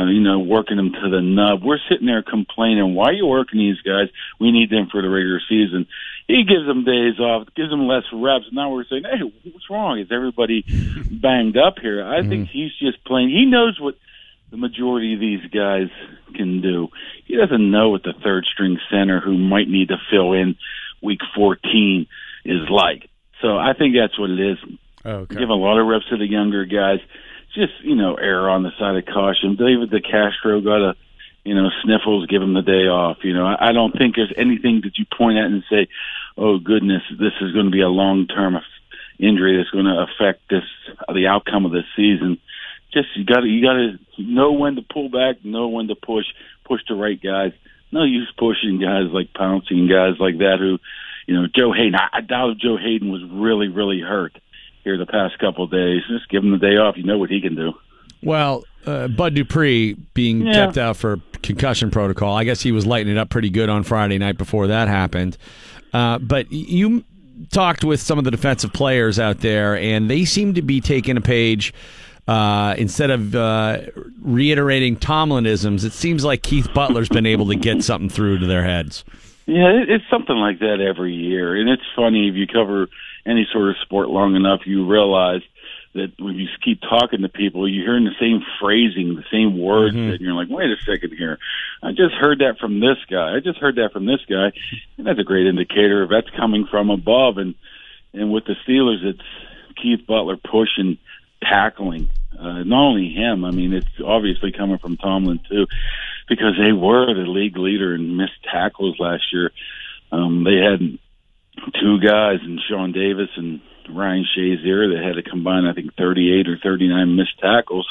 uh, you know, working them to the nub. We're sitting there complaining, why are you working these guys? We need them for the regular season. He gives them days off, gives them less reps. Now we're saying, hey, what's wrong? Is everybody <laughs> banged up here? I think he's just playing. He knows what the majority of these guys can do. He doesn't know what the third string center who might need to fill in week 14 is like. So I think that's what it is. Okay. Give a lot of reps to the younger guys. Just, you know, err on the side of caution. David DeCastro got a, you know, sniffles, give him the day off. You know, I, I don't think there's anything that you point at and say, oh, goodness, this is going to be a long term injury that's going to affect this, the outcome of this season. Just, you got to, you got to know when to pull back, know when to push, push the right guys. No use pushing guys like pouncing guys like that who, you know, Joe Haden. I, I doubt if Joe Haden was really, really hurt here the past couple of days. Just give him the day off. You know what he can do. Well, uh, Bud Dupree being Yeah. kept out for concussion protocol. I guess he was lighting it up pretty good on Friday night before that happened. Uh, but you talked with some of the defensive players out there, and they seem to be taking a page. Uh, instead of uh, reiterating Tomlinisms, it seems like Keith Butler's been able to get something through to their heads. Yeah, it's something like that every year, and it's funny if you cover any sort of sport long enough, you realize that when you keep talking to people, you're hearing the same phrasing, the same words, Mm-hmm. and you're like, wait a second here. I just heard that from this guy. I just heard that from this guy. And that's a great indicator if that's coming from above. And, and with the Steelers, it's Keith Butler pushing, tackling. Uh, not only him, I mean, it's obviously coming from Tomlin too, because they were the league leader in missed tackles last year. Um, they had two guys, and Sean Davis and Ryan Shazier, that had a combined, I think, 38 or 39 missed tackles.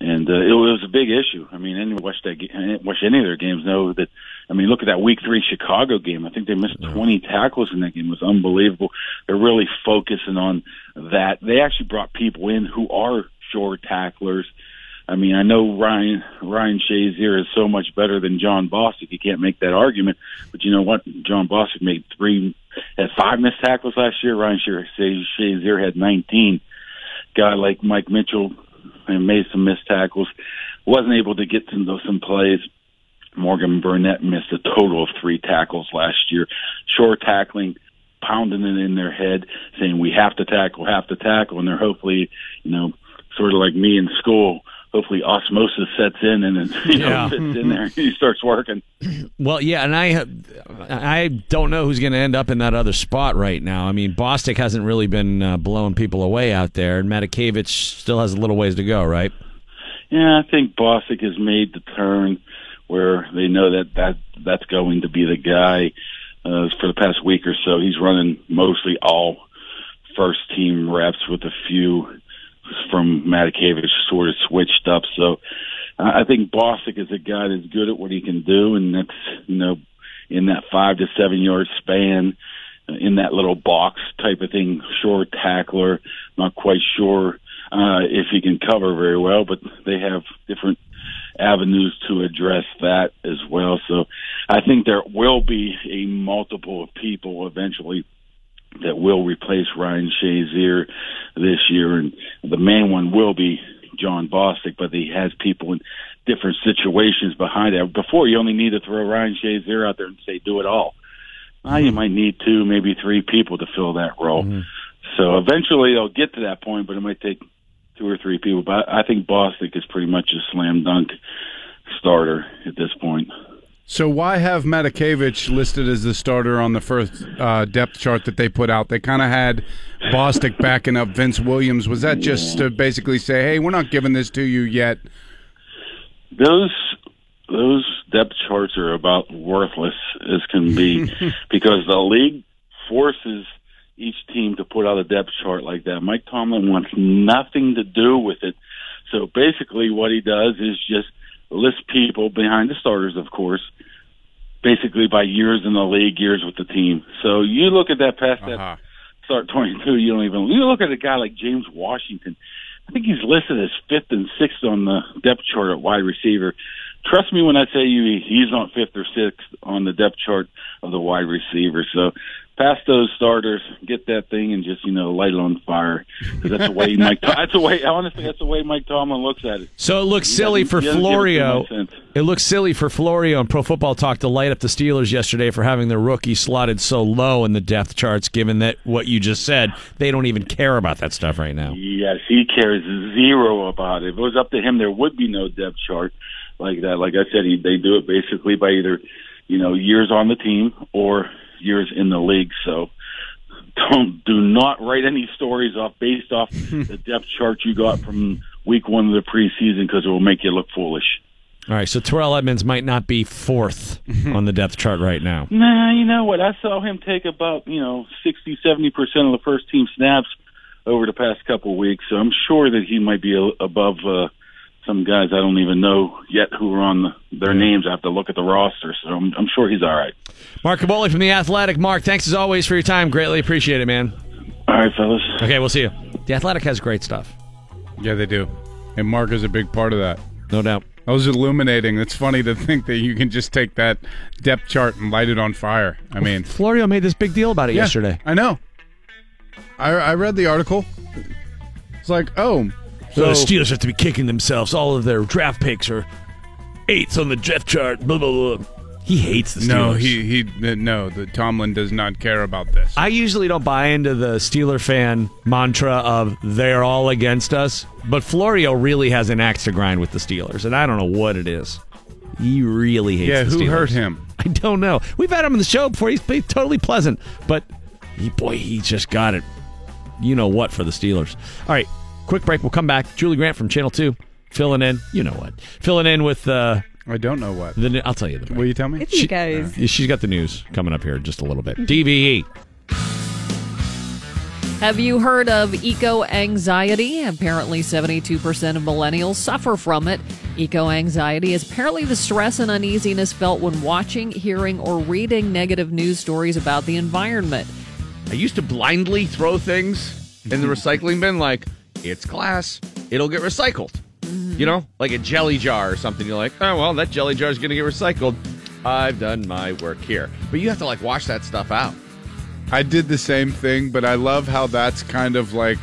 And uh, it was a big issue. I mean, anyone watch that, watch any of their games know that. I mean, look at that Week Three Chicago game. I think they missed 20 tackles in that game. It was unbelievable. They're really focusing on that. They actually brought people in who are short tacklers. I mean, I know Ryan Ryan Shazier is so much better than Jon Bostic. You can't make that argument. But you know what? Jon Bostic made three, had five missed tackles last year. Ryan Shazier had 19. Guy like Mike Mitchell and made some missed tackles. Wasn't able to get some some plays. Morgan Burnett missed a total of three tackles last year. Short tackling, pounding it in their head, saying we have to tackle, have to tackle, and they're hopefully, you know, sort of like me in school. Hopefully, osmosis sets in and then you know Yeah. fits in there and <laughs> he starts working. Well, yeah, and I I don't know who's going to end up in that other spot right now. I mean, Bostic hasn't really been uh, blowing people away out there, and Matakevich still has a little ways to go, right? Yeah, I think Bostic has made the turn where they know that that that's going to be the guy. Uh, for the past week or so, he's running mostly all first team reps with a few from Matakevich sort of switched up. So I I think Bostic is a guy that's good at what he can do, and that's you know in that five to seven yard span, uh, in that little box type of thing. Short tackler, not quite sure uh, if he can cover very well, but they have different avenues to address that as well. So I think there will be a multiple of people eventually that will replace Ryan Shazier this year, and the main one will be Jon Bostic, but he has people in different situations behind it. Before, you only need to throw Ryan Shazier out there and say, do it all. Now you mm-hmm. might need two, maybe three people to fill that role. Mm-hmm. So eventually they'll get to that point, but it might take two or three people. But I think Bostic is pretty much a slam dunk starter at this point. So why have Matakevich listed as the starter on the first uh, depth chart that they put out? They kind of had Bostic backing up Vince Williams. Was that just to basically say, "Hey, we're not giving this to you yet"? those those depth charts are about worthless as can be <laughs> because the league forces each team to put out a depth chart like that. Mike Tomlin wants nothing to do with it. So basically what he does is just list people behind the starters, of course, basically by years in the league, years with the team. So you look at that past that uh-huh. start 22, you don't even, you look at a guy like James Washington. I think he's listed as fifth and sixth on the depth chart at wide receiver. Trust me when I tell you he's not fifth or sixth on the depth chart of the wide receiver. So pass those starters, get that thing, and just you know light it on fire. Because that's the way Mike. That's the way. Honestly, that's the way Mike Tomlin looks at it. So it looks He silly for he it Florio. It looks silly for Florio and Pro Football Talk to light up the Steelers yesterday for having their rookie slotted so low in the depth charts, given that what you just said, they don't even care about that stuff right now. Yes, he cares zero about it. If it was up to him, there would be no depth chart like that. Like I said, he, they do it basically by either, you know, years on the team or years in the league. So don't do not write any stories off based off <laughs> the depth chart you got from week one of the preseason because it will make you look foolish. All right, so Terrell Edmunds might not be fourth <laughs> on the depth chart right now. Nah, you know what? I saw him take about, you know, sixty, seventy percent of the first team snaps over the past couple of weeks. So I'm sure that he might be above uh, some guys I don't even know yet who are on the, their names. I have to look at the roster. So I'm, I'm sure he's all right. Mark Kaboly from The Athletic. Mark, thanks as always for your time. Greatly appreciate it, man. All right, fellas. Okay, we'll see you. The Athletic has great stuff. Yeah, they do. And Mark is a big part of that. No doubt. That was illuminating. It's funny to think that you can just take that depth chart and light it on fire. I mean, Florio made this big deal about it Yeah, yesterday. I know. I, I read the article. It's like, oh, So so the Steelers have to be kicking themselves. All of their draft picks are eights on the depth chart. Blah blah blah. He hates the Steelers. No, he he no. The Tomlin does not care about this. I usually don't buy into the Steeler fan mantra of they're all against us, but Florio really has an axe to grind with the Steelers, and I don't know what it is. He really hates Yeah, who hurt him? <laughs> I don't know. We've had him on the show before. He's been totally pleasant, but he, boy, he just got it. You know what for the Steelers. All right, quick break. We'll come back. Julie Grant from Channel Two, filling in. You know what? Filling in with. Uh, I don't know what. The, I'll tell you. The Will you tell me? It's you guys. She's got the news coming up here in just a little bit. DVE. Have you heard of eco anxiety? Apparently, 72% of millennials suffer from it. Eco anxiety is apparently the stress and uneasiness felt when watching, hearing, or reading negative news stories about the environment. I used to blindly throw things in the recycling bin like, it's glass, it'll get recycled. You know, like a jelly jar or something. You're like, oh, well, that jelly jar is going to get recycled. I've done my work here. But you have to like wash that stuff out. I did the same thing, but I love how that's kind of like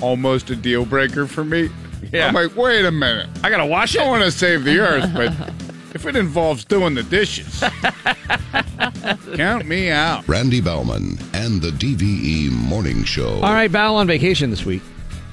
almost a deal breaker for me. Yeah. I'm like, wait a minute. I got to wash it. I want to save the <laughs> earth, but if it involves doing the dishes, <laughs> count me out. Randy Bauman and the DVE Morning Show. All right, Val on vacation this week.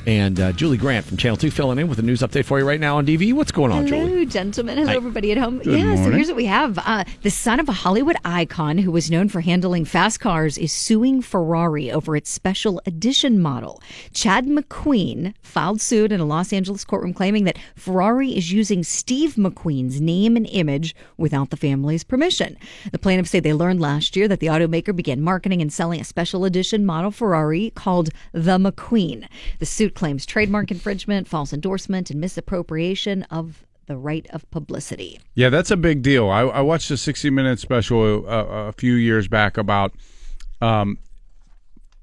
And uh, Julie Grant from Channel 2 filling in with a news update for you right now on DV. What's going on, Hello, Julie? gentlemen. Hello, Hi. everybody at home. Good yeah, so here's what we have. Uh, the son of a Hollywood icon who was known for handling fast cars is suing Ferrari over its special edition model. Chad McQueen filed suit in a Los Angeles courtroom claiming that Ferrari is using Steve McQueen's name and image without the family's permission. The plaintiffs say they learned last year that the automaker began marketing and selling a special edition model Ferrari called the McQueen. The suit claims trademark infringement, false endorsement, and misappropriation of the right of publicity. Yeah, that's a big deal. I, I watched a 60 minute special uh, a few years back about um,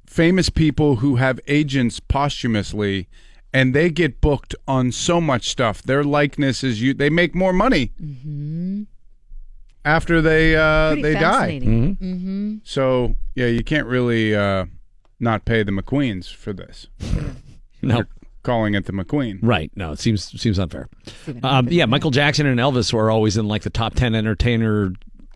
famous people who have agents posthumously and they get booked on so much stuff. Their likeness is you. They make more money after they uh, Pretty they die. fascinating. Mm-hmm. So yeah, you can't really uh, not pay the McQueens for this. No. You're calling it the McQueen. Right. No, it seems seems unfair. Um, yeah, Michael Jackson and Elvis were always in like the top 10 entertainer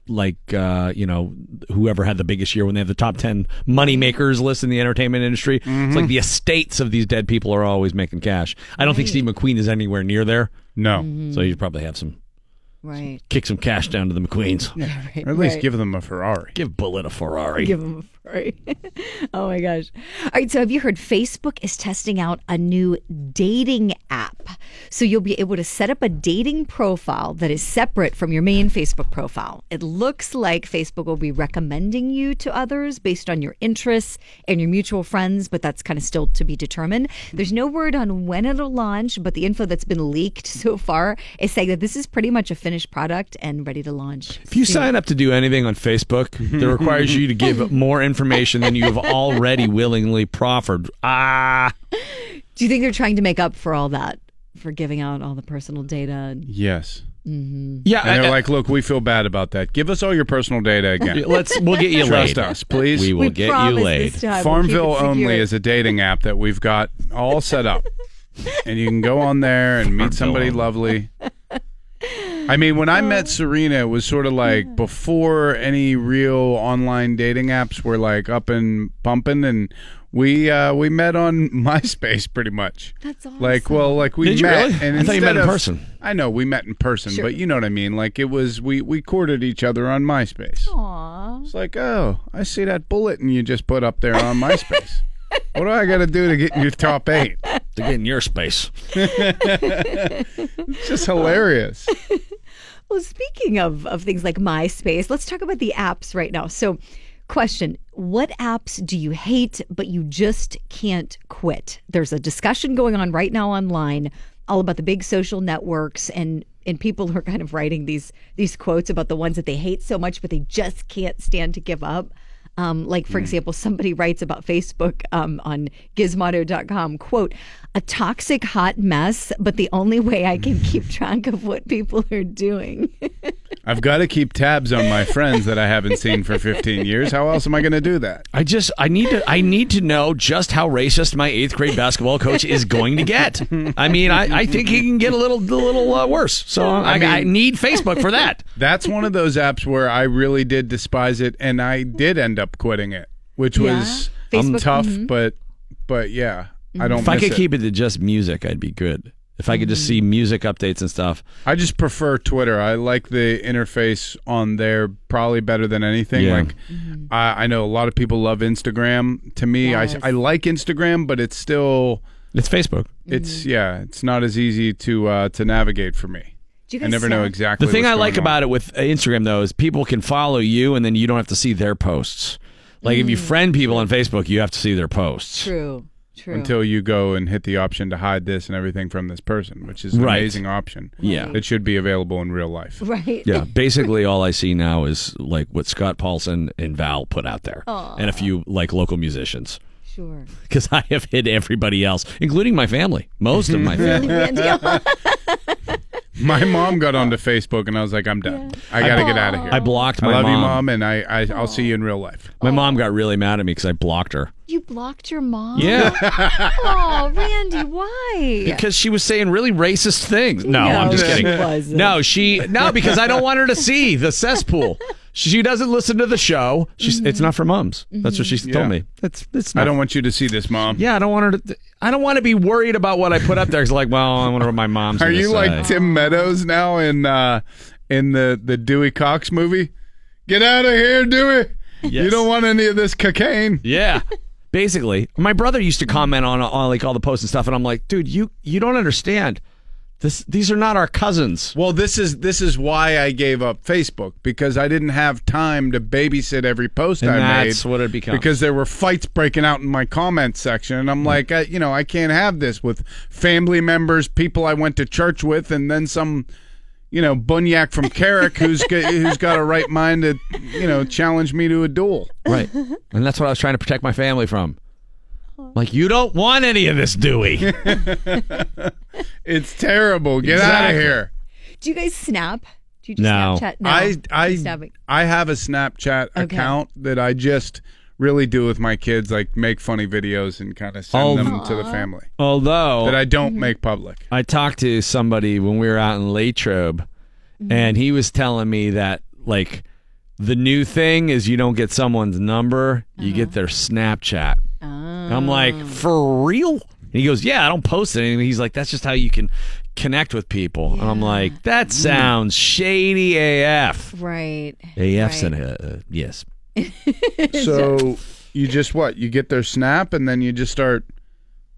like uh, you know whoever had the biggest year when they have the top 10 money makers list in the entertainment industry it's like the estates of these dead people are always making cash i don't think steve mcqueen is anywhere near there no so you probably have some Right. kick some cash down to the mcqueens <laughs> right, or at least right. give them a Ferrari. give bullet a ferrari Give them a Ferrari. <laughs> oh my gosh. All right. So, have you heard Facebook is testing out a new dating app? So, you'll be able to set up a dating profile that is separate from your main Facebook profile. It looks like Facebook will be recommending you to others based on your interests and your mutual friends, but that's kind of still to be determined. There's no word on when it'll launch, but the info that's been leaked <laughs> so far is saying that this is pretty much a finished product and ready to launch. if you sign up to do anything on facebook that requires you to give <laughs> more information than you have already willingly proffered ah Do you think they're trying to make up for all that, for giving out all the personal data? Yes. Mm-hmm. Yeah, and they're I- I- like, "Look, we feel bad about that. Give us all your personal data again. Let's- we'll get you Trust laid. us, please. We will We get you promise laid. this time we'll Farmville only is a dating app that we've got all set up, and you can go on there and meet somebody lovely. <laughs> I mean, when I met Serena, it was sort of like before any real online dating apps were like up and pumping, and we uh, we met on <laughs> MySpace pretty much. That's awesome. Like, well, like we Did you met, really? and I thought you met in of- person. I know we met in person, Sure. but you know what I mean. Like it was we we courted each other on MySpace. Aww. It's like, oh, I see that bulletin you just put up there on MySpace. <laughs> what do I got to do to get in your top eight? to get in your space <laughs> It's just hilarious. Well, speaking of, of things like MySpace, let's talk about the apps right now. So, question What apps do you hate, but you just can't quit? There's a discussion going on right now online all about the big social networks and and people are kind of writing these these quotes about the ones that they hate so much but they just can't stand to give up um, like for example somebody writes about facebook um, on gizmodo.com quote a toxic hot mess but the only way i can <laughs> keep track of what people are doing <laughs> I've got to keep tabs on my friends that I haven't seen for 15 years. How else am I going to do that? I just I need to I need to know just how racist my eighth grade basketball coach is going to get. I mean, I, I think he can get a little a little uh, worse. So I, I, mean- need Facebook for that. <laughs> That's one of those apps where I really did despise it, and I did end up quitting it, which Yeah. was Facebook, tough. mhm. But but yeah, I don't. If I could it. keep it to just music, I'd be good. If I could just see music updates and stuff. I just prefer Twitter. I like the interface on there probably better than anything. Yeah. Like, I, I know a lot of people love Instagram. To me, Yes. I, I like Instagram, but it's still it's Facebook. It's yeah, it's not as easy to uh, to navigate for me. Do you I never know snap? exactly. The thing what's I like going on. about it with uh, Instagram though is people can follow you and then you don't have to see their posts. Like if you friend people on Facebook, you have to see their posts. True. True. until you go and hit the option to hide this and everything from this person, which is an Right. amazing option. Yeah. it should be available in real life. Right. Yeah, basically all I see now is like what Scott Paulson and Val put out there, Aw. and a few like local musicians. Sure. <laughs> Because I have hit everybody else, including my family, most of my <laughs> family. <laughs> My mom got onto Facebook, and I was like, "I'm done. I got to get out of here." I blocked I my love you, mom. mom, and I, I I'll see you in real life. My mom got really mad at me because I blocked her. You blocked your mom? Yeah. oh, Randy, why? Because she was saying really racist things. No, No, I'm just she kidding. wasn't. No, she no because I don't want her to see the cesspool. She doesn't listen to the show. She's it's not for moms. That's what she Yeah. told me. That's it's. I don't want you to see this, mom. Yeah, I don't want her to. I don't want to be worried about what I put up there. It's like, well, I wonder what my mom's. Are you say. like Tim Meadows now in uh, in the the Dewey Cox movie? Get out of here, Dewey. You don't want any of this cocaine. Yeah. <laughs> Basically, my brother used to comment on, on like all the posts and stuff, and I'm like, dude, you you don't understand. This these are not our cousins. Well, this is this is why I gave up Facebook because I didn't have time to babysit every post And I made. that's what it becomes. Because there were fights breaking out in my comment section, and I'm mm. like, I, you know, I can't have this with family members, people I went to church with, and then some, you know, bunyak from <laughs> Carrick who's got, who's got a right mind to, you know, challenge me to a duel. Right. And that's what I was trying to protect my family from. Like, you don't want any of this, Dewey. <laughs> <laughs> It's terrible. Get out of here. Do you guys snap? Do you just No. Snapchat? No. I I I have a Snapchat Okay. account that I just really do with my kids, like make funny videos and kind of send Oh. them to the family. Although that I Mm-hmm. don't make public. I talked to somebody when we were out in Latrobe, Mm-hmm. and he was telling me that like the new thing is you don't get someone's number, you Uh-huh. get their Snapchat. I'm like, Oh. for real? And he goes, yeah, I don't post anything. He's like, that's just how you can connect with people. And I'm like, that sounds shady AF. Right. AF's right. an uh, uh, yes. <laughs> So you just what? You get their snap and then you just start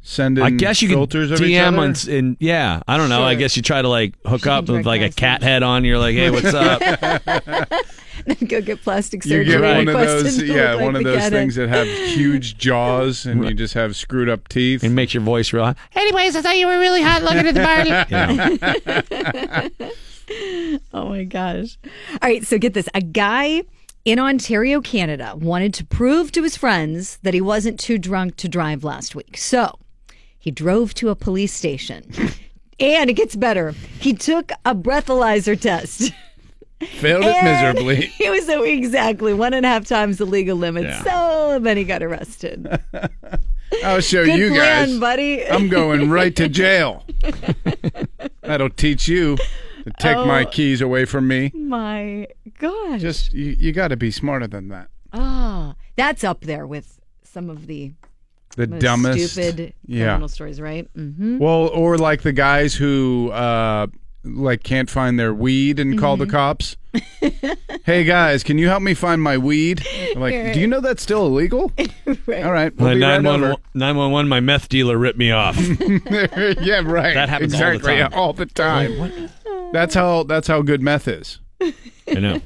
sending I guess you can filters of DM other? on, and yeah, I don't know. I guess you try to like hook She up with like a cat head on. You're like, hey, what's up? <laughs> Go get plastic You surgery. get one of those, yeah, like one of those things head. that have huge <laughs> jaws, and you just have screwed up teeth. and makes your voice real. high. Anyways, I thought you were really hot looking at the bar. <laughs> oh my gosh. All right, so get this. A guy in Ontario, Canada wanted to prove to his friends that he wasn't too drunk to drive last week. So he drove to a police station. and it gets better. He took a breathalyzer test. Failed it And miserably. <laughs> He was so exactly one and a half times the legal limit. Yeah. So then he got arrested. <laughs> I'll show Good you plan, guys, buddy. I'm going right to jail. <laughs> That'll teach you to take my Oh. keys away from me. My gosh. Just you, you got to be smarter than that. Ah, that's up there with some of the The most dumbest, stupid yeah. criminal stories, right? Mm-hmm. Well, or like the guys who uh, like can't find their weed and call Mm-hmm. the cops. <laughs> hey guys, can you help me find my weed? I'm like, Right. do you know that's still illegal? <laughs> right. All right, we'll My be right 911 911, my meth dealer ripped me off. <laughs> yeah, right. That happens all the exactly time. all the time. That's how that's how good meth is. I know.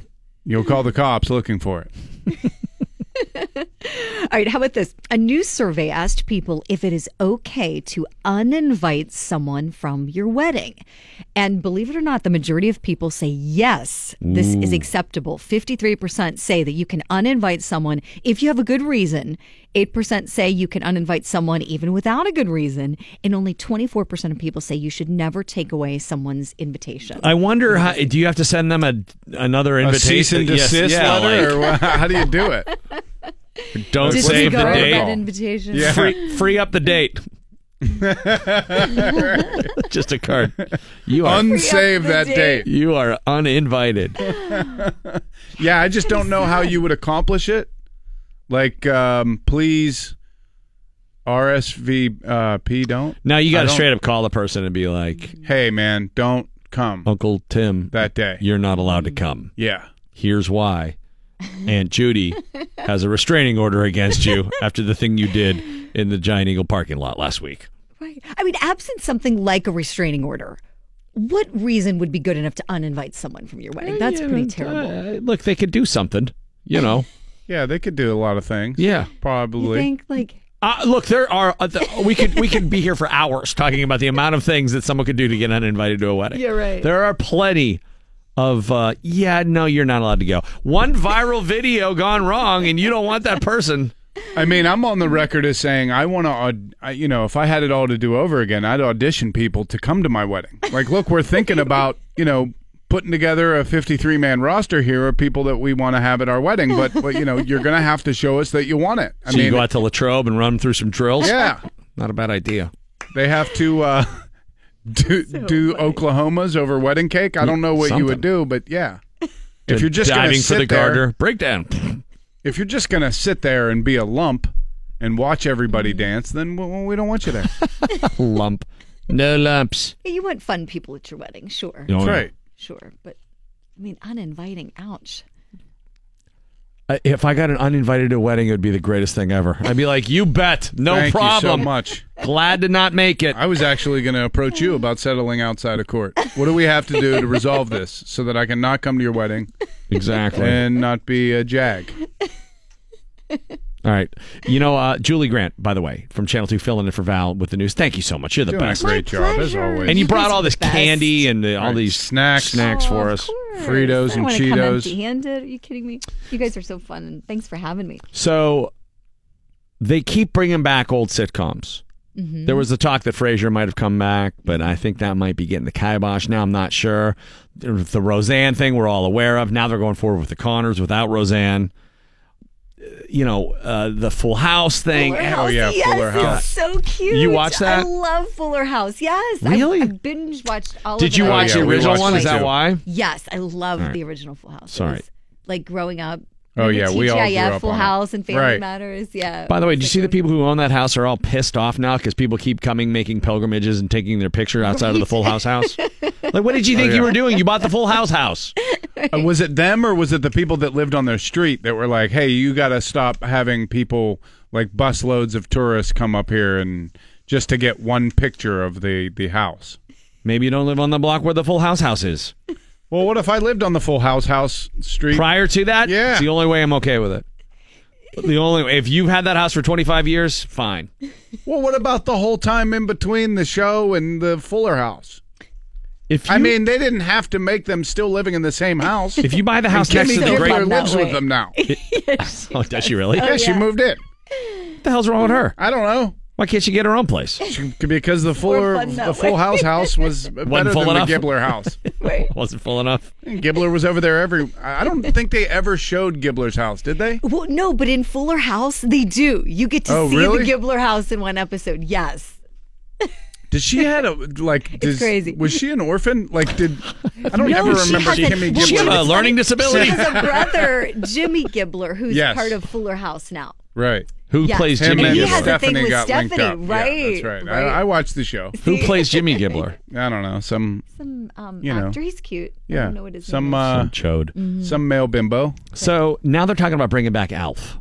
You'll call the cops looking for it. All right, how about this? A new survey asked people if it is okay to uninvite someone from your wedding. And believe it or not, the majority of people say yes, this is mm. acceptable. 53% say that you can uninvite someone if you have a good reason. 8% say you can uninvite someone even without a good reason. And only 24% of people say you should never take away someone's invitation. I wonder how do you have to send them a another invitation? A invitation? cease and Yes, desist yeah, letter, like- wha- how do you do it? <laughs> Don't Disregard save the that date. invitation. Yeah. Free, <laughs> free up the date. <laughs> Just a card. You are Unsave that date. You are uninvited. <laughs> yeah, I just don't know how you would accomplish it. Like, um, please, RSVP, don't. Now you got to don't- straight up call the person and be like, Hey, man, don't come. Uncle Tim, that day you're not allowed to come. Yeah. Here's why. Aunt Judy has a restraining order against you <laughs> after the thing you did in the Giant Eagle parking lot last week. Right. I mean, absent something like a restraining order, what reason would be good enough to uninvite someone from your wedding? That's pretty terrible. Uh, look, they could do something, you know. <laughs> Yeah, they could do a lot of things. Yeah. Probably. You think like Uh, look, there are uh, th- we could we could be here for hours talking about the amount of things that someone could do to get uninvited to a wedding. Yeah, right. There are plenty of uh, yeah, no, you're not allowed to go. One viral video gone wrong, and you don't want that person. I mean, I'm on the record as saying I want to, you know, if I had it all to do over again, I'd audition people to come to my wedding. Like, look, we're thinking about, you know, putting together a 53 man roster here of people that we want to have at our wedding, but, but you know, you're going to have to show us that you want it. I so you go out to Latrobe and run through some drills. Yeah. not a bad idea. they have to uh, do <laughs> do Oklahomas over wedding cake. I don't know what you would do, but yeah. If you're just gonna diving for sit the there- breakdown. if you're just going to sit there and be a lump and watch everybody mm. dance, then we, we don't want you there. <laughs> Lump, no lumps. You want fun people at your wedding, sure. Oh, That's right. Sure, but I mean, uninviting. Ouch. Uh, If I got an uninvited to a wedding, it would be the greatest thing ever. I'd be like, you bet, no Thank you so problem. much. Glad to not make it. I was actually going to approach you about settling outside of court. What do we have to do to resolve this so that I can not come to your wedding? Exactly. And not be a jag. All right. You know, uh, Julie Grant, by the way, from Channel 2, filling in for Val with the news. Thank you so much. You're the Doing a best. great My job, as pleasure. always. And you You brought all this best. candy and uh, all Right, these snacks. snacks for us. Fritos I and want to come Cheetos. empty-handed. Are you kidding me? You guys are so fun, and thanks for having me. So they keep bringing back old sitcoms. Mhm. There was the talk that Frasier might have come back, but I think that might be getting the kibosh now. I'm not sure. The Roseanne thing we're all aware of. Now they're going forward with the Connors without Roseanne. Uh, You know, uh, the Full House thing. Oh yeah, Fuller House, yes, It's so cute. You watch that? I love Fuller House. Yes. Really? I, I binge watched all of the. Did of you it. watch the original one? Is that why? Yes, I love All right. the original Full House. Sorry. Like growing up. Oh, remember yeah, we all grew up Full on it. House, and Family Right. Matters. Yeah. By the way, did you see the people who own that house are all pissed off now because people keep coming, making pilgrimages, and taking their picture <laughs> outside of the Full House house? <laughs> Like, what did you Oh, think yeah. you were doing? You bought the Full House house. <laughs> Uh, was it them or was it the people that lived on their street that were like, "Hey, you got to stop having people like bus loads of tourists come up here and just to get one picture of the the house." Maybe you don't live on the block where the Full House house is. Well, what if I lived on the Full House house street Prior to that, Yeah. it's the only way I'm okay with it. The only if you've had that house for 25 years, fine. Well, what about the whole time in between the show and the Fuller House? If I mean, they didn't have to make them still living in the same house. If you buy the house next to the great- Gibbler lives with them now. <laughs> Oh, does she really? yeah, she oh, moved in. What the hell's wrong with her? I don't know. Why can't she get her own place? She, because the Fuller, the Full way. House house was <laughs> better Wasn't full than enough? the Gibbler house. <laughs> Wasn't full enough. And Gibbler was over there every. I don't think they ever showed Gibbler's house, did they? Well, no, but in Fuller House, they do. You get to Oh, see really? the Gibbler house in one episode. Yes. Did she had a like? <laughs> Does, crazy. Was she an orphan? Like, did I don't No, ever she remember has a- Kimmy well, Gibbler. she has a learning disability? She has a <laughs> brother, Jimmy Gibbler, who's Yes. part of Fuller House now. Right. Who Yes. plays Him Jimmy and he Gibbler? has a thing with Stephanie, right? Yeah, that's right. right. I, I watched the show. Who plays Jimmy <laughs> Gibbler? I don't know. Some. Some um, You know. actor. He's cute. I Yeah. don't know what his some name is. uh, Some chode. Mhm. some male bimbo. So now they're talking about bringing back Alf.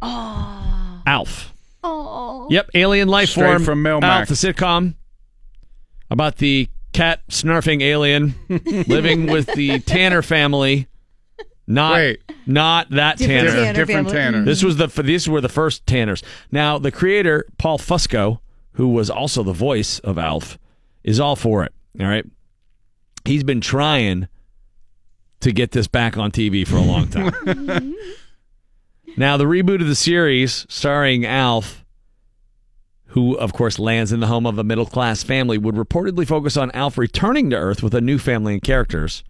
Oh. Alf. Oh. Yep, alien life Straight form from Melmac. Alf, the sitcom about the cat snarfing alien <laughs> living with the Tanner family Not Wait. not that Different Tanner. Tanner Different family. Tanner. This was the these were the first Tanners. Now the creator Paul Fusco, who was also the voice of Alf, is all for it. All right, he's been trying to get this back on TV for a long time. <laughs> now the reboot of the series, starring Alf, who of course lands in the home of a middle class family, would reportedly focus on Alf returning to Earth with a new family and characters.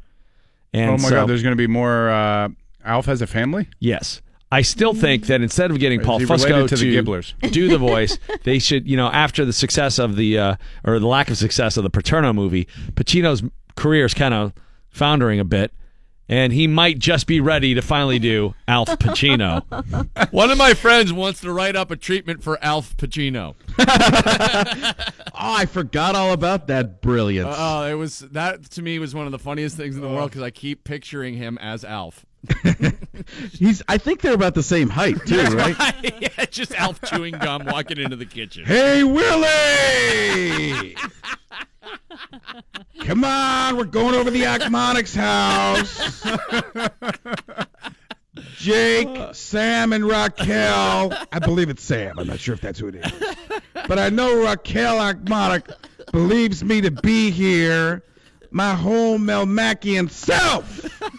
And oh my so- God, there's going to be more. Uh, Alf has a family. Yes. I still think that instead of getting Paul Fusco to, to do the <laughs> voice, they should, you know, after the success of the uh, or the lack of success of the Paterno movie, Pacino's career is kind of foundering a bit, and he might just be ready to finally do Alf Pacino. <laughs> One of my friends wants to write up a treatment for Alf Pacino. <laughs> Oh, I forgot all about that brilliance. Oh, it was that to me was one of the funniest things in the world because I keep picturing him as Alf. <laughs> He's. I think they're about the same height too, right? yeah, just Alf chewing gum walking into the kitchen. Hey, Willie! <laughs> Come on, we're going over the Ochmoneks house. <laughs> Jake, oh. Sam, and Raquel. I believe it's Sam. I'm not sure if that's who it is. But I know Raquel Ochmonek believes me to be here. My whole Melmacian self. <laughs>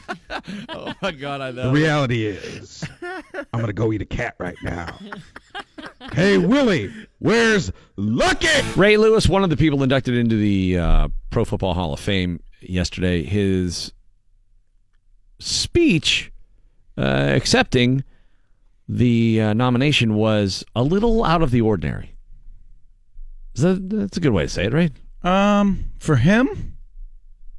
Oh my god, I The reality is, I'm going to go eat a cat right now. Hey, Willie, where's Lucky? Ray Lewis, one of the people inducted into the uh, Pro Football Hall of Fame yesterday, his speech uh, accepting the uh, nomination was a little out of the ordinary. Is that, that's a good way to say it, right? Um, for him,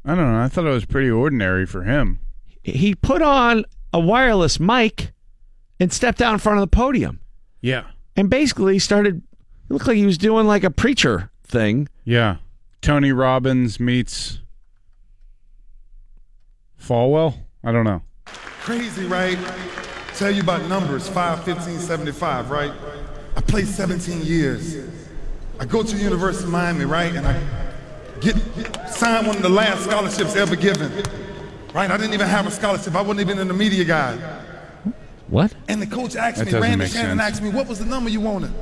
I don't know. I thought it was pretty ordinary for him. He put on a wireless mic and stepped out in front of the podium Yeah, and basically started. It looked like he was doing like a preacher thing. yeah. Tony Robbins meets Falwell. I don't know. Crazy, right? Tell you about numbers 5, 15, 75, right? I played 17 years. I go to the University of Miami, right? And I get signed one of the last scholarships ever given. Right? I didn't even have a scholarship. I wasn't even in the media guide. What? And the coach asked That me, doesn't Randy Shannon sense. asked me, what was the number you wanted?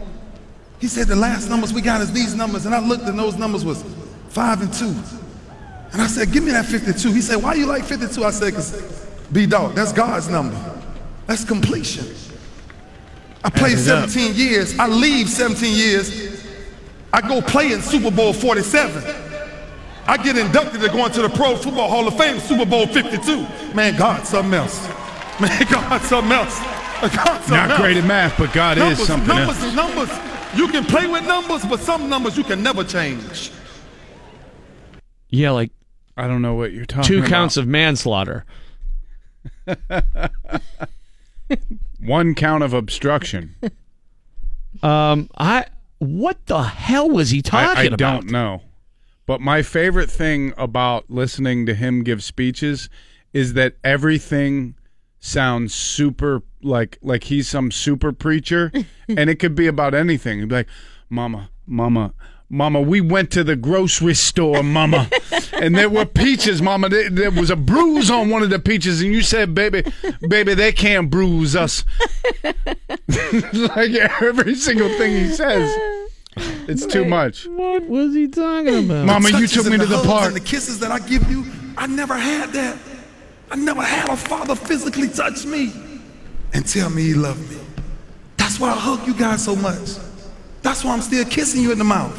He said, the last numbers we got is these numbers. And I looked and those numbers was five and two. And I said, give me that 52. He said, why you like 52? I said, because B-Dog, that's God's number. That's completion. I played Add it up. 17 years. I leave 17 years. I go play in Super Bowl 47. I get inducted to go into the Pro Football Hall of Fame, Super Bowl 52. Man, God, something else. <laughs> Man, God's something else. God's something Not else. great at math, but God numbers, is something numbers, else. Numbers, You can play with numbers, but some numbers you can never change. Yeah, like I don't know what you're talking two about. counts of manslaughter. <laughs> One count of obstruction. Um, I what the hell was he talking I, I about? don't know. But my favorite thing about listening to him give speeches is that everything sounds super like like he's some super preacher <laughs> and it could be about anything. He'd be like, Mama, Mama, Mama, we went to the grocery store, Mama, <laughs> and there were peaches, Mama. There, there was a bruise on one of the peaches, and you said, "Baby, baby, they can't bruise us." <laughs> like every single thing he says, it's too much. What was he talking about? Mama, you took me to the hugs park. And the kisses that I give you, I never had that. I never had a father physically touch me and tell me he loved me. That's why I hug you guys so much. That's why I'm still kissing you in the mouth.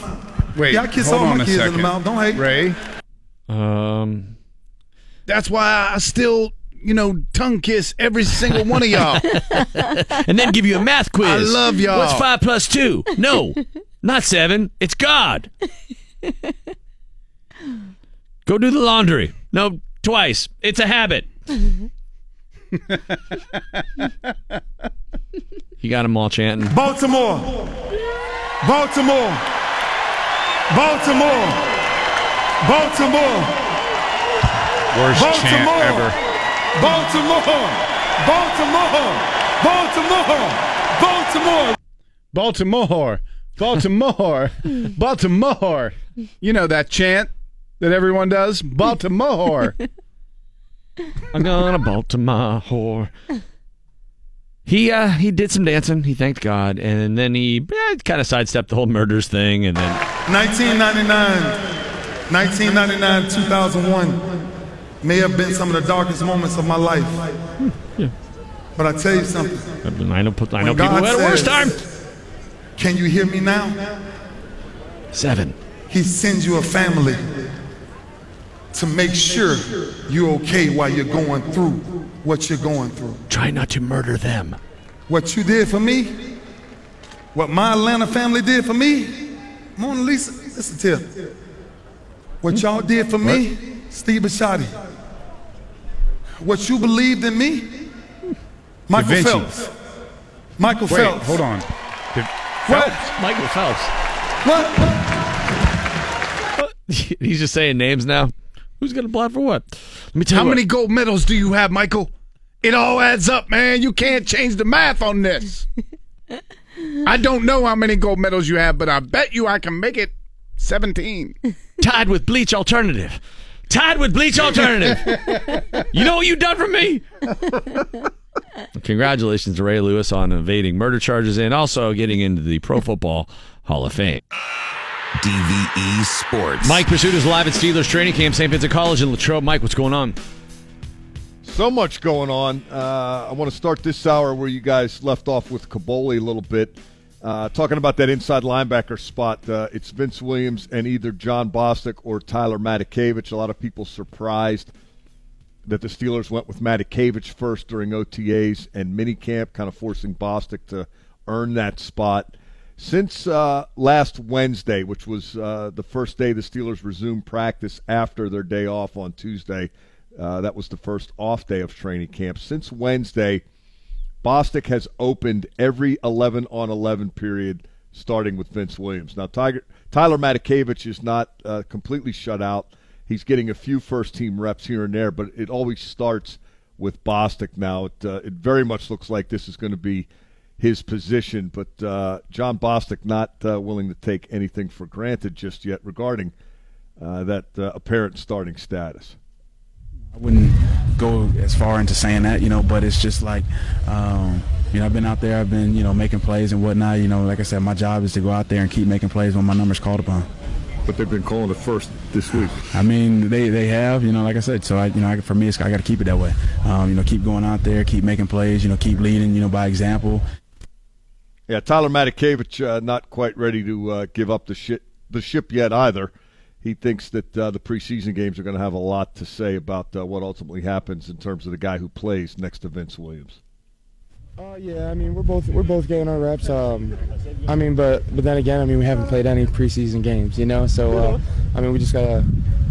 Wait, yeah, I kiss hold all on my a kids in second. the mouth. Don't hate. Ray. Um, That's why I still, you know, tongue kiss every single one of y'all. <laughs> and then give you a math quiz. I love y'all. What's five plus two? No, not seven. It's God. <laughs> Go do the laundry. No, twice. It's a habit. You got them all chanting. Baltimore. Baltimore. Baltimore. Baltimore. Worst Baltimore. chant ever. Baltimore. Baltimore. Baltimore. Baltimore. Baltimore. Baltimore. Baltimore. You know that chant that everyone does? Baltimore. <laughs> I'm gonna Baltimore whore. He uh he did some dancing. He thanked God, and then he eh, kind of sidestepped the whole murders thing, and then 1999, 1999, 2001 may have been some of the darkest moments of my life. Yeah. But I tell you something. I know, I know people God who had a worse time. Can you hear me now? Seven. He sends you a family to make sure you're okay while you're going through what you're going through. Try not to murder them. What you did for me, what my Atlanta family did for me, Mona Lisa, listen to What y'all did for me, Steve Bisciotti. What you believed in me, Michael. Phelps. Michael Wait, Phelps. hold on. What? Michael Phelps. What? <laughs> He's just saying names now. Who's gonna plot for what? Let me tell How you what. many gold medals do you have, Michael? It all adds up, man. You can't change the math on this. I don't know how many gold medals you have, but I bet you I can make it 17. <laughs> Tied with Bleach Alternative. Tied with Bleach Alternative. <laughs> you know what you've done for me? <laughs> Congratulations to Ray Lewis on evading murder charges and also getting into the Pro Football Hall of Fame. DVE Sports. Mike Prisuta is live at Steelers training camp, St. Vincent College in Latrobe. Mike, what's going on? So much going on. Uh, I want to start this hour where you guys left off with Kaboly a little bit. Uh, talking about that inside linebacker spot, uh, it's Vince Williams and either Jon Bostic or Tyler Matakevich. A lot of people surprised that the Steelers went with Matakevich first during OTAs and minicamp, kind of forcing Bostic to earn that spot. Since uh, last Wednesday, which was uh, the first day the Steelers resumed practice after their day off on Tuesday, uh, that was the first off day of training camp. Since Wednesday, Bostic has opened every 11 on 11 period starting with Vince Williams. Now, Tiger, Tyler Matakevich is not uh, completely shut out. He's getting a few first team reps here and there, but it always starts with Bostic now. It, uh, it very much looks like this is going to be his position, but uh, Jon Bostic not uh, willing to take anything for granted just yet regarding uh, that uh, apparent starting status. I wouldn't go as far into saying that, you know, but it's just like, um, you know, I've been out there, I've been, you know, making plays and whatnot. You know, like I said, my job is to go out there and keep making plays when my number's called upon. But they've been calling it first this week. I mean, they, they have, you know, like I said. So I, you know, I, for me, it's, I got to keep it that way. Um, you know, keep going out there, keep making plays. You know, keep leading. You know, by example. Yeah, Tyler Matakevich uh, not quite ready to uh, give up the ship the ship yet either. He thinks that uh, the preseason games are going to have a lot to say about uh, what ultimately happens in terms of the guy who plays next to Vince Williams. Uh, yeah, I mean we're both we're both getting our reps. Um, I mean, but but then again, I mean we haven't played any preseason games, you know. So uh, I mean we just gotta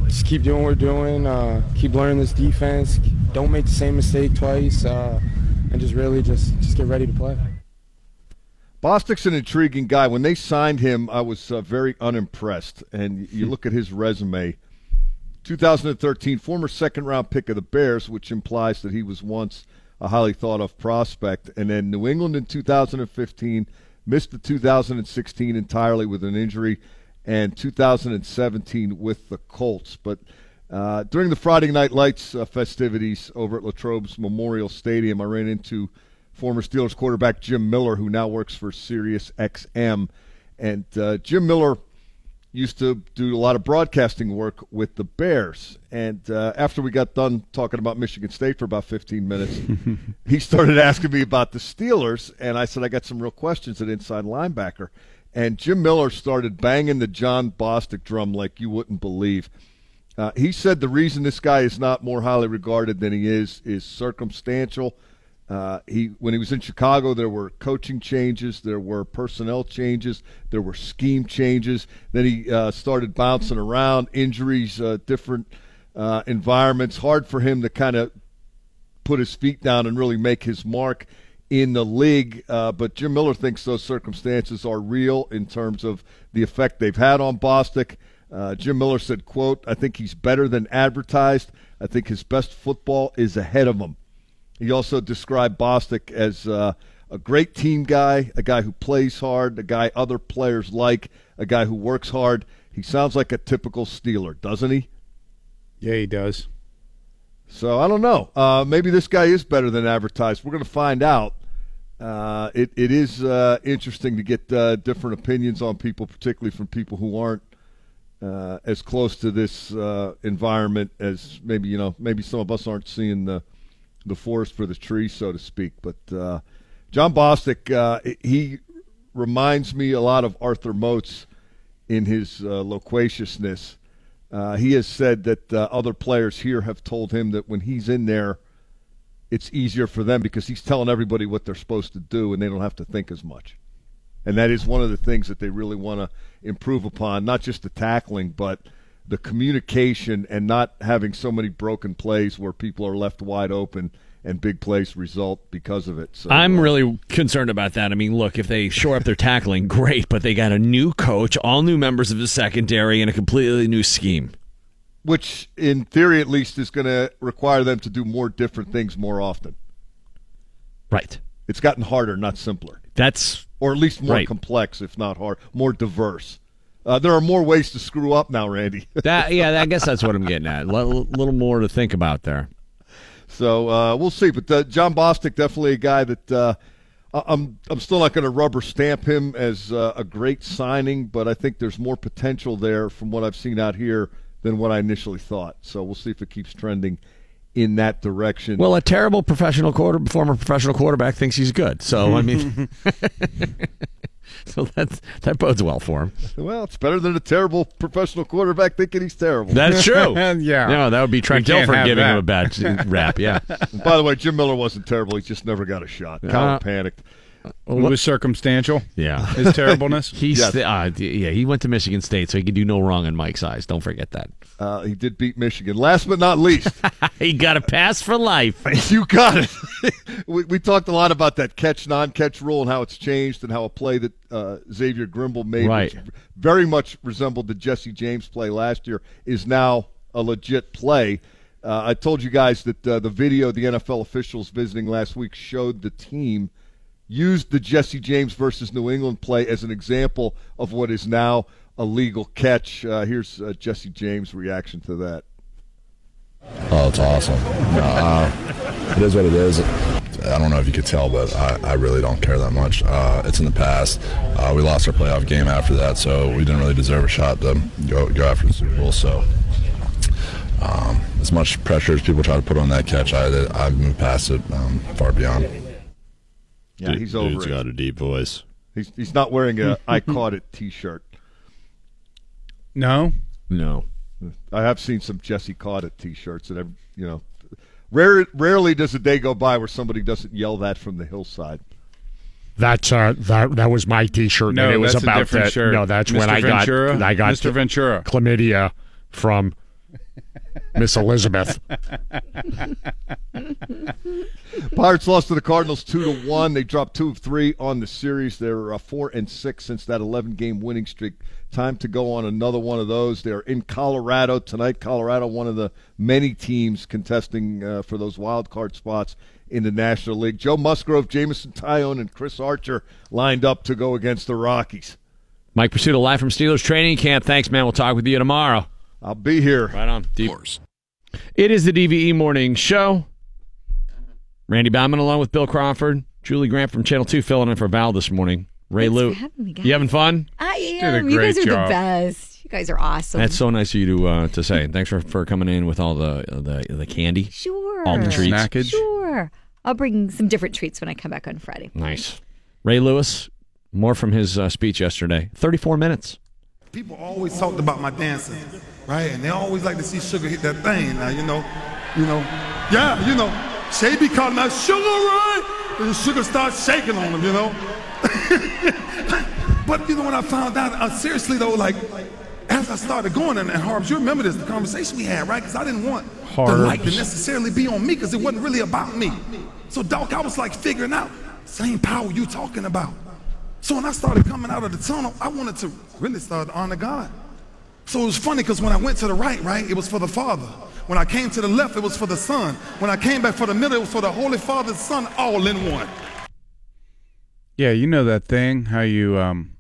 just keep doing what we're doing, uh, keep learning this defense, don't make the same mistake twice, uh, and just really just just get ready to play. Bostic's an intriguing guy. When they signed him, I was uh, very unimpressed. And you look at his resume 2013, former second round pick of the Bears, which implies that he was once a highly thought of prospect. And then New England in 2015, missed the 2016 entirely with an injury, and 2017 with the Colts. But uh, during the Friday Night Lights uh, festivities over at Latrobe's Memorial Stadium, I ran into former Steelers quarterback Jim Miller, who now works for Sirius XM. And uh, Jim Miller used to do a lot of broadcasting work with the Bears. And uh, after we got done talking about Michigan State for about 15 minutes, <laughs> he started asking me about the Steelers. And I said, I got some real questions at inside linebacker. And Jim Miller started banging the Jon Bostic drum like you wouldn't believe. Uh, he said the reason this guy is not more highly regarded than he is is circumstantial. Uh, he when he was in Chicago, there were coaching changes, there were personnel changes, there were scheme changes. Then he uh, started bouncing around, injuries, uh, different uh, environments. Hard for him to kind of put his feet down and really make his mark in the league. Uh, but Jim Miller thinks those circumstances are real in terms of the effect they've had on Bostic. Uh, Jim Miller said, "quote I think he's better than advertised. I think his best football is ahead of him." He also described Bostic as uh, a great team guy, a guy who plays hard, a guy other players like, a guy who works hard. He sounds like a typical Steeler, doesn't he? Yeah, he does. So I don't know. Uh, maybe this guy is better than advertised. We're going to find out. Uh, it it is uh, interesting to get uh, different opinions on people, particularly from people who aren't uh, as close to this uh, environment as maybe you know. Maybe some of us aren't seeing the the forest for the trees, so to speak. But uh, Jon Bostic, uh, he reminds me a lot of Arthur Moats in his uh, loquaciousness. Uh, he has said that uh, other players here have told him that when he's in there, it's easier for them because he's telling everybody what they're supposed to do and they don't have to think as much. And that is one of the things that they really want to improve upon, not just the tackling, but the communication and not having so many broken plays where people are left wide open and big plays result because of it. So I'm uh, really concerned about that. I mean, look, if they shore up their tackling, great, but they got a new coach, all new members of the secondary, and a completely new scheme. which in theory at least is going to require them to do more different things more often. Right. It's gotten harder, not simpler. That's or at least more right. complex, if not hard, more diverse. Uh, there are more ways to screw up now, Randy. <laughs> That yeah, I guess that's what I'm getting at. A little, little more to think about there. So uh, we'll see. But uh, Jon Bostic, definitely a guy that uh, I- I'm. I'm still not going to rubber stamp him as uh, a great signing, but I think there's more potential there from what I've seen out here than what I initially thought. So we'll see if it keeps trending in that direction. Well, a terrible professional quarter, former professional quarterback thinks he's good. So I mean, <laughs> <laughs> so that's that bodes well for him. Well, it's better than a terrible professional quarterback thinking he's terrible. That's <laughs> true. <laughs> yeah. No, that would be Trent We can't Dilfer giving that. him a bad rap. Yeah. And by the way, Jim Miller wasn't terrible. He just never got a shot. Colin Uh, panicked. It was circumstantial. Yeah. His terribleness. <laughs> He's Yes. uh, yeah. He went to Michigan State, so he could do no wrong in Mike's eyes. Don't forget that. Uh, he did beat Michigan. Last but not least, <laughs> he got a pass for life. <laughs> you got it. we, we talked a lot about that catch non-catch rule and how it's changed and how a play that uh, Xavier Grimble made, Right. which very much resembled the Jesse James play last year, is now a legit play. Uh, I told you guys that uh, the video the NFL officials visiting last week showed the team used the Jesse James versus New England play as an example of what is now a legal catch. Uh, here's uh, Jesse James' reaction to that. Oh, it's awesome. No, uh, it is what it is. I don't know if you could tell, but I, I really don't care that much. Uh, it's in the past. Uh, we lost our playoff game after that, so we didn't really deserve a shot to go, go after the Super Bowl. So, um, as much pressure as people try to put on that catch, I, I've moved past it um, far beyond. Yeah, he's over Dude's it. got a deep voice. He's he's not wearing a <laughs> I caught it T-shirt. No, no. I have seen some Jesse caught it T-shirts, and I've, you know, rare, rarely does a day go by where somebody doesn't yell that from the hillside. That's uh that that was my T-shirt. No, and it was that's a about different that. shirt. No, that's when Mr. I got I got Mr. Ventura. chlamydia from Miss Elizabeth. <laughs> Pirates lost to the Cardinals two to one. They dropped two of three on the series. They're uh, four and six since that eleven game winning streak. Time to go on another one of those. They're in Colorado tonight. Colorado, one of the many teams contesting uh, for those wild card spots in the National League. Joe Musgrove, Jameson Taillon, and Chris Archer lined up to go against the Rockies. Mike Prisuta live from Steelers training camp. Thanks, man. We'll talk with you tomorrow. I'll be here. Right on. Deep. It is the DVE Morning Show. Randy Bauman along with Bill Crawford, Julie Grant from Channel 2 filling in for Val this morning. Ray Thanks Lou. having me. You having fun? I Did a am. You guys are job. the best. You guys are awesome. That's so nice of you to uh, to say. Thanks for, for coming in with all the the, the candy. Sure. All the treats. Sure. I'll bring some different treats when I come back on Friday. Nice. Ray Lewis, more from his uh, speech yesterday. 34 minutes. People always talked about my dancing, right? And they always like to see Sugar hit that thing. Now, you know, you know, yeah, you know, Shay be calling out Sugar, right? And the Sugar starts shaking on him, you know. <laughs> but you know what I found out? Uh, seriously though, like as I started going, and, and Harbs, you remember this, the conversation we had, right? Because I didn't want the light to necessarily be on me because it wasn't really about me. So, Doc, I was like figuring out same power you talking about. So when I started coming out of the tunnel, I wanted to really start to honor God. So it was funny because when I went to the right, right, it was for the Father. When I came to the left, it was for the Son. When I came back for the middle, it was for the Holy Father, Son, all in one. Yeah, you know that thing how you um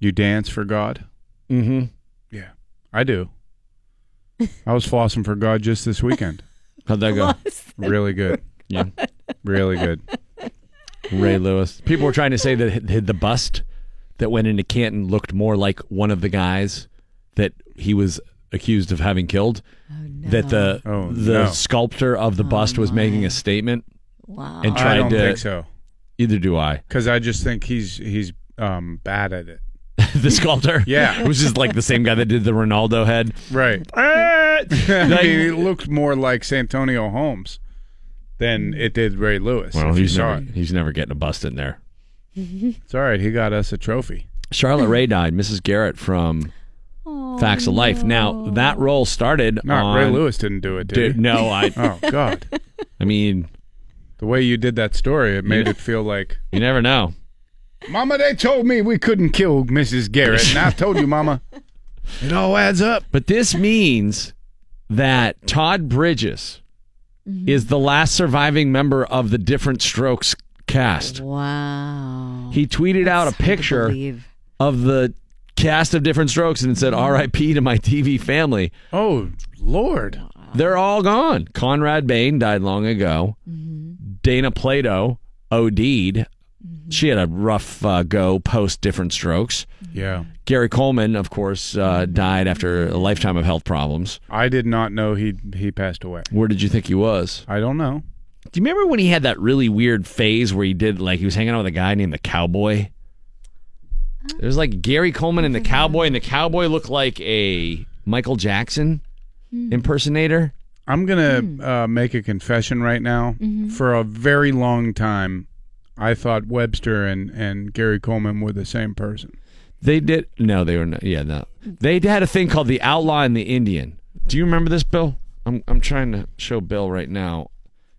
you dance for God? Mm-hmm. Yeah. I do. I was flossing for God just this weekend. <laughs> How'd that go? Really good. Yeah. Really good. Ray Lewis. People were trying to say that the bust that went into Canton looked more like one of the guys that he was accused of having killed. That the Oh, the no. sculptor of the bust was making a statement. Wow. And tried I don't to. think so. Either do I. Because I just think he's he's um, bad at it. <laughs> the sculptor. Yeah. <laughs> it was just like the same guy that did the Ronaldo head. Right. I mean, it looked more like Santonio Holmes than it did Ray Lewis. Well, if you he's saw never, it. he's never getting a bust in there. It's all right. He got us a trophy. Charlotte Rae died. Mrs. Garrett from Facts of Life. Now that role started. No, on, Ray Lewis didn't do it, did Dude, he? No, I. <laughs> oh God. I mean, the way you did that story, it made You- it feel like you never know. Mama. They told me we couldn't kill Mrs. Garrett, and I told you, Mama. <laughs> It all adds up. But this means that Todd Bridges is the last surviving member of the Diff'rent Strokes cast. Wow. He tweeted out a picture of the cast of Diff'rent Strokes and it said, "R.I.P. to my TV family." Oh Lord, they're all gone. Conrad Bain died long ago. Dana Plato OD'd. She had a rough uh, go post Diff'rent Strokes. Yeah. Gary Coleman, of course, uh, died after a lifetime of health problems. I did not know he he passed away. Where did you think he was? I don't know. Do you remember when he had that really weird phase where he did like he was hanging out with a guy named the Cowboy? It was like Gary Coleman and the Cowboy, and the Cowboy looked like a Michael Jackson impersonator. I'm gonna uh, make a confession right now. For a very long time, I thought Webster and and Gary Coleman were the same person. They did no, they were not. Yeah, no, they had a thing called the Outlaw and the Indian. Do you remember this, Bill? I'm I'm trying to show Bill right now.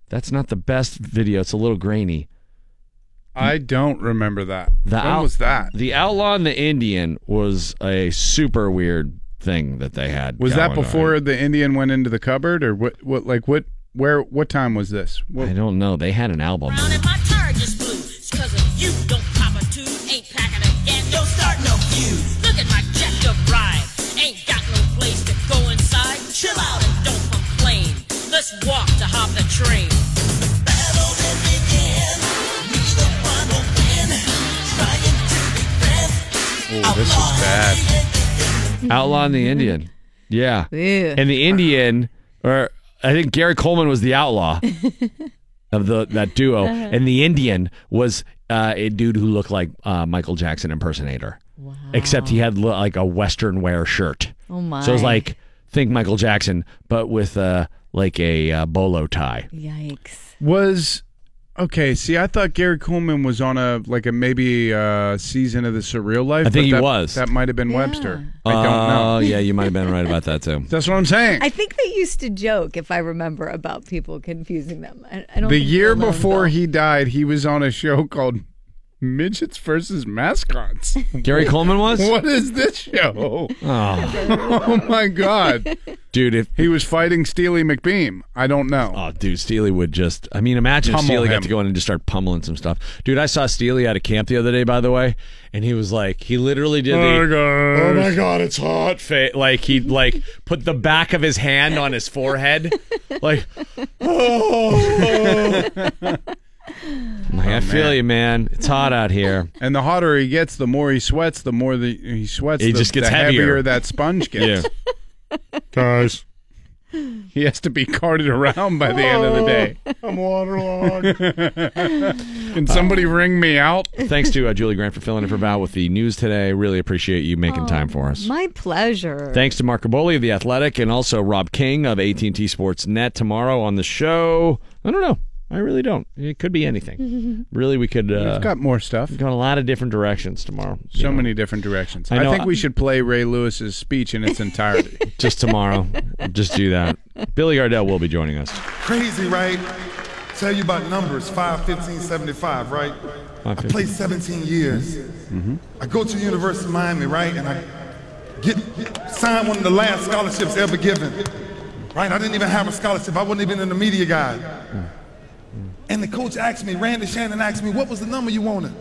That's not the best video. It's a little grainy. I don't remember that. The when out- was that? The Outlaw and the Indian was a super weird thing that they had. Was that going on. before the Indian went into the cupboard, or what? What like what? Where? What time was this? What, I don't know. They had an album. My tire just blew. It's 'cause of you. Don't pop a tube. Ain't packing a gas. Don't start no feud. Look at my jacked up ride. Ain't got no place to go inside. Chill out and don't complain. Let's walk to hop the train. Friends. Oh, this is bad. Outlaw and the Indian. Yeah. Ew. And the Indian, or I think Gary Coleman was the outlaw <laughs> of the that duo, Uh-huh. and the Indian was uh, a dude who looked like uh, Michael Jackson impersonator. Except he had lo- like a Western wear shirt. Oh, my. So it was like think Michael Jackson, but with uh, like a uh, bolo tie. Yikes. Was okay. See, I thought Gary Coleman was on a like a maybe uh, season of the Surreal Life. I think but he that, was. That might have been Webster. I don't Oh know. <laughs> yeah, you might have been right about that too. That's what I'm saying. I think they used to joke, if I remember, about people confusing them. I, I don't the think year before he died, he was on a show called Midgets versus Mascots. <laughs> Gary Coleman was? What is this show? Oh. <laughs> oh my god, dude! If he was fighting Steely McBeam, I don't know. Oh, dude, Steely would just. I mean, imagine Pummel Steely him. got to go in and just start pummeling some stuff. Dude, I saw Steely at a camp the other day, by the way, and he was like, he literally did Oh, the. gosh. Oh my god, it's hot! Fa- like he like put the back of his hand on his forehead, like. Oh. <laughs> Like, I feel you, man. It's hot out here. <laughs> And the hotter he gets, the more he sweats. The more the he sweats, He the, just gets the heavier. that sponge <laughs> gets. Guys, He has to be carted around by the end of the day. I'm waterlogged. <laughs> Can somebody ring me out? Thanks to uh, Julie Grant for filling in for Val with the news today. Really appreciate you making time for us. My pleasure. Thanks to Mark Kaboly of The Athletic and also Rob King of AT&T Sports Net tomorrow on the show. I don't know. I really don't. It could be anything. <laughs> really, we could. Uh, We've got more stuff. We've got a lot of different directions tomorrow. you So know. many different directions. I I, know- think we should play Ray Lewis's speech in its entirety. <laughs> Just tomorrow. Just do that. Billy Gardell will be joining us. Crazy, right? Tell you about numbers 5, 15, 75, right? I played 17 years. I go to the University of Miami, right? And I get signed one of the last scholarships ever given. Right? I didn't even have a scholarship. I wasn't even in the media guide. And the coach asked me, Randy Shannon asked me, what was the number you wanted?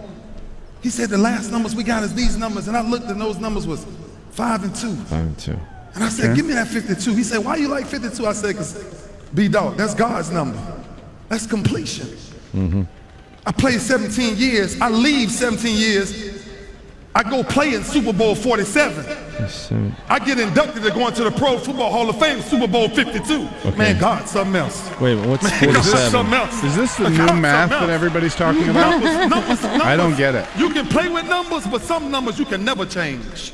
He said the last numbers we got is these numbers. And I looked and those numbers was five and two. Five and two. And I said, give me that 52. He said, why you like 52? I said, because B dog, that's God's number. That's completion. Mm-hmm. I played 17 years. I leave 17 years. I go play in Super Bowl 47. I get inducted to go into the Pro Football Hall of Fame, Super Bowl 52. Man, God, something else. Wait, what's Man, <laughs> God, 47? something else. Is this the <laughs> God, new something math that everybody's talking about? Numbers, numbers, <laughs> numbers. I don't get it. You can play with numbers, but some numbers you can never change.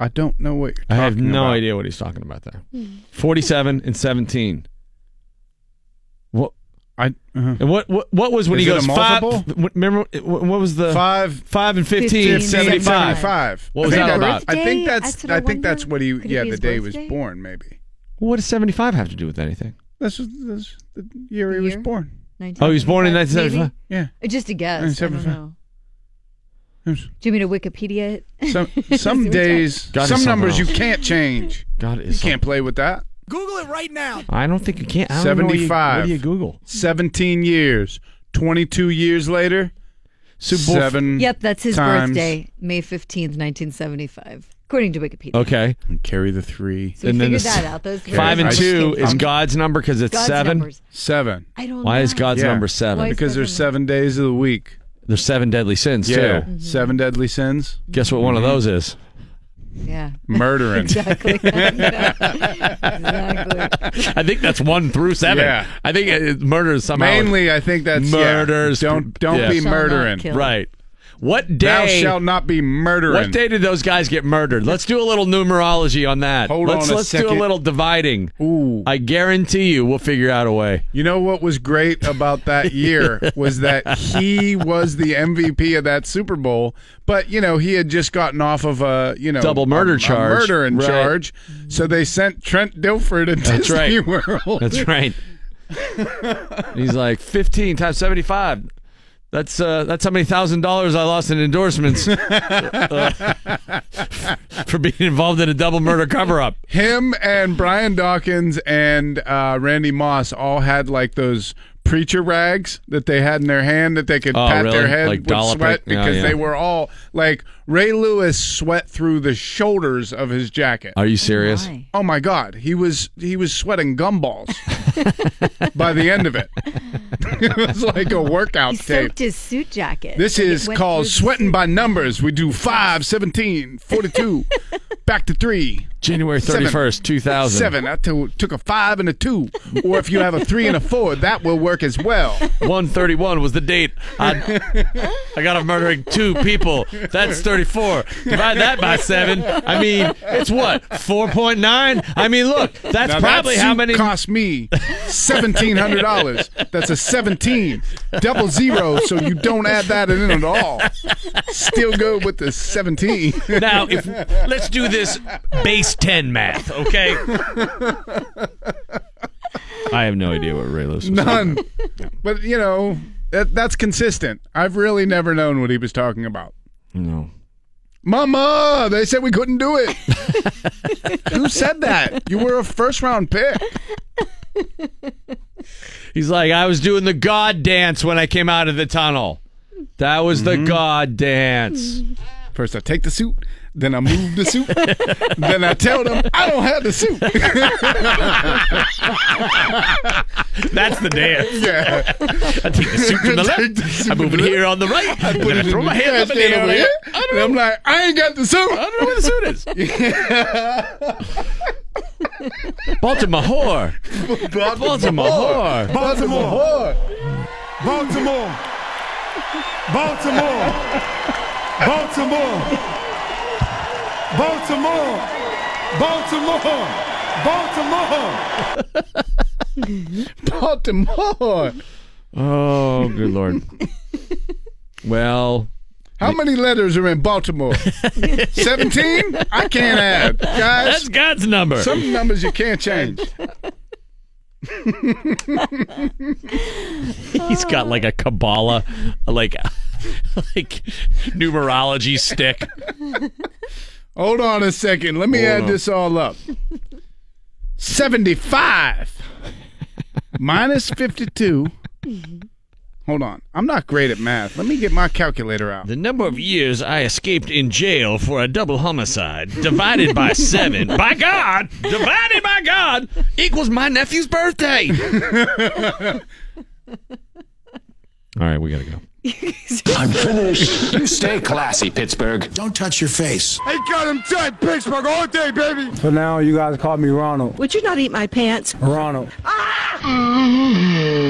I don't know what you're I have no about. idea what he's talking about there. 47 and 17. What? I and what, what what was when Is he it a goes five? what- Remember what what was the Five- five and 15, 15, 75. 75. What was I think that that- about? I think that's That's what I I think that's what he Could yeah the his day he was born maybe. What does 75 have to do with anything? That's, just, that's the year he was born. Oh, he was born in 1975. Yeah. Uh, Just a guess. I don't know. Do you mean to Wikipedia it? Some <laughs> some days some something numbers you can't change. God You is can't play with that. Google it right now. I don't think you can. I don't know what you- 75. What do you Google? 17 years. 22 years later. Super Bowl- Seven. Yep, that's his times. birthday, May 15th, 1975, according to Wikipedia. Okay. And carry the three. So we figured that out. Those five and numbers two came is from- God's number because it's God's seven. numbers. Seven. I don't Why know. is God's Yeah. number seven? Why is Because there's seven days of the week. There's seven deadly sins Yeah. too. Mm-hmm. Seven deadly sins. Guess what one of mm-hmm. those is? Yeah. Murdering. <laughs> exactly. <laughs> exactly. I think that's one through seven. Yeah. I think it, murder is somehow Mainly, I think that's yeah. murders. Don't don't yeah. be Shall murdering. Right. What day? Thou shalt not be murdering. What day did those guys get murdered? Let's do a little numerology on that. Hold let's on a let's do a little dividing. Ooh. I guarantee you we'll figure out a way. You know what was great about that <laughs> year was that he was the MVP of that Super Bowl, but you know he had just gotten off of a you know Double murder a, charge. a murder in Right. charge, so they sent Trent Dilfer to That's Disney right. World. That's right. <laughs> He's like 15 times 75. That's uh, that's how many thousand dollars I lost in endorsements uh, <laughs> <laughs> for being involved in a double murder cover up. Him and Brian Dawkins and uh, Randy Moss all had like those preacher rags that they had in their hand that they could Oh, pat really? their head Like with dollop sweat it? Because yeah. they were all like Ray Lewis sweat through the shoulders of his jacket. Are you serious? Why? Oh my God, he was he was sweating gumballs <laughs> by the end of it. <laughs> it was like a workout He tape. soaked his suit jacket. This Like, it is called sweating by numbers. We do 5, 17, 42, <laughs> back to 3. January 31st, 2000. 7. I took a 5 and a 2. Or if you have a 3 and a 4, that will work as well. 131 was the date. I, I got him murdering two people. That's 34. Divide that by seven. I mean, it's what? 4.9? I mean, look, that's Now, probably that how many. cost me $1,700. That's a 17. Double zero, so you don't add that in at all. Still go with the 17. Now, if let's do this base 10 math, okay? I have no idea what Ray Lewis was None. But, you know, that, that's consistent. I've really never known what he was talking about. No. Mama, they said we couldn't do it. <laughs> Who said that? You were a first round pick. He's like, I was doing the God dance when I came out of the tunnel. That was the mm-hmm. God dance. First, I take the suit, then I move the suit, then I tell them I don't have the suit. <laughs> That's the dance. Yeah. I take the suit to the <laughs> left. the I move to it here on the right. I and put then I it throw in my the hand up in the trash air can over over here. here. And I'm like, I ain't got the suit. I don't know where the suit is. <laughs> Baltimore whore. Baltimore whore. Baltimore. Baltimore. Baltimore. Baltimore. Baltimore. Baltimore. Baltimore. <laughs> Baltimore. Oh, good lord. Well, How many letters are in Baltimore? <laughs> 17? I can't add. Guys, that's God's number. some numbers you can't change. <laughs> He's got like a Kabbalah, like, like numerology stick. Hold on a second. Let me Hold add on. this all up. 75 <laughs> minus 52 Hold on. I'm not great at math. Let me get my calculator out. The number of years I escaped in jail for a double homicide divided by seven, <laughs> by God, divided by God, equals my nephew's birthday. <laughs> All right, we got to go. <laughs> I'm finished. You stay classy, Pittsburgh. Don't touch your face. I got him tight, Pittsburgh all day, baby. For now, you guys call me Ronald. Would you not eat my pants? Ronald. Ah! Mm-hmm.